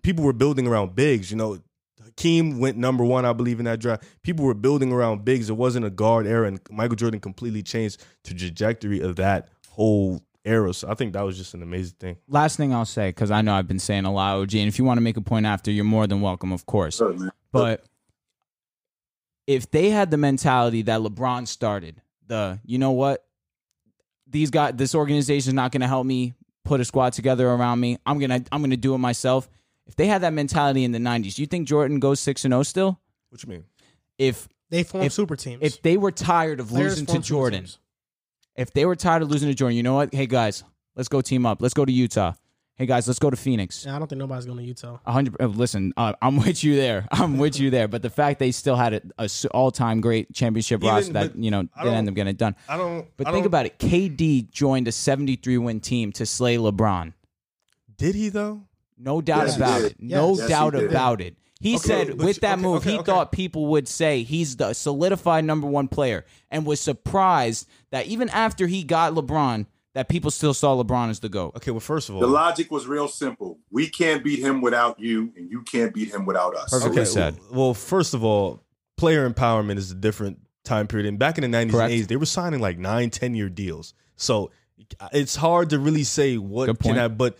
Speaker 4: people were building around bigs. You know, Hakeem went number one, I believe, in that draft. People were building around bigs. It wasn't a guard era, and Michael Jordan completely changed the trajectory of that whole era. So I think that was just an amazing thing.
Speaker 5: last thing I'll say, because I know I've been saying a lot, OG, and if you want to make a point after, you're more than welcome, of course.
Speaker 3: Sure, man.
Speaker 5: But if they had the mentality that LeBron started, the you know what, these guys, this organization is not going to help me put a squad together around me. I'm gonna I'm gonna do it myself. If they had that mentality in the '90s, do you think Jordan goes six and zero still?
Speaker 4: What you mean?
Speaker 5: If
Speaker 2: They form
Speaker 5: If-
Speaker 2: super teams.
Speaker 5: if they were tired of
Speaker 2: Players
Speaker 5: losing to Jordan,
Speaker 2: teams.
Speaker 5: If they were tired of losing to Jordan, you know what? Hey guys, let's go team up. Let's go to Utah. hey guys, let's go to Phoenix.
Speaker 2: Yeah, I don't think nobody's going to Utah.
Speaker 5: Hundred. uh, Listen, uh, I'm with you there. I'm with you there. But the fact they still had a, a s- all-time great championship
Speaker 4: Even-
Speaker 5: roster that
Speaker 4: but
Speaker 5: you know
Speaker 4: I
Speaker 5: didn't end
Speaker 4: don't-
Speaker 5: up getting it done.
Speaker 4: I don't.
Speaker 5: But
Speaker 4: I
Speaker 5: think
Speaker 4: don't-
Speaker 5: about it. KD joined a 73 win team to slay LeBron.
Speaker 4: Did he though?
Speaker 5: No doubt
Speaker 3: Yes, he
Speaker 5: about
Speaker 3: did.
Speaker 5: it. No
Speaker 2: Yes.
Speaker 3: Yes, he
Speaker 5: doubt
Speaker 3: did.
Speaker 5: about it. He
Speaker 4: Okay,
Speaker 5: said
Speaker 4: but
Speaker 5: with
Speaker 4: you-
Speaker 5: that
Speaker 4: okay,
Speaker 5: move,
Speaker 4: okay,
Speaker 5: he
Speaker 4: okay.
Speaker 5: thought people would say he's the solidified number one player and was surprised that even after he got LeBron, that people still saw LeBron as the GOAT.
Speaker 4: Okay. Well, first of all,
Speaker 3: The logic was real simple. We can't beat him without you, and you can't beat him without us.
Speaker 5: Perfectly
Speaker 4: okay.
Speaker 5: said.
Speaker 4: Well, first of all, player empowerment is a different time period. And back in the nineties
Speaker 5: Correct.
Speaker 4: and eighties, they were signing like nine, 10 year deals. So it's hard to really say what can
Speaker 5: point.
Speaker 4: have. But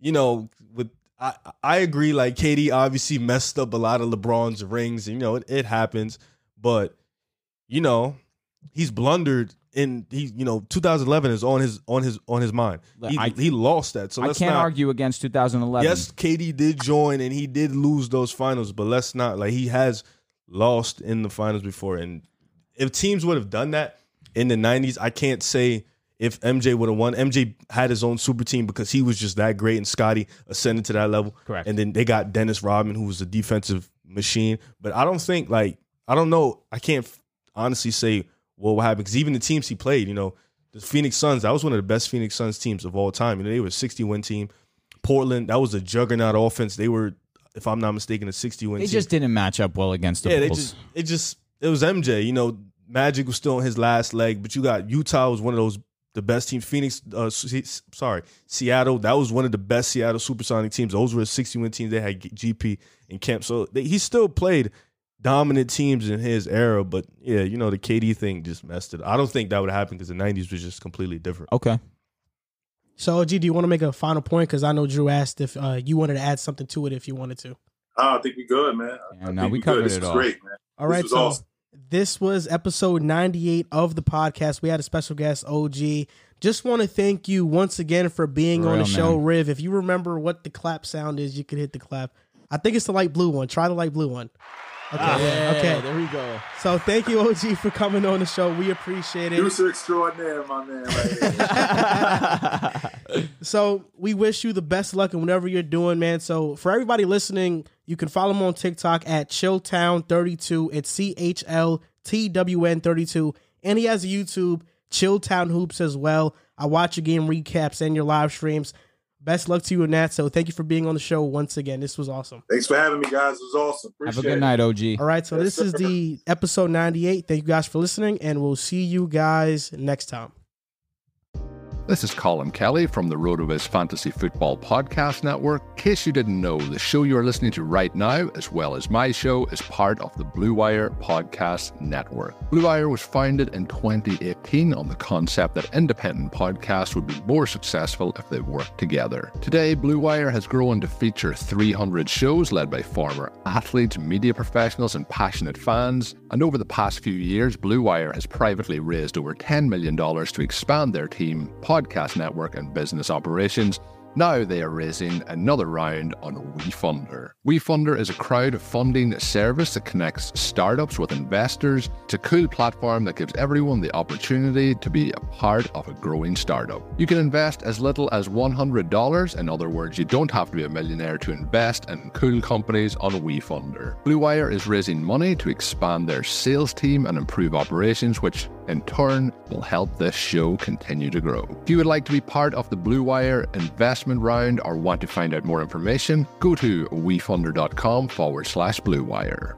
Speaker 4: you know, with I, I agree. Like KD obviously messed up a lot of LeBron's rings. And, you know, it, it happens. But you know, he's blundered. In he, you know, 2011 is on his on his on his mind. He,
Speaker 5: I-
Speaker 4: he lost that. So
Speaker 5: I
Speaker 4: let's
Speaker 5: can't
Speaker 4: not,
Speaker 5: argue against 2011.
Speaker 4: Yes, KD did join and he did lose those finals, but let's not like he has lost in the finals before. And if teams would have done that in the '90s, I can't say if MJ would have won. MJ had his own super team because he was just that great, and Scottie ascended to that level.
Speaker 5: Correct.
Speaker 4: And then they got Dennis Rodman, who was a defensive machine. But I don't think like I don't know. I can't f- honestly say what will happen because even the teams he played, you know, the Phoenix Suns, that was one of the best Phoenix Suns teams of all time. You know, they were a 60 win team. Portland, that was a juggernaut offense. They were, if I'm not mistaken, a 60 win
Speaker 5: they
Speaker 4: team.
Speaker 5: just didn't match up well against the
Speaker 4: yeah, they
Speaker 5: Bulls.
Speaker 4: just it just it was MJ. You know, Magic was still on his last leg, but you got Utah was one of those the best team. Phoenix, uh, sorry, Seattle, that was one of the best Seattle Supersonic teams. Those were 60 win teams. They had GP and Kemp, so they, he still played dominant teams in his era. But yeah, you know, the KD thing just messed it. I don't think that would happen because the 90s was just completely different.
Speaker 5: okay.
Speaker 2: So, OG, do you want to make a final point? Because I know Drew asked if uh, you wanted to add something to it if you wanted to.
Speaker 3: Oh, I think we good, man.
Speaker 5: Yeah,
Speaker 3: I
Speaker 5: no,
Speaker 3: think
Speaker 5: we
Speaker 3: good.
Speaker 5: covered
Speaker 3: This
Speaker 5: it
Speaker 3: was
Speaker 5: all.
Speaker 3: great, man.
Speaker 2: All
Speaker 3: This
Speaker 2: right,
Speaker 3: was
Speaker 2: so
Speaker 3: awesome.
Speaker 2: This was episode 98 of the podcast. We had a special guest, OG. Just want to thank you once again for being
Speaker 5: For
Speaker 2: on the
Speaker 5: real,
Speaker 2: show,
Speaker 5: man.
Speaker 2: Riv. If you remember what the clap sound is, you could hit the clap. I think it's the light blue one. Try the light blue one. Okay. Ah. okay.
Speaker 5: There we go.
Speaker 2: So thank you, OG, for coming on the show. We appreciate it.
Speaker 3: Producer extraordinaire, my man. Right here.
Speaker 2: So we wish you the best luck in whatever you're doing, man. So for everybody listening, you can follow him on TikTok at Chilltown32. It's C H L T W N 32. And he has a YouTube, Chilltown Hoops, as well. I watch your game recaps and your live streams. Best luck to you in that. So thank you for being on the show once again. This was awesome.
Speaker 3: Thanks for having me, guys. It was awesome.
Speaker 5: Have a good
Speaker 3: it.
Speaker 5: night, OG.
Speaker 2: All right. So
Speaker 3: Yes,
Speaker 2: this is the episode 98. Thank you guys for listening, and we'll see you guys next time.
Speaker 6: This is Colin Kelly from the RotoViz Fantasy Football Podcast Network. In case you didn't know, the show you are listening to right now, as well as my show, is part of the Blue Wire Podcast Network. Blue Wire was founded in 2018 on the concept that independent podcasts would be more successful if they worked together. Today, Blue Wire has grown to feature 300 shows led by former athletes, media professionals, and passionate fans. And over the past few years, Blue Wire has privately raised over $10 million to expand their team, network, and business operations. Now they are raising another round on WeFunder. WeFunder is a crowdfunding service that connects startups with investors. It's a cool platform that gives everyone the opportunity to be a part of a growing startup. You can invest as little as $100. In other words, you don't have to be a millionaire to invest in cool companies on WeFunder. Blue Wire is raising money to expand their sales team and improve operations, which in turn will help this show continue to grow. If you would like to be part of the Blue Wire investment round or want to find out more information, go to wefunder.com forward slash Blue Wire.